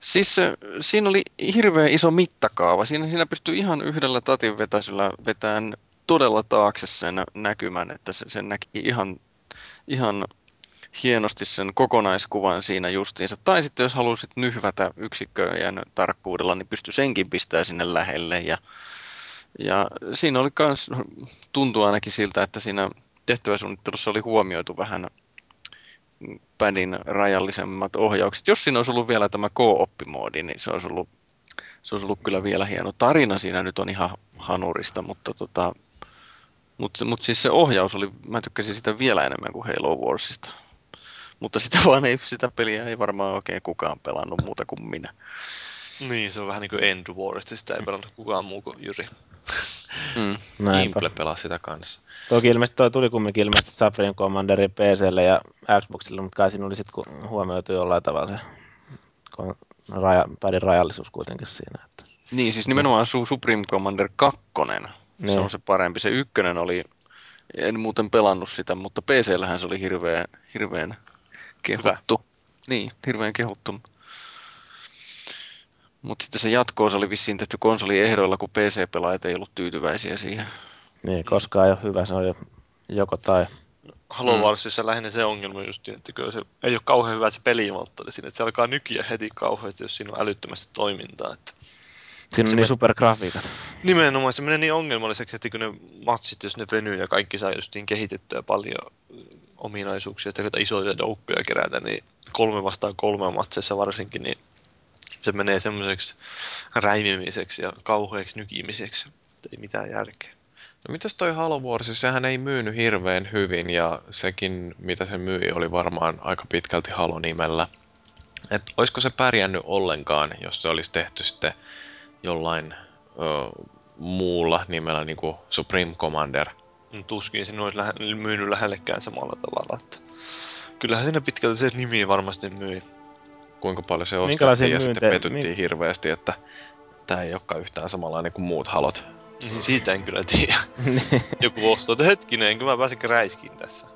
Siis siinä oli hirveän iso mittakaava. Siinä, siinä pystyy ihan yhdellä tatin vetäisellä vetään todella taakse sen näkymän, että se, sen näki ihan, ihan hienosti sen kokonaiskuvan siinä justiinsa. Tai sitten jos halusit nyhvätä yksikköjen tarkkuudella, niin pystyi senkin pistää sinne lähelle. Ja, ja siinä oli kans, tuntuu ainakin siltä, että siinä tehtäväsuunnittelussa oli huomioitu vähän padin rajallisemmat ohjaukset. Jos siinä olisi ollut vielä tämä co-oppimoodi, niin se olisi ollut, se olisi ollut kyllä vielä hieno. Tarina siinä nyt on ihan hanurista, mutta tota, mutta mut siis se ohjaus oli, mä tykkäsin sitä vielä enemmän kuin Halo Warsista. Mutta sitä vaan ei, sitä peliä ei varmaan oikein kukaan pelannut muuta kuin minä. Niin, se on vähän niin kuin End Warista, sitä ei pelannut kukaan muu kuin Jyri. Mm. Gimple pelasi sitä kanssa. Toki ilmeisesti toi tuli kumminkin ilmeisesti Supreme Commanderin PClle ja Xboxille, mutta kai siinä oli sitten huomioitu jollain tavalla se kon- raja, pädin rajallisuus kuitenkin siinä. Että. Niin, siis nimenomaan Su- Supreme Commander 2. Se Niin. on se parempi. Se ykkönen oli, en muuten pelannut sitä, mutta PC-lähän se oli hirveän, hirveän kehuttu. Niin, hirveän kehuttu. Mutta sitten se jatkoo, se oli vissiin tehty konsoliehdoilla, kun PC-pelaajat ei ollut tyytyväisiä siihen. Niin, koskaan ei ole hyvä, se on jo joko tai. Halo Mm. Warsissa lähinnä se ongelma just, että kyllä se ei ole kauhean hyvä se pelimoottori siinä, että se alkaa nykiä heti kauheasti, jos siinä on älyttömästi toimintaa. Että Siinä on niin me- supergrafiikat. nimenomaan se menee niin ongelmalliseksi, että kun ne matsit, jos ne venyy ja kaikki saa justiin kehitettyä paljon mm, ominaisuuksia, että kun isoja joukkoja kerätä, niin kolme vastaan kolme matseissa varsinkin, niin se menee semmoiseksi räimimiseksi ja kauheaksi nykimiseksi. Ei mitään järkeä. No mitäs toi Halo Wars, sehän ei myynyt hirveän hyvin ja sekin mitä se myi oli varmaan aika pitkälti Halo-nimellä. Et olisiko se pärjännyt ollenkaan, jos se olisi tehty sitten jollain ö, muulla nimellä niin kuin Supreme Commander. Tuskin se olisi lähe, myynyt lähellekään samalla tavalla. Että kyllähän siinä pitkälti se nimi varmasti myi. Kuinka paljon se ostettiin ja sitten petyttiin mi- hirveästi, että tämä ei olekaan yhtään samanlainen kuin muut halot. Niin siitä en kyllä tiedä. [laughs] Joku ostaa, että hetkinen, enkö mä pääse räiskiin tässä.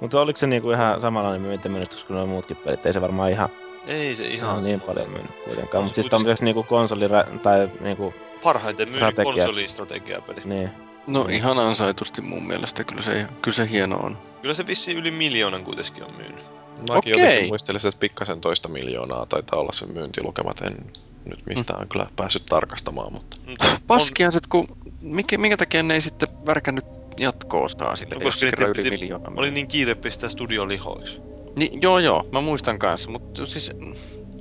mutta oliko se niinku ihan samanlainen myyntimenestys kuin nuo muutkin pelit? Ei se varmaan ihan, Ei se ihan ihan niin paljon myynyt kuitenkaan. On Mutta siis kuitenkin- tommoseksi niinku konsoli tai niinku, Parhaiten myynyt konsolistrategiapeli. niin. No Mm. ihan ansaitusti mun mielestä, kyllä se, kyllä se hieno on. Kyllä se vissiin yli miljoonan kuitenkin on myynyt. Mäkin Okei. jotenkin muistelisin, että pikkasen toista miljoonaa taitaa olla se myyntilukemat. En nyt mistään mm. kyllä päässyt tarkastamaan, mutta on- Paskihan sit, kun minkä, minkä takia ne ei sitten värkännyt jatko-osaa sille, No, koska se kerran yli piti- miljoona. Oli niin kiire pistää studion lihoiksi. Niin, joo joo, mä muistan kanssa, mutta siis...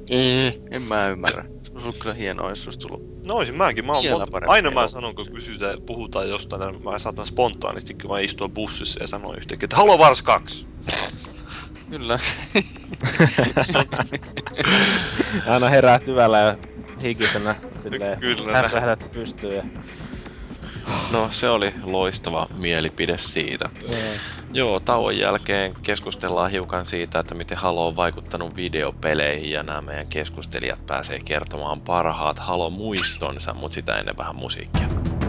Ei, en mä ymmärrä. Se olisi ollut kyllä hienoa, jos olisi tullut. No olisin mäkin. Mä oon monta, parempi aina mä sanon, kun kysytään, puhutaan jostain, niin mä saatan spontaanisti vaan istua bussissa ja sanoa yhtäkkiä, että Halo Wars 2! Kyllä. Aina herää hyvällä ja hikisenä [laughs] silleen Kyllä, pystyyn. Ja... no se oli loistava mielipide siitä. Joo, tauon jälkeen keskustellaan hiukan siitä, että miten Halo on vaikuttanut videopeleihin ja nämä meidän keskustelijat pääsee kertomaan parhaat Halo-muistonsa, mutta sitä ennen vähän musiikkia.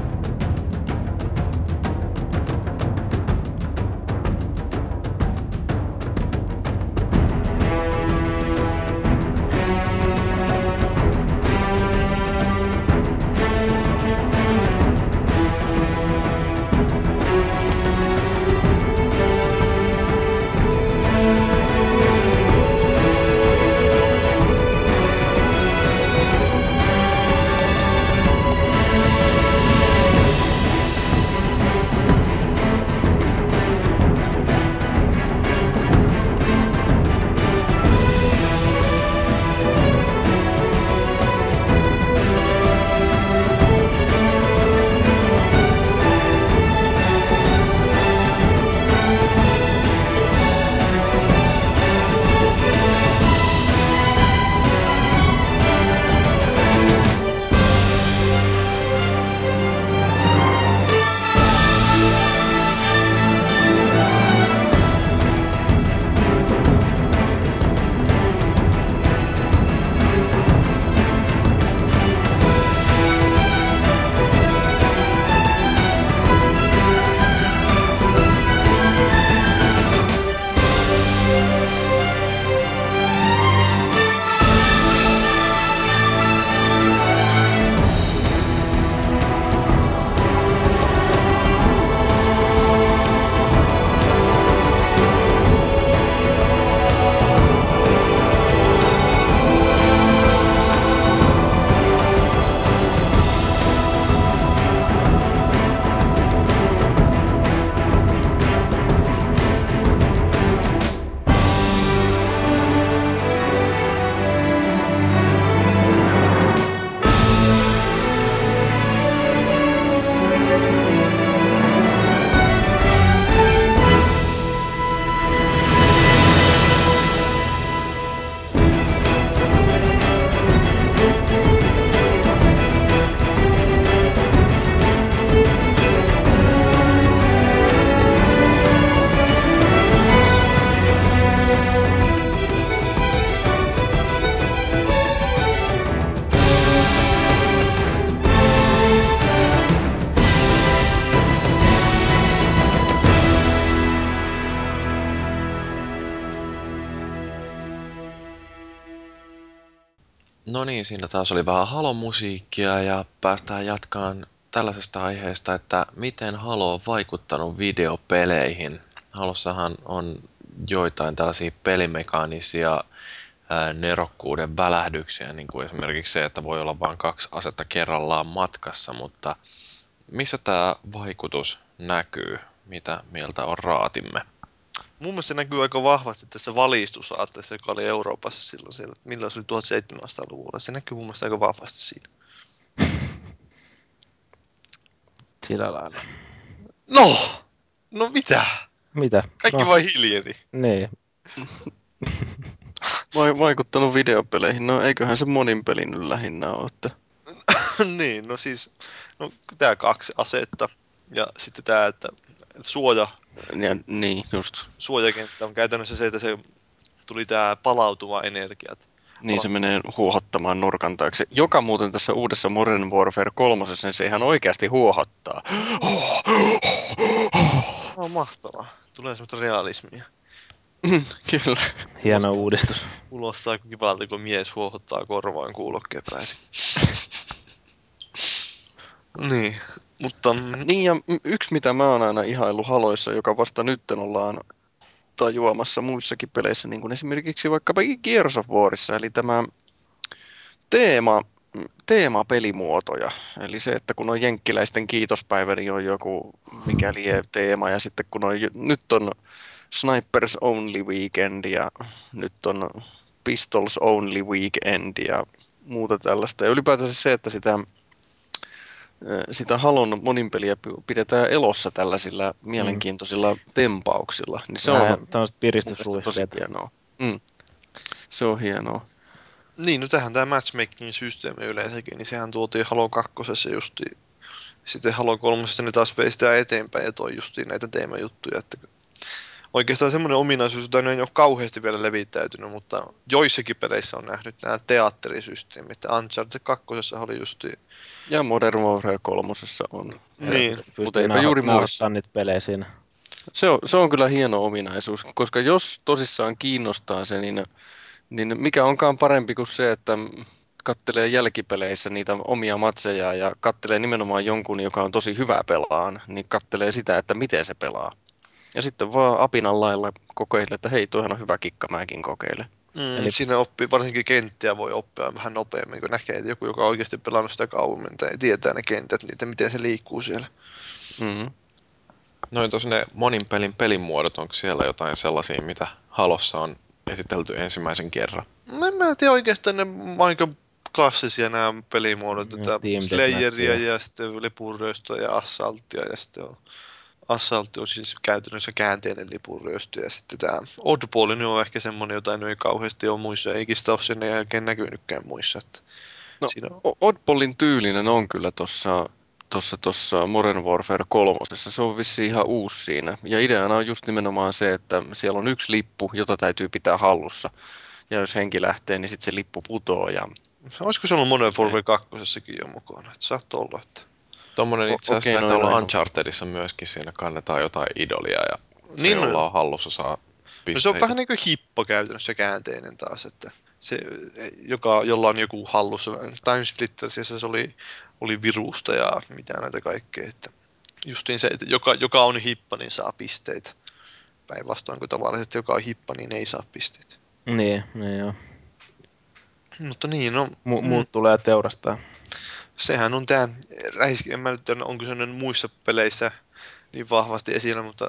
Niin, siinä taas oli vähän Halo-musiikkia ja päästään jatkaan tällaisesta aiheesta, että miten Halo on vaikuttanut videopeleihin. Halossahan on joitain tällaisia pelimekaanisia ää, nerokkuuden välähdyksiä, niin kuin esimerkiksi se, että voi olla vain kaksi asetta kerrallaan matkassa, mutta missä tämä vaikutus näkyy? Mitä mieltä on raatimme? Mun mielestä se näkyy aika vahvasti tässä valistusaatteessa, joka oli Euroopassa silloin siellä, milloin se oli 1700-luvulla. Se näkyy mun mielestä aika vahvasti siinä. Sillä lailla. No! No mitä? Mitä? Kaikki no, vain hiljeni. Niin. Vai, vaikuttanut videopeleihin? No eiköhän se monin pelin nyt lähinnä ole. Että... [laughs] niin, no siis, no tää kaksi asetta ja sitten tää, että suoja, Ja, niin, just. suojakenttä on käytännössä se, että se tuli tää palautuva energiat. Niin se menee huohottamaan nurkan taakse. Joka muuten tässä uudessa Modern Warfare 3, niin se ihan oikeasti huohottaa. No mahtavaa. Tulee semmoista realismia. [clears throat] Kyllä. Hieno uudistus. Kuulostaa kivalta, kun mies huohottaa korvaan kuulokkeen päälle. [clears throat] niin, mutta Niin ja yksi mitä mä oon aina ihaillut haloissa, joka vasta nyt ollaan tajuamassa muissakin peleissä, niin kuin esimerkiksi vaikkapa Gears of Warissa, eli tämä teema, teemapelimuotoja. Eli se, että kun on jenkkiläisten kiitospäivä, niin on joku mikäli teema, ja sitten kun on, nyt on Snipers Only Weekend, ja nyt on Pistols Only Weekend, ja muuta tällaista. Ja ylipäätänsä se, että sitä sitä Halon moninpeliä pidetään elossa tällaisilla mielenkiintoisilla tempauksilla. Niin se on mun mielestä tosi piristysruiskeet. hienoa. Mm. Se on hienoa. niin, no tähän tämä matchmaking-systeemi yleensäkin, niin sehän tuotiin Halo 2 justi. Sitten Halo 3 ne taas vei sitä eteenpäin ja toi justiin näitä teemajuttuja. Että oikeastaan semmoinen ominaisuus, jota ei ole kauheasti vielä levittäytynyt, mutta joissakin peleissä on nähnyt nämä teatterisysteemit. Uncharted 2 oli justi Ja Modern Warfare 3 on. Niin. Mutta eipä juuri muissa. niitä pelejä siinä. Se on, se on kyllä hieno ominaisuus, koska jos tosissaan kiinnostaa se, niin, niin mikä onkaan parempi kuin se, että kattelee jälkipeleissä niitä omia matseja ja kattelee nimenomaan jonkun, joka on tosi hyvä pelaan, niin kattelee sitä, että miten se pelaa. Ja sitten vaan apinan lailla kokeilee, että hei, toihan on hyvä kikka, mäkin kokeilen. Mm, Eli-. Siinä oppii, varsinkin kenttiä voi oppia vähän nopeammin, kun näkee, että joku, joka on oikeasti pelannut sitä kauemmin tai tietää ne kentät, niitä, miten se liikkuu siellä. Mm. No entäs ne monin pelin pelimuodot, onko siellä jotain sellaisia, mitä Halossa on esitelty ensimmäisen kerran? No en mä tiedä oikeastaan ne aika klassisia nämä pelimuodot, Mm, että Slayeria ja sitten lipunryöstöä ja assalttia ja sitten on Assault on siis käytännössä käänteinen lipunryöstö ja sitten tämä Oddball niin on ehkä semmoinen, jota ei kauheasti ole muissa, eikä sitä ole sen jälkeen näkynytkään muissa. Että No, siinä on, Oddballin tyylinen on kyllä tuossa tossa, tossa Modern Warfare 3. Se on vissi ihan uusi siinä. Ja ideana on just nimenomaan se, että siellä on yksi lippu, jota täytyy pitää hallussa. Ja jos henki lähtee, niin sitten se lippu putoo. Ja... olisiko se ollut Modern Warfare 2 jo mukana? Että saattoi olla, että Tuommoinen itse asiassa taitaa no olla joo. Unchartedissa myöskin, siinä kannetaan jotain idolia ja se, Niin, no- jolla on hallussa saa pisteitä. No se on vähän niin kuin hippo käytännössä käänteinen taas, että se, joka, jolla on joku hallussa. Timesplittersissä se oli, oli virusta ja mitä näitä kaikkea. Että justiin se, että joka, joka on hippa, niin saa pisteitä. Päinvastoin kuin tavallisesti, joka on hippa, niin ei saa pisteitä. Niin, niin joo. Mutta niin, no Mu- mm, muut tulee teurastaa. Sehän on tämä räiski, en mä nyt tiedä, onko se muissa peleissä niin vahvasti esillä, mutta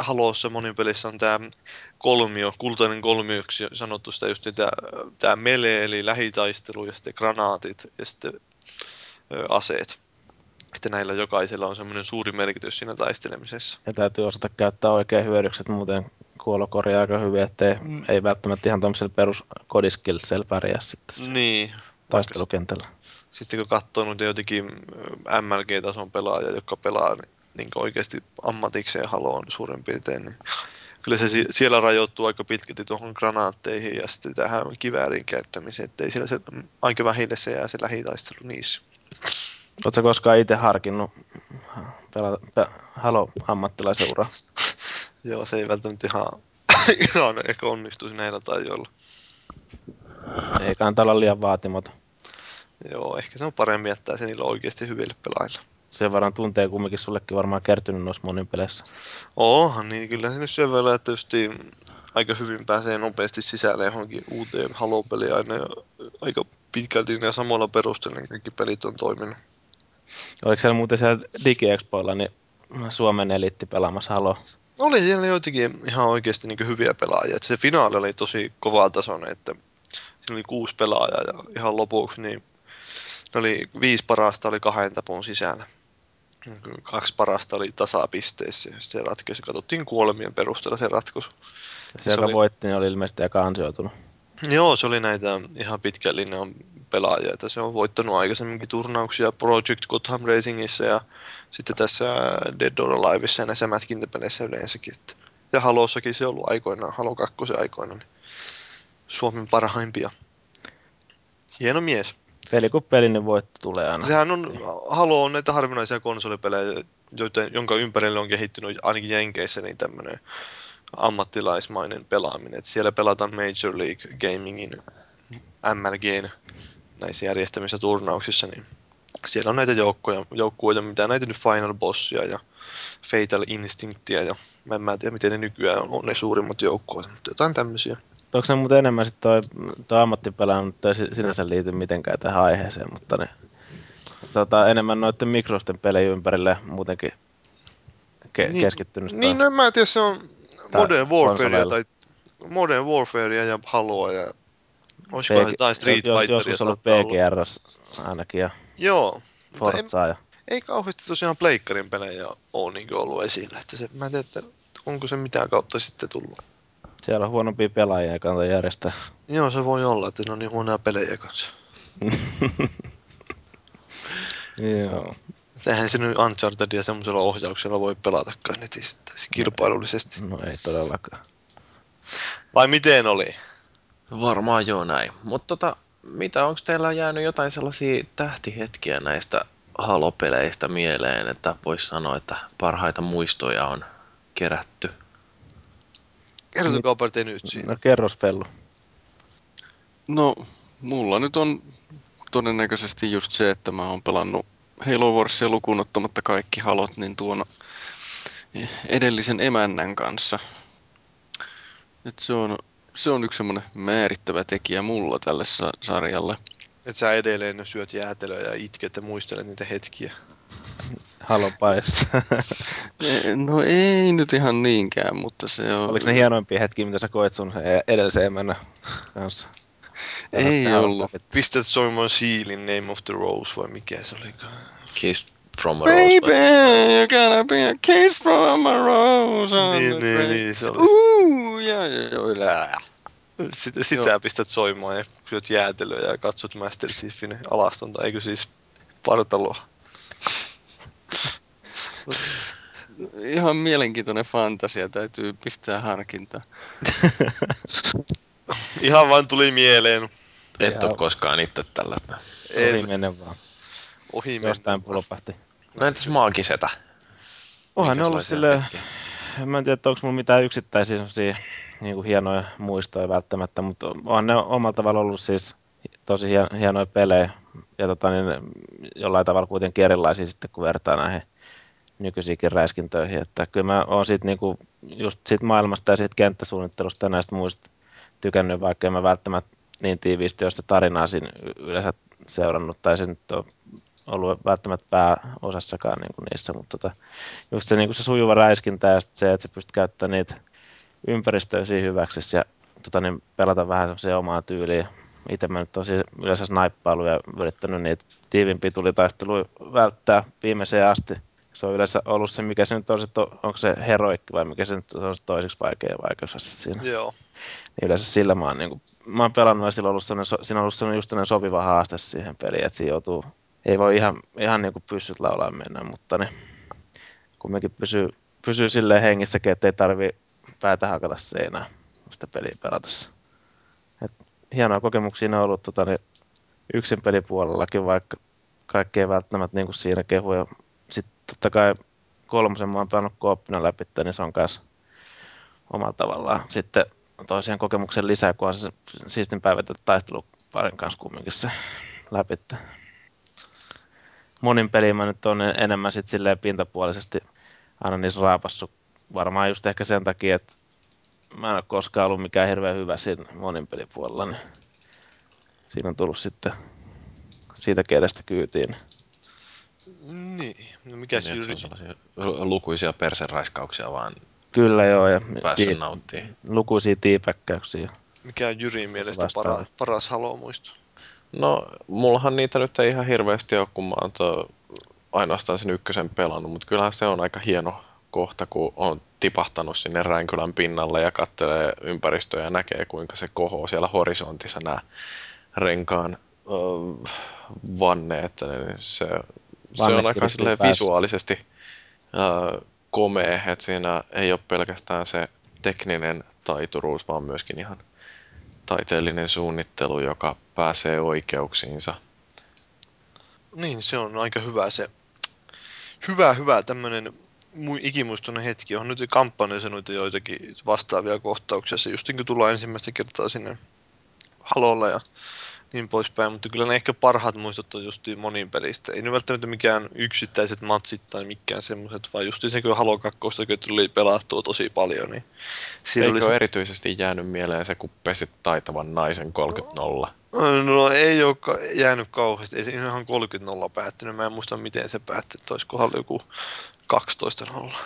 Halossa monin pelissä on tämä kolmio, kultainen kolmioksi sanottu sitä just tämä, tämä melee, eli lähitaistelu ja sitten granaatit ja sitten ö, aseet. Että näillä jokaisella on semmoinen suuri merkitys siinä taistelemisessa. Ja täytyy osata käyttää oikein hyödyksi, että muuten kuolo korjaa aika hyvin, ettei Mm. ei välttämättä ihan tämmöisellä perus kodiskillsellä pärjää sitten Niin. taistelukentällä. Sitten kun katsoo noita jotenkin ö, MLG-tason pelaajia, jotka pelaa niin, niin oikeasti ammatikseen Haloon suurin piirtein, niin kyllä se si- siellä rajoittuu aika pitkälti tuohon granaatteihin ja sitten tähän kiväärin käyttämiseen, ettei siellä se aika vähille se jää se lähitaistelu niissä. Oletko koskaan itse harkinnut pelata, pe, halo ammattilaisen ura? [laughs] Joo, se ei välttämättä ihan, [laughs] ihan ehkä onnistuisi näillä taijoilla. Ei kannata olla liian vaatimaton. Joo, ehkä se on paremmin jättää se niille oikeasti hyville pelaajille. Sen verran tuntee kumminkin sullekin varmaan kertynyt noissa monin peleissä. Oohan, niin kyllä se nyt sen verran, että just aika hyvin pääsee nopeasti sisälle johonkin uuteen halopeliin aina ja aika pitkälti ja samalla perusteella niin kaikki pelit on toiminut. Oliko siellä muuten siellä DigiExpoilla niin Suomen eliitti pelaamassa Halo? Oli siellä joitakin ihan oikeasti niin hyviä pelaajia. Et se finaali oli tosi kova tasoinen, että siinä oli kuusi pelaajaa ja ihan lopuksi niin ne oli viisi parasta oli kahden tapun sisällä. Kaksi parasta oli tasapisteissä ja se ratkesi. Katsottiin kuolemien perusteella se ratkaisu. Se, joka oli... voitti, niin oli ilmeisesti aika ansioitunut. Joo, se oli näitä ihan pitkän linjan pelaajia, että se on voittanut aikaisemminkin turnauksia Project Gotham Racingissa ja sitten tässä Dead or Aliveissa ja näissä mätkintäpeleissä yleensäkin. Ja Halossakin se on ollut aikoinaan, Halo 2 aikoinaan, niin Suomen parhaimpia. Hieno mies. Peli kun peli, niin voitto tulee aina. Sehän on, Halo on näitä harvinaisia konsolipelejä, joiden, jonka ympärille on kehittynyt ainakin Jenkeissä niin tämmöinen ammattilaismainen pelaaminen. Et siellä pelataan Major League Gamingin MLGn näissä järjestämissä turnauksissa, niin siellä on näitä joukkoja, joukkueita, mitä näitä nyt Final Bossia ja Fatal Instinctia ja mä en tiedä miten ne nykyään on, on ne suurimmat joukkueet, mutta jotain tämmöisiä. Onko se muuten enemmän sitten toi, toi ammattipelaaja, mutta ei sinänsä liity mitenkään tähän aiheeseen, mutta ne, tota, enemmän noiden mikrosten pelejä ympärille muutenkin ke- niin, keskittynyt. Niin, no en mä tiedä, se on Modern Warfare tai Modern Warfare ja Haloa ja Olisiko PG, jotain Street Fighteria Joskus ollut PGR ainakin ja Joo. Forza ja... Ei kauheasti tosiaan pleikkarin pelejä ole niin ollut esillä. Että se, mä en tiedä, että onko se mitään kautta sitten tullut. Siellä on huonompia pelaajia kannata järjestää. Joo, se voi olla, että ne on niin huonoja pelejä kanssa. [laughs] Joo. Eihän se nyt Unchartedia semmoisella ohjauksella voi pelatakaan netissä kilpailullisesti. No ei todellakaan. Vai miten oli? Varmaan joo näin. Mutta tota, mitä, onko teillä jäänyt jotain sellaisia tähtihetkiä näistä halopeleistä mieleen, että voisi sanoa, että parhaita muistoja on kerätty? Kertokaa te nyt siitä. No kerros Fellu. No, mulla nyt on todennäköisesti just se, että mä oon pelannut Halo Warsia lukuun ottamatta kaikki halot, niin tuon edellisen emännän kanssa. Et se on se on yksi semmoinen määrittävä tekijä mulla tälle sa- sarjalle. Et sä edelleen syöt jäätelöä ja itket ja muistelet niitä hetkiä. Halopaissa. [laughs] no ei nyt ihan niinkään, mutta se on... Oliko ne hienoimpia hetkiä, mitä sä koet sun e- edellisen emänä kanssa? Ei ollut. Pistät soimaan Sealin Name of the Rose vai mikä se oli? Kiss from a Baby, rose. you gotta be a kiss from a rose. Niin, niin, niin, se oli. Uh, ja, ja, ja, sitä, sitä Joo. pistät soimaan ja syöt jäätelöä ja katsot Master Chiefin alastonta, eikö siis partaloa? Ihan mielenkiintoinen fantasia, täytyy pistää harkinta. [laughs] Ihan vain tuli mieleen. Et ole koskaan itse tällaista. Ohi mene vaan. Ohi mene Jostain pulopahti. No entäs maagisetä? Onhan ne ollut silleen, mä en tiedä, onko mulla mitään yksittäisiä niin kuin hienoja muistoja välttämättä, mutta on ne omalla tavalla ollut siis tosi hienoja pelejä ja tota, niin jollain tavalla kuitenkin erilaisia sitten, kun vertaa näihin nykyisiinkin räiskintöihin. Että kyllä mä oon siitä, niin kuin, just siitä maailmasta ja siitä kenttäsuunnittelusta ja näistä muista tykännyt, vaikka en mä välttämättä niin tiiviisti sitä tarinaa siinä yleensä seurannut tai se nyt on ollut välttämättä pääosassakaan niin kuin niissä, mutta tota, just se, niin kuin se sujuva räiskintä ja se, että sä pystyt käyttämään niitä ympäristöä siinä hyväksi ja tota, niin pelata vähän semmoiseen omaan tyyliin. Itse mä nyt tosi yleensä snaippailu ja yrittänyt niitä tiivimpiä tulitaisteluja välttää viimeiseen asti. Se on yleensä ollut se, mikä se nyt on, se to, onko se heroikki vai mikä se nyt on se toiseksi vaikea vaikeusaste siinä. Joo. Niin yleensä sillä mä oon, niin kuin, mä oon pelannut ja ollut sellainen, siinä on ollut sellainen just sellainen sopiva haaste siihen peliin, että siinä joutuu, ei voi ihan, ihan niin kuin pyssyt laulaa mennä, mutta ne kumminkin pysyy, pysyy silleen hengissäkin, että ei tarvi päätä hakata seinään sitä peliä pelatessa. Hienoja kokemuksia on ollut tota, niin yksin pelipuolellakin, vaikka kaikki ei välttämättä niin kuin siinä kehu. Ja sitten totta kai kolmosen mä oon pelannut kooppina läpi, niin se on myös omalla tavallaan sitten toisen kokemuksen lisää, kunhan se siistin päivätä taisteluparin kanssa kumminkin se läpi. Monin peliin mä nyt on enemmän sit silleen pintapuolisesti aina niissä raapassut. Varmaan just ehkä sen takia, että mä en ole koskaan ollut mikään hirveän hyvä siinä monin pelipuolella, niin siinä on tullut sitten siitä kielestä kyytiin. Niin, no mikä Niin, se on sellaisia lukuisia perseraiskauksia vaan Kyllä joo, ja päässyt nauttimaan. lukuisia tiipäkkäyksiä. Mikä on Jyrin mielestä para, paras Halo-muisto? No, mullahan niitä nyt ei ihan hirveästi ole, kun mä oon tuo ainoastaan sen ykkösen pelannut, mutta kyllähän se on aika hieno kohta, kun on tipahtanut sinne Ränkylän pinnalle ja kattelee ympäristöä ja näkee, kuinka se kohoo siellä horisontissa nämä renkaan ö, vanneet. Niin se, se on aika visuaalisesti ö, komea, että siinä ei ole pelkästään se tekninen taituruus, vaan myöskin ihan taiteellinen suunnittelu, joka pääsee oikeuksiinsa. Niin, se on aika hyvä se. Hyvä, hyvä tämmönen mu- ikimuistoinen hetki. On nyt kampanjassa noita joitakin vastaavia kohtauksia. Se just niin tullaan ensimmäistä kertaa sinne halolla ja niin poispäin. Mutta kyllä ne ehkä parhaat muistot on justiin monin pelistä. Ei ne välttämättä mikään yksittäiset matsit tai mikään semmoiset, vaan justiin se, kun Halo 2 kun tuli pelattua tosi paljon, niin siinä Eikö oli erityisesti jäänyt mieleen se, kun pesit taitavan naisen 30-0? No ei ole jäänyt kauheasti. Ei se ihan 30 nolla päättynyt. Mä en muista miten se päättyi. Olisikohan joku 12 nolla.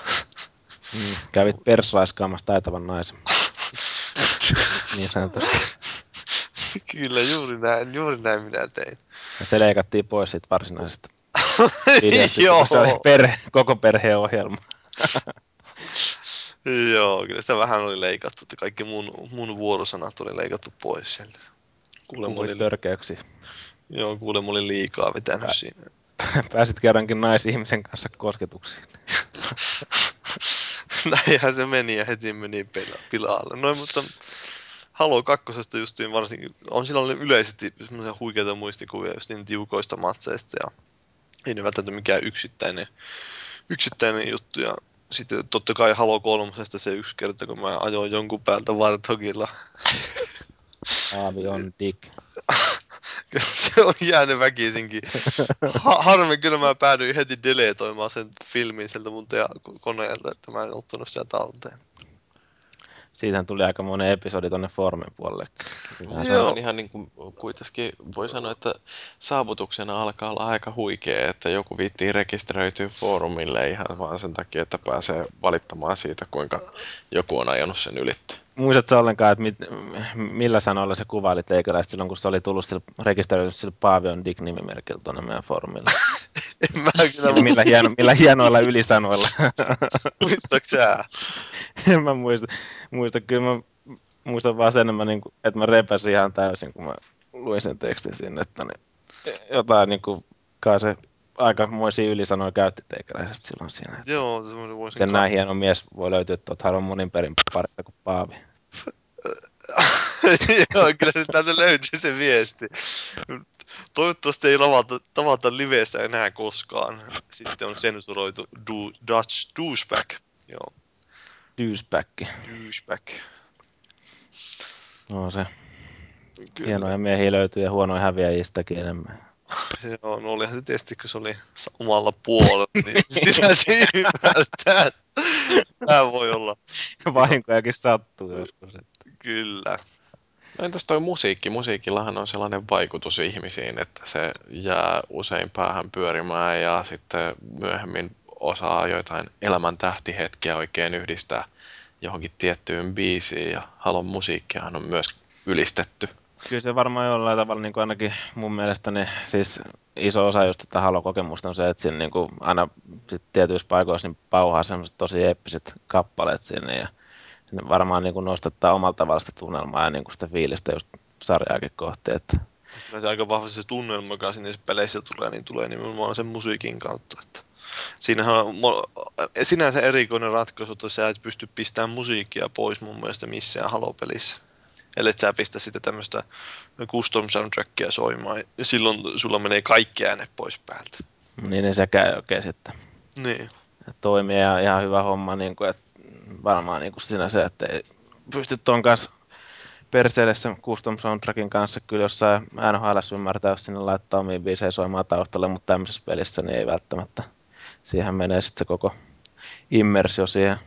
Mm, kävit persraiskaamassa taitavan naisen. [laughs] niin sanotusti. Kyllä, juuri näin, juuri näin minä tein. Ja se leikattiin pois siitä varsinaisesta [laughs] Joo. se oli perhe, koko perheen ohjelma. [laughs] Joo, kyllä sitä vähän oli leikattu, että kaikki mun, mun vuorosanat oli leikattu pois sieltä. Kuulemma oli, törkeyksiä. joo, kuulemma oli liikaa vetänyt siinä. [laughs] Pääsit kerrankin naisihmisen kanssa kosketuksiin. [laughs] Näinhän se meni ja heti meni pela, pilalle. Noin, mutta Halo 2 justiin varsinkin, on sillä yleisesti semmoisia huikeita muistikuvia just niin tiukoista matseista ja ei ne välttämättä mikään yksittäinen, yksittäinen juttu. Ja sitten totta kai Halo 3 se yksi kerta, kun mä ajoin jonkun päältä Warthogilla. Aavi [laughs] on dick. [laughs] se on jäänyt väkisinkin. Ha- harmi, kyllä mä päädyin heti deletoimaan sen filmin sieltä mun te- koneelta, että mä en ottanut sitä talteen. Siitähän tuli aika monen episodi tonne foorumin puolelle. Kyllähän se Joo. on ihan niin kuin, kuitenkin voi sanoa, että saavutuksena alkaa olla aika huikea, että joku viittii rekisteröityä foorumille ihan vaan sen takia, että pääsee valittamaan siitä, kuinka joku on ajanut sen ylitte. Muistatko ollenkaan, että mit, millä sanoilla se kuvaili teikäläistä silloin, kun se oli tullut sille, rekisteröinyt sille Paavion Dick-nimimerkillä tuonne meidän foorumille? [laughs] Mä kyllä millä, hieno, millä hienoilla ylisanoilla? [laughs] muistaaks sä? en mä muista, muista. Kyllä mä muistan vaan sen, että mä, niin kuin, että mä repäsin ihan täysin, kun mä luin sen tekstin sinne, että niin, jotain niin kuin, kai se aikamoisia ylisanoja käytti teikäläisestä silloin siinä. Että Joo, semmoinen voisin Miten näin hieno mies voi löytyä tuolta Haron monin perin parista kuin Paavi. [laughs] Joo, kyllä se täältä löytyy se viesti. Toivottavasti ei lavata, tavata livessä enää koskaan. Sitten on sensuroitu du, Dutch douchebag. Joo, Douchebag. douchebag. No se. Kyllä. Hienoja miehiä löytyy ja huonoja häviäjistäkin enemmän. Joo, no olihan se tietysti, kun se oli omalla puolella, niin [laughs] sitä se ymmärtää. Tämä voi olla, Vahinkojakin sattuu joskus. että- kyllä. No entäs toi musiikki? Musiikillahan on sellainen vaikutus ihmisiin, että se jää usein päähän pyörimään ja sitten myöhemmin osaa joitain elämän tähtihetkiä oikein yhdistää johonkin tiettyyn biisiin ja Halon musiikkiahan on myös ylistetty. Kyllä se varmaan jollain tavalla niin kuin ainakin mun mielestä niin siis iso osa just tätä halokokemusta on se, että siinä niin kuin aina sit tietyissä paikoissa niin pauhaa semmoiset tosi eeppiset kappaleet sinne ja ne varmaan niin kuin nostattaa omalla tavalla sitä tunnelmaa ja niin kuin sitä fiilistä just sarjaakin kohti. Että Kyllä se aika vahvasti se tunnelma, joka sinne peleissä tulee, niin tulee nimenomaan sen musiikin kautta. Että siinähän on sinänsä erikoinen ratkaisu, että sä et pysty pistämään musiikkia pois mun mielestä missään halopelissä. Ellei sä pistä sitä tämmöistä custom soundtrackia soimaan. Ja silloin sulla menee kaikki äänet pois päältä. niin ei sekään ei oikein sitten Niin. toimii ja ihan hyvä homma, niin kuin, että varmaan niin kuin siinä se, että ei pysty ton kanssa perseelle sen custom soundtrackin kanssa kyllä jossain NHL ymmärtää, jos sinne laittaa omiin biisejä soimaan taustalle, mutta tämmöisessä pelissä niin ei välttämättä. Siihen menee sitten se koko immersio siihen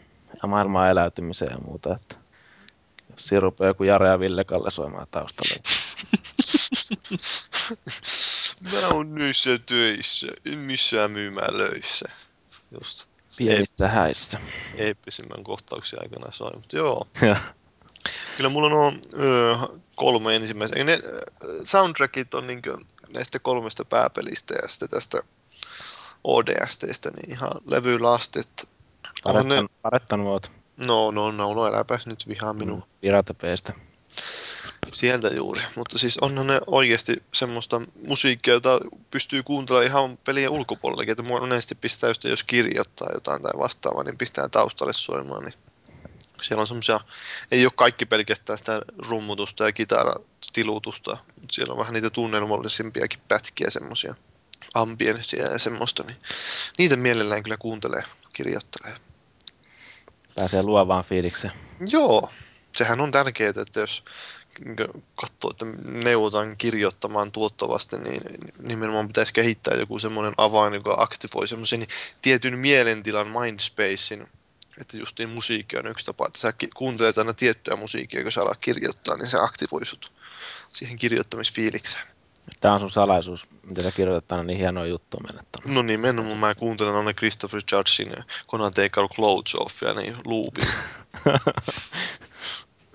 ja maailmaan eläytymiseen ja muuta. Että siinä rupeaa joku Jare ja Ville Kalle soimaan taustalle. [laughs] Mä oon nyissä töissä, en missään myymälöissä. Just Pienissä häissä. eeppisimmän kohtauksia aikana soi, mutta [laughs] joo. Kyllä mulla on öö, kolme ensimmäistä. Ne soundtrackit on niin näistä kolmesta pääpelistä ja sitten tästä ODSTstä niin ihan levylastet. Onhan ne, Parettan, parettan vuot no, no, no, no, äläpäs nyt vihaa minua. piratepeistä. Sieltä juuri. Mutta siis onhan ne oikeasti semmoista musiikkia, jota pystyy kuuntelemaan ihan pelien ulkopuolellakin. Että mua monesti pistää just, jos kirjoittaa jotain tai vastaavaa, niin pistää taustalle soimaan. Niin siellä on semmoisia, ei ole kaikki pelkästään sitä rummutusta ja kitaratilutusta, mutta siellä on vähän niitä tunnelmallisempiakin pätkiä semmoisia ambiensia ja semmoista, niin niitä mielellään kyllä kuuntelee, kirjoittelee. Pääsee luovaan fiilikseen. Joo, sehän on tärkeää, että jos niinkö katsoo, että neuvotaan kirjoittamaan tuottavasti, niin nimenomaan pitäisi kehittää joku semmoinen avain, joka aktivoi semmoisen tietyn mielentilan mindspacein. Että justiin musiikki on yksi tapa, että sä kuuntelet aina tiettyä musiikkia, kun sä alat kirjoittaa, niin se aktivoi sut siihen kirjoittamisfiilikseen. Tämä on sun salaisuus, mitä sä kirjoitat aina niin hienoa juttua mennä. No niin, mennä, mä kuuntelen aina Christopher Judgein Conan Take Our Clothes Offia, niin loopin. [laughs]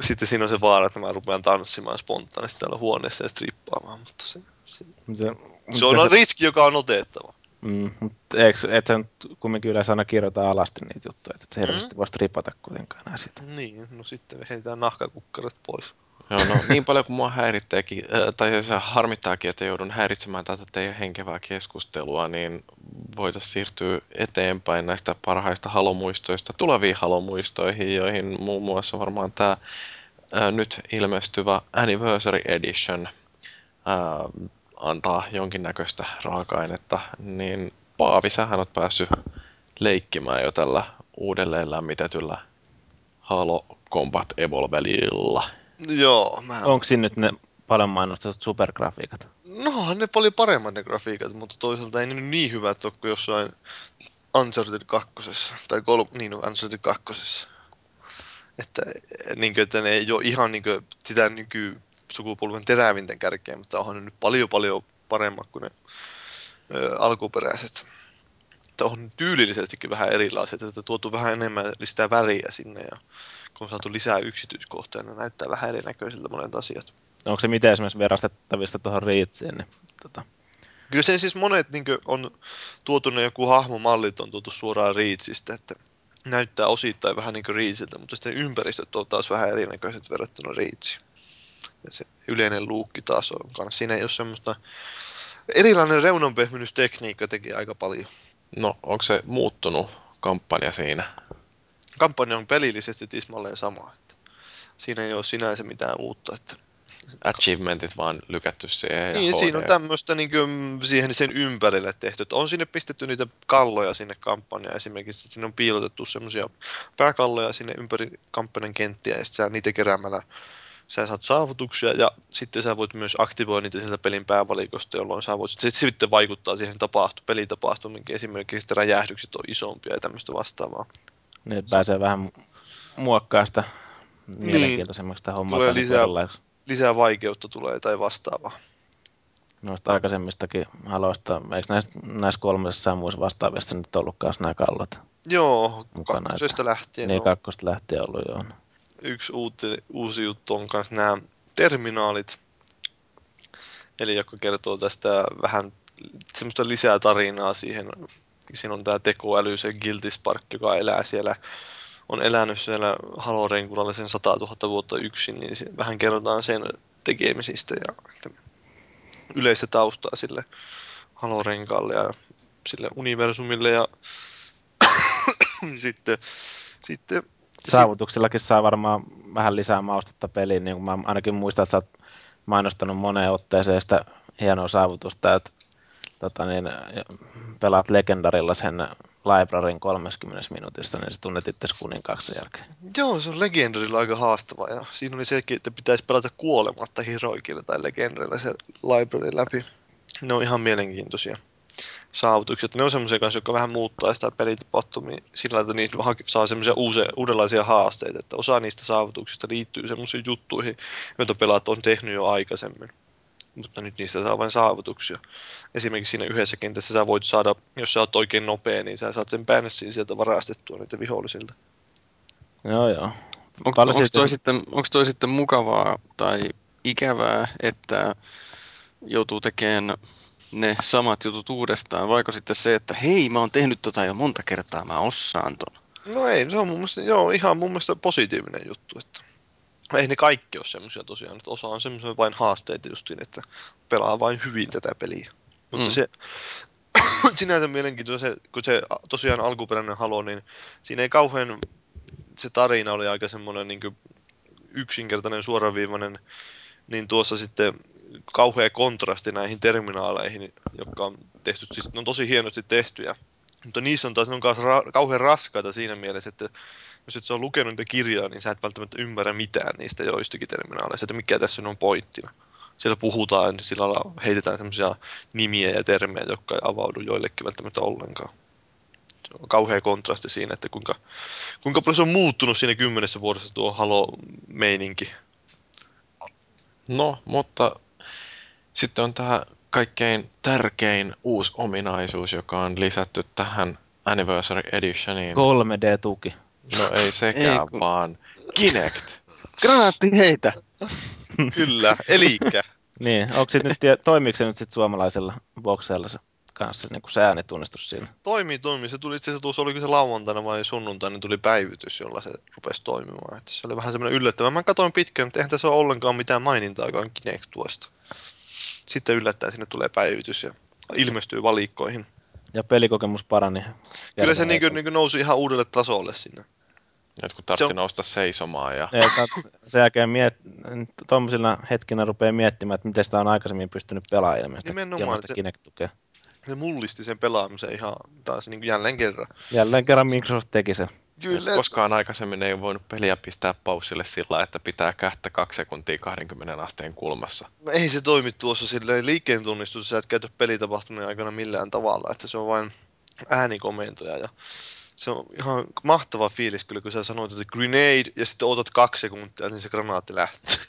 Sitten siinä on se vaara, että mä rupean tanssimaan spontaanisti täällä huoneessa ja strippaamaan, mutta se, se, Se, se on riski, joka on otettava. Mm, mutta eikö, et sä nyt kumminkin yleensä aina kirjoita alasti niitä juttuja, että et sä hirveästi voisi ripata kuitenkaan enää siitä. Niin, no sitten me heitetään nahkakukkarat pois. Joo, no niin paljon kuin mua häiritteekin, äh, tai se harmittaakin, että joudun häiritsemään tätä teidän henkevää keskustelua, niin voitaisiin siirtyä eteenpäin näistä parhaista halomuistoista tuleviin halomuistoihin, joihin muun muassa varmaan tämä äh, nyt ilmestyvä Anniversary Edition äh, antaa jonkinnäköistä raaka-ainetta, niin Paavi, sähän oot päässyt leikkimään jo tällä uudelleen lämmitetyllä Halo Combat Evolvelilla. Joo, mä... Onko siinä nyt ne paljon mainostetut supergrafiikat? No, on ne paljon paremmat ne grafiikat, mutta toisaalta ei ne nyt niin hyvät ole kuin jossain Uncharted 2. Tai kol... niin, Uncharted 2. Että, niin kuin, että ne ei ole ihan niin kuin, sitä nykysukupolven terävinten kärkeä, mutta onhan ne nyt paljon paljon paremmat kuin ne ö, alkuperäiset. Että on tyylillisestikin vähän erilaiset, että tuotu vähän enemmän lisää väriä sinne ja kun on saatu lisää yksityiskohtia, niin näyttää vähän erinäköisiltä monet asiat. Onko se miten esimerkiksi verrastettavissa tuohon Reachiin? Niin, tota, Kyllä sen siis monet niin on tuotu ne joku hahmomallit on tuotu suoraan Reachistä, että näyttää osittain vähän niin kuin Reachiltä, mutta sitten ympäristöt on taas vähän erinäköiset verrattuna Reachiin. Ja se yleinen luukki taas on kanssa. Siinä ei ole semmoista... Erilainen reunanpehmennystekniikka teki aika paljon. No, onko se muuttunut kampanja siinä? Kampanja on pelillisesti tismalleen sama. Että siinä ei ole sinänsä mitään uutta. Että Achievementit vaan lykätty siihen ja Niin, siinä on tämmöistä niin siihen sen ympärille tehty. Että on sinne pistetty niitä kalloja sinne kampanjaan esimerkiksi. Että sinne on piilotettu semmoisia pääkalloja sinne ympäri kampanjan kenttiä ja sitten niitä keräämällä sä saat saavutuksia ja sitten sä voit myös aktivoida niitä sieltä pelin päävalikosta, jolloin sä voit se sitten vaikuttaa siihen tapahtu, pelitapahtumiin, esimerkiksi räjähdykset on isompia ja tämmöistä vastaavaa. Niin pääsee vähän muokkaa sitä mielenkiintoisemmaksi sitä hommaa. Tulee lisää-. Lisää vaikeutta tulee tai vastaavaa. Noista aikaisemmistakin haloista, eikö näissä, näissä kolmessa ja muissa vastaavissa nyt ollut nämä kallot? Joo, Mukana, kakkosesta lähtien Niin on kakkosta lähtien ollut joo. yksi uusi, uusi juttu on myös nämä terminaalit, eli joka kertoo tästä vähän semmoista lisää tarinaa siihen. Siinä on tämä tekoäly, se Guilty Spark, joka elää siellä, on elänyt siellä Halorenkulalla sen 100 000 vuotta yksin, niin vähän kerrotaan sen tekemisistä ja yleistä taustaa sille Halorenkaalle ja sille universumille ja [coughs] sitten, sitten Saavutuksillakin saa varmaan vähän lisää maustetta peliin, niin kuin mä ainakin muistan, että sä oot mainostanut moneen otteeseen sitä hienoa saavutusta, että tota niin, pelaat legendarilla sen libraryn 30 minuutissa, niin sä tunnet itse kuninkaaksi sen jälkeen. Joo, se on Legendarilla aika haastava ja siinä oli sekin, että pitäisi pelata kuolematta Heroikilla tai Legendarilla se library läpi. Ne on ihan mielenkiintoisia saavutukset. Ne on semmoisia kanssa, jotka vähän muuttaa sitä pelitapahtumia sillä, että niistä saa semmoisia uudenlaisia haasteita, että osa niistä saavutuksista liittyy semmoisiin juttuihin, joita pelaat on tehnyt jo aikaisemmin. Mutta nyt niistä saa vain saavutuksia. Esimerkiksi siinä yhdessä kentässä sä voit saada, jos sä oot oikein nopea, niin sä saat sen bänssin sieltä varastettua niitä vihollisilta. Joo, joo. Onko, Paljon onko, siitä toi sit- sitten, onko toi sitten mukavaa tai ikävää, että joutuu tekemään ne samat jutut uudestaan, vaiko sitten se, että hei, mä oon tehnyt tota jo monta kertaa, mä osaan ton. No ei, se on mun mielestä, joo, ihan mun mielestä positiivinen juttu, että ei ne kaikki ole semmoisia tosiaan, että osa on semmoisia vain haasteita justiin, että pelaa vain hyvin tätä peliä. Mutta Mm. se [coughs] sinänsä mielenkiintoista se, kun se tosiaan alkuperäinen Halo, niin siinä ei kauhean, se tarina oli aika semmoinen niin yksinkertainen, suoraviivainen, niin tuossa sitten kauhea kontrasti näihin terminaaleihin, jotka on tehty, siis ne on tosi hienosti tehtyjä. Mutta niissä on taas ne on kauhean raskaita siinä mielessä, että jos et sä ole lukenut niitä kirjaa, niin sä et välttämättä ymmärrä mitään niistä joistakin terminaaleista, että mikä tässä on pointtina. Siellä puhutaan, sillä lailla heitetään semmoisia nimiä ja termejä, jotka ei avaudu joillekin välttämättä ollenkaan. Se on kauhea kontrasti siinä, että kuinka, kuinka paljon se on muuttunut siinä kymmenessä vuodessa tuo Halo-meininki. No, mutta sitten on tämä kaikkein tärkein uusi ominaisuus, joka on lisätty tähän Anniversary Editioniin. 3D-tuki. No ei sekään, Ei, kun- vaan Kinect. Granaatti heitä! Kyllä, elikkä. Niin, onko sit nyt, tie- toimiiko se nyt sit suomalaisella bokseilla se kanssa niin kuin se äänitunnistus siinä? Toimii, toimii. Se tuli itse asiassa tuossa, oliko se lauantaina vai sunnuntaina, niin tuli päivitys, jolla se rupesi toimimaan. Että se oli vähän semmoinen yllättävä. Mä katsoin pitkään, että eihän tässä ole ollenkaan mitään mainintaakaan Kinect tuosta. Sitten yllättäen sinne tulee päivitys ja ilmestyy valikkoihin. Ja pelikokemus parani. Kyllä se niin aikana. niin nousi ihan uudelle tasolle sinne. Jotkut tarvitsi on- nousta seisomaan ja Ja sen jälkeen miet, tuommoisilla hetkinä rupeaa miettimään, että miten sitä on aikaisemmin pystynyt pelaamaan ilman Nimenomaan, sitä se- Kinect-tukea. Se mullisti sen pelaamisen ihan taas niin jälleen kerran. Jälleen kerran Microsoft teki sen. Kyllä, koskaan aikaisemmin ei voinut peliä pistää paussille sillä, että pitää kättä kaksi sekuntia 20 asteen kulmassa. No ei se toimi tuossa silleen liikkeen tunnistus, sä et käytä pelitapahtumien aikana millään tavalla, että se on vain äänikomentoja ja se on ihan mahtava fiilis kyllä, kun sä sanoit, että grenade ja sitten otat kaksi sekuntia, niin se granaatti lähtee. [laughs]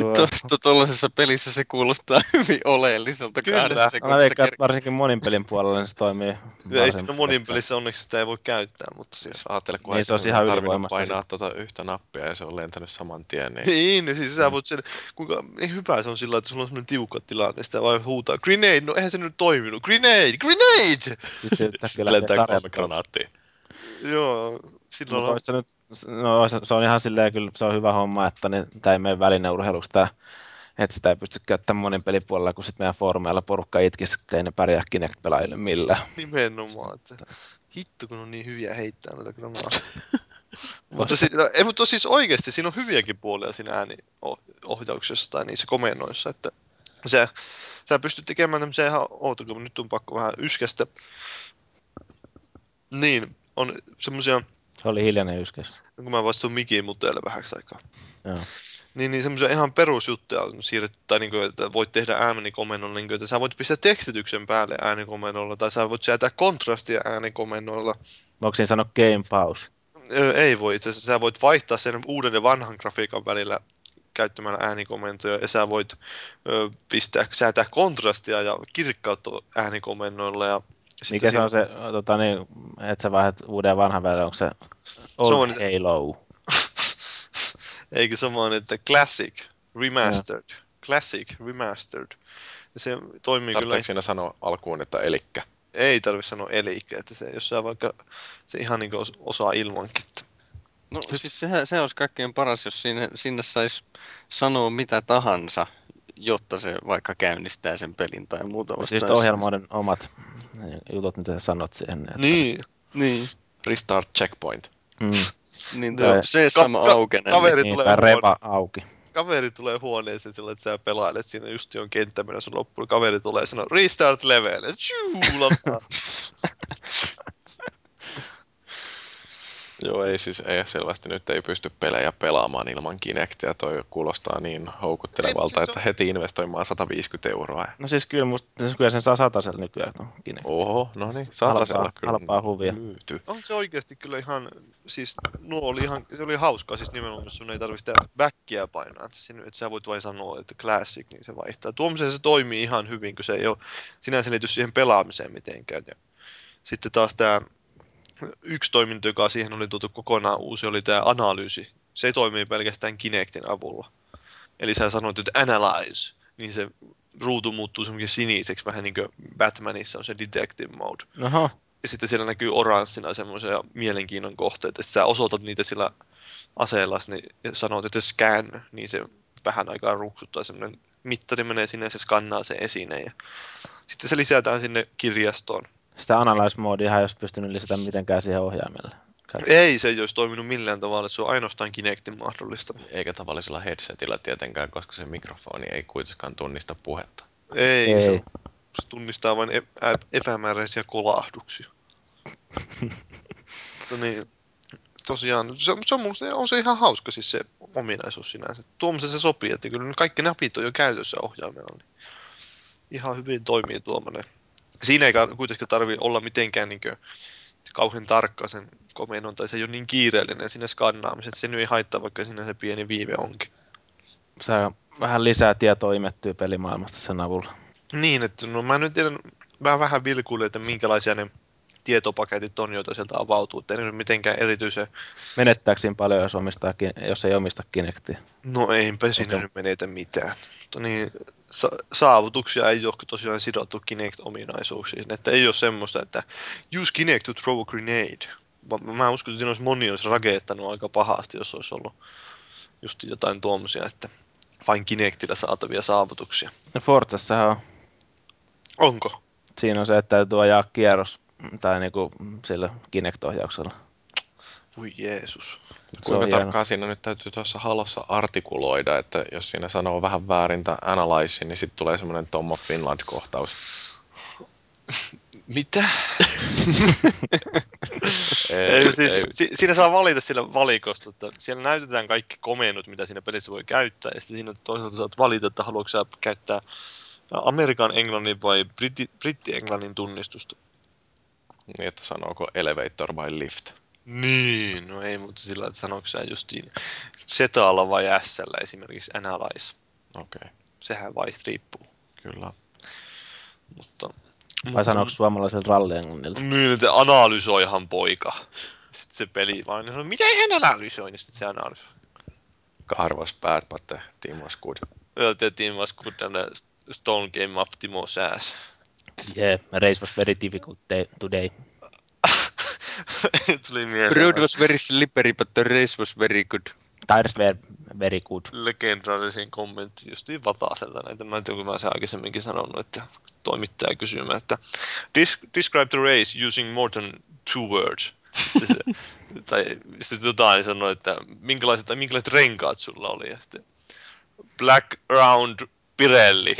Tuo- To- Tuollaisessa pelissä se kuulostaa [laughs] hyvin oleelliselta Kyllä. kahdessa Mä veikkaan, ker- että varsinkin monin pelin puolella niin se toimii. Ja ei sitten monin pelissä onneksi sitä ei voi käyttää, mutta siis... Jos ajattelee, kun Niin, se ihan on tarvinnut ylivoimasta painaa tuota yhtä nappia ja se on lentänyt saman tien, niin Niin, niin siis sä voit sen, kuinka niin hyvä se on sillä, että sulla on semmoinen tiukka tilanne, sitä vaan huutaa, grenade, no eihän se nyt toiminut, grenade, grenade! [laughs] Sitten lähtee lentää kolme granaattia. Joo, silloin Mutta on, se, nyt, no, olisi- se on ihan silleen kyllä, se on hyvä homma, että niin, tämä ei mene välineurheiluksi tämä, että sitä ei pysty käyttämään monin pelipuolella, kun sitten meidän foorumeilla porukka itkisi, että ei ne pärjää Kinect-pelaajille millään. Nimenomaan, että hitto kun on niin hyviä heittää noita granaatteja. [laughs] mutta, si- no, ei, mutta siis oikeasti siinä on hyviäkin puolia siinä ääniohjauksessa tai niissä komennoissa, että sä, sä pystyt tekemään tämmöisiä ihan, oota kun nyt on pakko vähän yskästä. Niin, on semmoisia, Se oli hiljainen yskäs. kun mä vastasin mikiin muteille vähäksi aikaa. Joo. Niin, niin semmoisia ihan perusjuttuja on siirretty, tai niin kuin, että voit tehdä äänikomennolla, niin kuin, että sä voit pistää tekstityksen päälle äänikomennolla, tai sä voit säätää kontrastia äänikomennolla. Onko siinä sano game pause? Öö, ei voi itse asiassa, sä voit vaihtaa sen uuden ja vanhan grafiikan välillä käyttämällä äänikomentoja, ja sä voit ö, pistää, säätää kontrastia ja kirkkautta äänikomennoilla, ja Mikä se on se, tota, niin, että sä vaihdat uuden ja vanhan välillä, onko se old on- Halo? [laughs] Eikö sama, että Classic Remastered. Classic Remastered. Ja se toimii kyllä Tarvitseeko siinä sanoa alkuun, että elikkä? ei tarvitse sanoa elikkä, että se, jos sä vaikka se ihan niin osaa ilmankin. että- No siis sehän, se olisi kaikkein paras, jos sinne, sinne saisi sanoa mitä tahansa, jotta se vaikka käynnistää sen pelin tai muuta Siis vastaavaa. ohjelmoiden omat jutut, mitä sä sanot siihen. Että, Niin, Niin, Restart checkpoint. Mm, [laughs] niin tuo se sama ka- aukene. kaveri- niin, tulee repa auki. kaveri tulee huoneeseen sillä, että sä pelailet siinä just on kenttä menossa loppuun. Kaveri tulee ja sanoo, restart level. Tshuu. [laughs] Joo, ei siis ei selvästi nyt ei pysty pelejä pelaamaan ilman Kinectia. Toi kuulostaa niin houkuttelevalta, Ei, siis että on- heti investoimaan 150 euroa. No siis kyllä, musta, siis kyllä sen saa satasella nykyään tuon Kinect. Oho, no niin, satasella Halpaa- kyllä halpaa huvia. myyty. on se oikeasti kyllä ihan, siis nuo oli ihan, se oli hauskaa, siis nimenomaan sun ei tarvitse sitä backia painaa, että, sinne, että sä voit vain sanoa, että classic, niin se vaihtaa. Tuommoisen se toimii ihan hyvin, kun se ei ole sinänsä liity siihen pelaamiseen mitenkään. Ja sitten taas tämä yksi toiminto, joka siihen oli tuotu kokonaan uusi, oli tämä analyysi. Se toimii pelkästään Kinectin avulla. Eli sä sanoit, että analyze, niin se ruutu muuttuu semmoinen siniseksi, vähän niin kuin Batmanissa on se detective mode Oho, ja sitten siellä näkyy oranssina semmoisia mielenkiinnon kohteita, että sä osoitat niitä sillä aseella niin, sanot, että scan, niin se vähän aikaa ruksuttaa semmoinen mittari menee sinne ja se skannaa sen esineen. Ja sitten se lisätään sinne kirjastoon. Sitä analyze-moodia ei olisi pystynyt lisätä mitenkään siihen ohjaimelle. Ei se ei olisi toiminut millään tavalla, että se on ainoastaan Kinectin mahdollista. Eikä tavallisella headsetillä tietenkään, koska se mikrofoni ei kuitenkaan tunnista puhetta. Ei, Ei. Se, se tunnistaa vain epä, epämääräisiä kolahduksia. Mutta [laughs] niin, tosiaan, se, se on, musta, on se ihan hauska siis se ominaisuus sinänsä. Tuommoisen se sopii, että kyllä kaikki napit on jo käytössä ohjaimella. Niin ihan hyvin toimii tuommoinen. Siinä ei ka- kuitenkaan tarvi olla mitenkään niin kauhean tarkka sen komennon, tai se ei ole niin kiireellinen sinne skannaamiseen, se nyt ei haittaa, vaikka siinä se pieni viive onkin. Saa vähän lisää tietoa imettyä pelimaailmasta sen avulla. Niin, että no mä nyt tiedän, vähän vähän vilkuilen, että minkälaisia ne tietopaketit on, joita sieltä avautuu. Että ei mitenkään erityisen, Menettääkö siinä paljon, jos, omistaa, jos ei omista Kinectia? no eipä siinä Okei. nyt menetä mitään. Mutta niin, sa- saavutuksia ei ole tosiaan sidottu Kinect-ominaisuuksiin. Että ei ole semmoista, että use Kinect to throw a grenade. Va- Mä uskon, että siinä olisi moni olisi rakeettanut aika pahasti, jos olisi ollut just jotain tuommoisia, että vain Kinectillä saatavia saavutuksia. No Forzassahan on, Onko? siinä on se, että täytyy ajaa kierros tai niinku sillä Kinect-ohjauksella. Voi Jeesus. Kuinka on hieno. tarkkaan siinä nyt täytyy tuossa halossa artikuloida, että jos siinä sanoo vähän väärin tai analyze, niin sitten tulee semmoinen Tom of Finland-kohtaus. [laughs] Mitä? [laughs] Ei, Ei, siis, ei. Si- siinä saa valita sillä valikosta, että siellä näytetään kaikki komennot, mitä siinä pelissä voi käyttää, ja sitten siinä toisaalta saat valita, että haluatko sä käyttää Amerikan englannin vai britti, britti-englannin tunnistusta. Niin, että sanooko elevator vai lift. Niin, no ei, mutta sillä, että sanoiko sä justiin Zalla vai s esimerkiksi analyze. Okei, okay, Sehän vai riippuu. kyllä. Mutta, Vai mutta- sanoiko suomalaisella rallienglannilta? Niin, että analysoihan poika. Sitten se peli vaan, no miten hän analysoi, niin sitten se analysoi. Bad, but the team was good. The team was good and stone came up Timo's ass. Yeah, race was very difficult day, today. [laughs] Tuli mieleen. Road was very slippery, but the race was very good. Tires were very good. legendaarisin kommentti justiin Vataselta näitä. Mä en tiedä, kun mä sen aikaisemminkin sanonut, että toimittaja kysymään, että "Dis- describe the race using more than two words. Sitten se, [laughs] tai sitten jotain sanoi, että minkälaiset, tai minkälaiset renkaat sulla oli. Ja sitten Black Round Pirelli.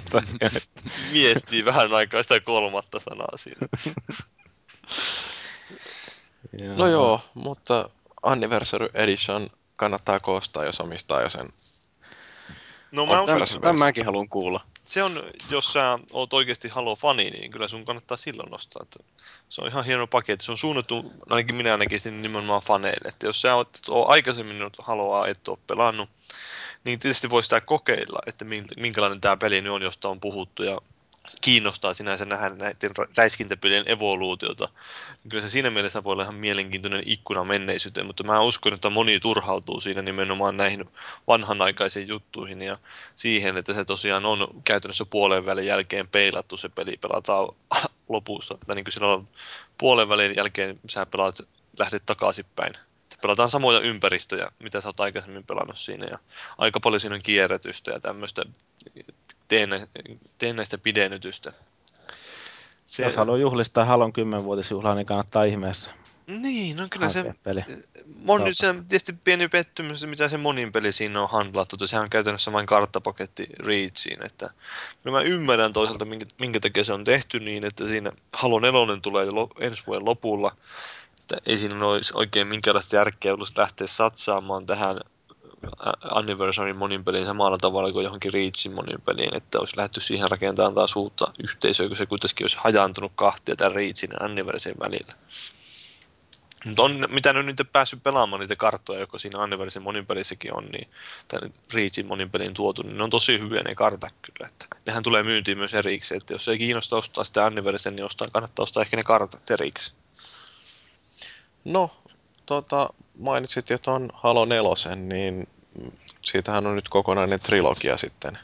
[laughs] Miettii vähän aikaa sitä kolmatta sanaa siinä. No joo, mutta Anniversary Edition kannattaa koostaa, jos omistaa jo sen. No mä Tämän, tämän mäkin haluan kuulla. se on, jos sä oot oikeasti Halo-fani, niin kyllä sun kannattaa silloin nostaa. Että se on ihan hieno paketti. Se on suunnattu, ainakin minä näkisin nimenomaan faneille. Että jos sä oot oot aikaisemmin Haloa et ole pelannut, niin tietysti voi sitä kokeilla, että minkälainen tämä peli nyt on, josta on puhuttu. Ja kiinnostaa sinänsä nähdä näiden räiskintäpelien evoluutiota. Kyllä se siinä mielessä voi olla ihan mielenkiintoinen ikkuna menneisyyteen, mutta mä uskon, että moni turhautuu siinä nimenomaan näihin vanhanaikaisiin juttuihin ja siihen, että se tosiaan on käytännössä puolen välin jälkeen peilattu se peli, pelataan [laughs] lopussa. Tai niin kuin silloin puolen välin jälkeen sä pelaat, lähdet takaisinpäin. Pelataan samoja ympäristöjä, mitä sä oot aikaisemmin pelannut siinä ja aika paljon siinä on kierrätystä ja tämmöistä teennä, teennäistä pidennytystä. Se... Jos haluaa juhlistaa Halon 10-vuotisjuhlaa, niin kannattaa ihmeessä. Niin, no kyllä se, peli. moni, se on tietysti pieni pettymys, mitä se monin peli siinä on handlattu, että sehän on käytännössä vain karttapaketti Reachiin, että kyllä mä ymmärrän toisaalta, minkä, minkä takia se on tehty niin, että siinä Halo 4 tulee jo lo, ensi vuoden lopulla, että ei siinä olisi oikein minkäänlaista järkeä ollut lähteä satsaamaan tähän Anniversary monin peliin samalla tavalla kuin johonkin Reachin monin peliin, että olisi lähdetty siihen rakentamaan taas uutta yhteisöä, kun se kuitenkin olisi hajaantunut kahtia tämän Reachin ja Anniversaryn välillä. Mutta on, mitä nyt niitä päässyt pelaamaan niitä karttoja, jotka siinä Anniversaryn monin pelissäkin on, niin tämän Reachin monin peliin tuotu, niin ne on tosi hyviä ne kartat kyllä. Että nehän tulee myyntiin myös erikseen, että jos ei kiinnosta ostaa sitä Anniversaryn, niin ostaa, kannattaa ostaa ehkä ne kartat erikseen. No, tota, mainitsit jo tuon Halo 4, niin siitähän on nyt kokonainen trilogia sitten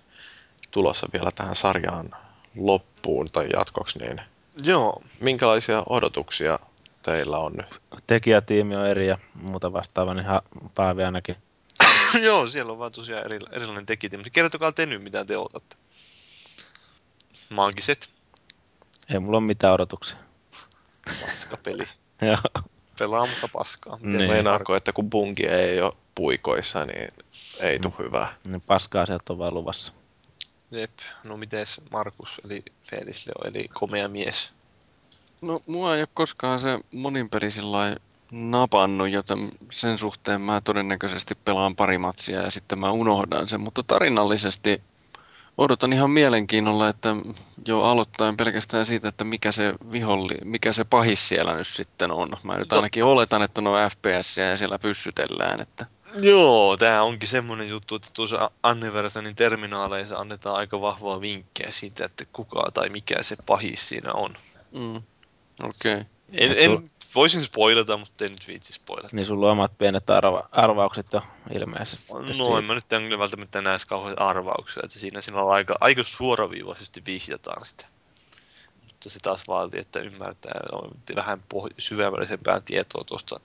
tulossa vielä tähän sarjaan loppuun tai jatkoksi, niin Joo, minkälaisia odotuksia teillä on nyt? Tekijätiimi on eri ja muuta vastaavaa, niin ihan Paavi ainakin. [coughs] Joo, siellä on vaan tosiaan eri, erilainen tekijä. Mutta kertokaa te nyt, mitä te odotatte. Maagiset, Ei mulla ole mitään odotuksia. paskapeli. [laughs] Joo. Pelaa, mutta paskaa. Miten Niin. Meinaako, että kun bunki ei ole puikoissa, niin ei tule hyvää? Niin paska sieltä on vaan luvassa. Jep. No mites Markus, eli Felis Leo, eli komea mies. No, mua ei ole koskaan se monin peli sillä napannut, joten sen suhteen mä todennäköisesti pelaan pari matsia ja sitten mä unohdan sen. Mutta tarinallisesti odotan ihan mielenkiinnolla, että jo aloittain pelkästään siitä, että mikä se viholli, mikä se pahis siellä nyt sitten on. Mä nyt No. ainakin oletan, että on FPS ja siellä pyssytellään, että Joo, tämä onkin semmonen juttu, että tuossa Anniversarin terminaaleissa annetaan aika vahvaa vinkkejä siitä, että kuka tai mikä se pahis siinä on. mm, okei. Okay. En, en voisin spoilata, mutta en nyt viitsi spoilata. Niin sulla on omat pienet arva- arvaukset jo ilmeisesti. No, siitä. en mä nyt en kyllä välttämättä näe kauhean arvauksia, että siinä, siinä on aika, aika suoraviivaisesti vihjataan sitä. Mutta se taas vaatii, että ymmärtää on vähän poh- syvällisempää tietoa tuosta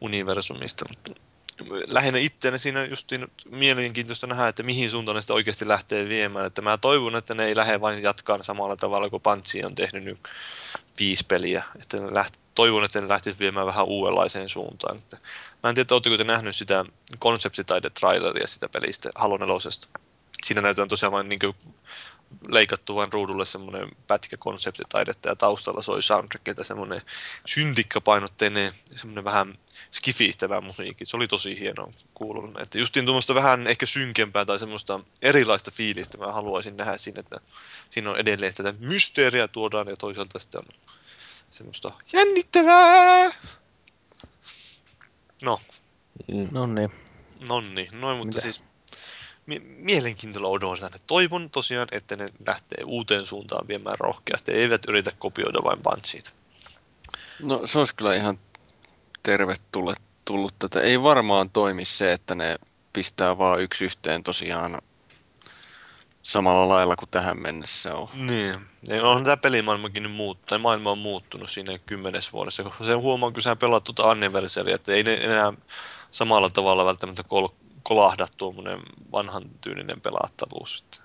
universumista. Mutta lähinnä itseäni siinä justiin mielenkiintoista nähdä, että mihin suuntaan sitä oikeasti lähtee viemään. Että mä toivon, että ne ei lähde vain jatkaa samalla tavalla kuin Panssi on tehnyt nyt viisi peliä. Että ne läht, toivon, että ne lähtisi viemään vähän uudenlaiseen suuntaan. Että mä en tiedä, oletteko te nähnyt sitä konseptitaide-traileria sitä pelistä Halo 4. Siinä näytetään tosiaan vain niin leikattu vain ruudulle semmoinen pätkä konseptitaidetta ja taustalla soi soundtrackilta semmoinen syntikkapainotteinen, semmoinen vähän skifihtävä musiikki. Se oli tosi hieno kuulunut. Että justiin tuommoista vähän ehkä synkempää tai semmoista erilaista fiilistä mä haluaisin nähdä siinä, että siinä on edelleen tätä mysteeriä tuodaan ja toisaalta sitten on semmoista jännittävää. No, Mm. No niin. nonni, noin, mutta Mitä? siis mielenkiintoilla odotan. Toivon tosiaan, että ne lähtee uuteen suuntaan viemään rohkeasti. Eivät yritä kopioida vain Bungieta. No se olisi kyllä ihan tervetullut tullut tätä. Ei varmaan toimi se, että ne pistää vaan yksi yhteen tosiaan samalla lailla kuin tähän mennessä on. Niin. Ja onhan tämä pelimaailmakin nyt muuttunut, tai maailma on muuttunut siinä kymmenes vuodessa, koska se huomaa, kun sä pelaat tuota anniversaria, että ei ne enää samalla tavalla välttämättä kol- kolahda tuommoinen vanhan tyylinen pelattavuus. Että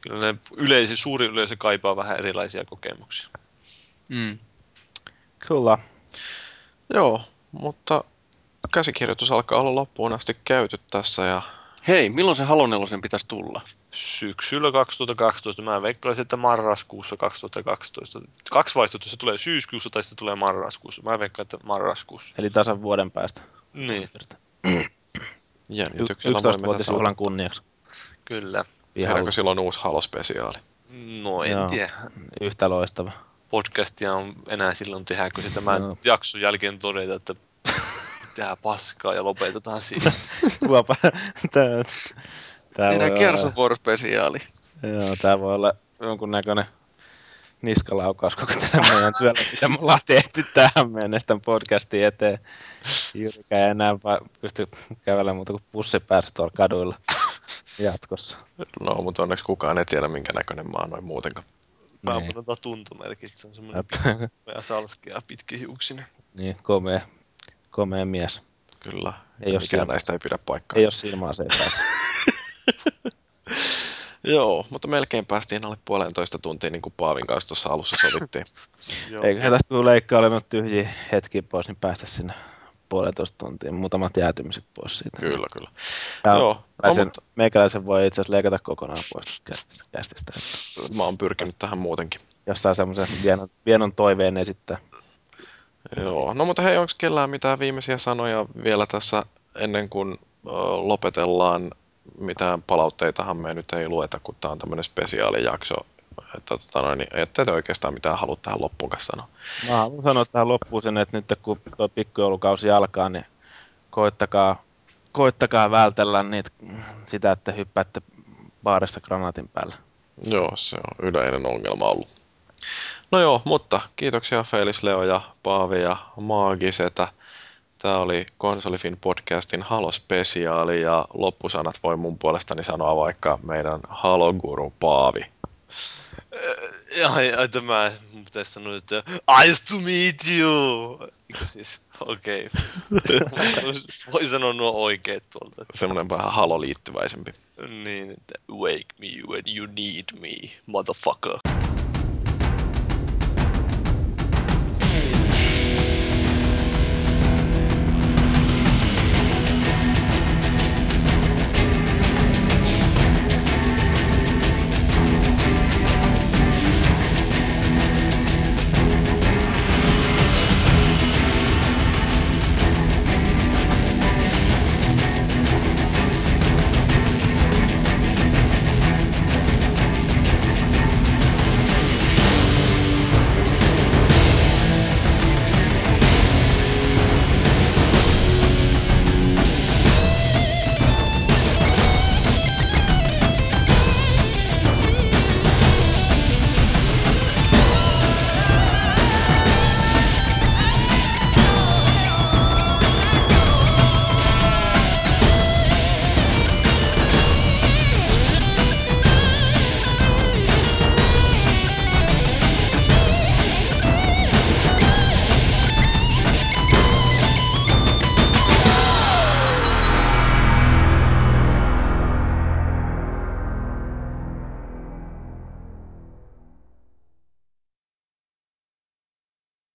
Kyllä ne yleisi, suuri yleisö kaipaa vähän erilaisia kokemuksia. Mm. Kyllä. Joo, mutta käsikirjoitus alkaa olla loppuun asti käyty tässä ja Hei, milloin se Halo 4 pitäisi tulla? Syksyllä 2012, mä veikkaisin, että marraskuussa 2012. Kaksi vaihtoehtoa, se tulee syyskuussa tai sitten tulee marraskuussa. Mä veikkaan, että marraskuussa. Eli tasan vuoden päästä. Niin, [clears throat] jännityksellä voimme tätä 11-vuotisjuhlan odottaa. kunniaksi. kyllä. Tehdäänkö silloin uusi Halo-spesiaali? No en Joo. tiedä. Yhtä loistava. Podcastia on enää silloin tehdä, kun sitä mä Joo. jakson jälkeen todeta, että [laughs] tehdään paskaa ja lopetetaan siihen. [laughs] Kuopa. Tää, tää voi Tehdään olla, Gears of War spesiaali. joo, tää voi olla jonkunnäköinen niskalaukaus koko tällä meidän työllä, mitä me ollaan tehty tähän mennessä tämän podcastin eteen. Jyrkä ei enää pysty kävelemään muuta kuin pussi päässä tuolla kaduilla jatkossa. No, mutta onneksi kukaan ei tiedä, minkä näköinen mä oon noin muutenkaan. Mä Niin. otan tuntomerkit, se on semmoinen ja salskea pitkihiuksinen. niin, komea, komea mies. Kyllä. Ei ja mikään näistä ei pidä paikkaa. Ei ole silmäaseita. Joo, mutta melkein päästiin alle puolentoista tuntiin, niin kuin Paavin kanssa tuossa alussa sovittiin. [laughs] Joo. Eiköhän tästä kun leikkaa tyhjiä hetki pois, niin päästä sinne puolentoista tuntia. Muutamat jäätymiset pois siitä. Kyllä, kyllä. Ja Joo, no, sen, mutta meikäläisen voi itse asiassa leikata kokonaan pois kä- kästistä. mä oon pyrkinyt tähän muutenkin. Jos saa semmoisen vienon, vienon toiveen esittää. Joo, no mutta hei, onko kellään mitään viimeisiä sanoja vielä tässä ennen kuin ö, lopetellaan? Mitään palautteitahan me nyt ei lueta, kun tämä on tämmöinen spesiaalijakso. Että tota noin, niin ette te oikeastaan mitään halua tähän loppuun sanoa. Mä haluan sanoa tähän loppuun sen, että nyt kun tuo pikkujoulukausi alkaa, niin koittakaa, koittakaa vältellä niitä, sitä, että hyppäätte baarissa granaatin päällä. Joo, se on yleinen ongelma ollut. No joo, mutta kiitoksia Felis, Leo ja Paavi ja Maagisetä. Tämä oli Konsolifin podcastin Halo-spesiaali ja loppusanat voi mun puolestani sanoa vaikka meidän Halo-guru Paavi. Ai, ai tämä, mun pitäisi sanoa, että Nice to meet you! Eikö siis, okei. [laughs] Okay. Voi sanoa nuo oikeet tuolta. Semmoinen vähän Halo-liittyväisempi. Niin, että wake me when you need me, motherfucker.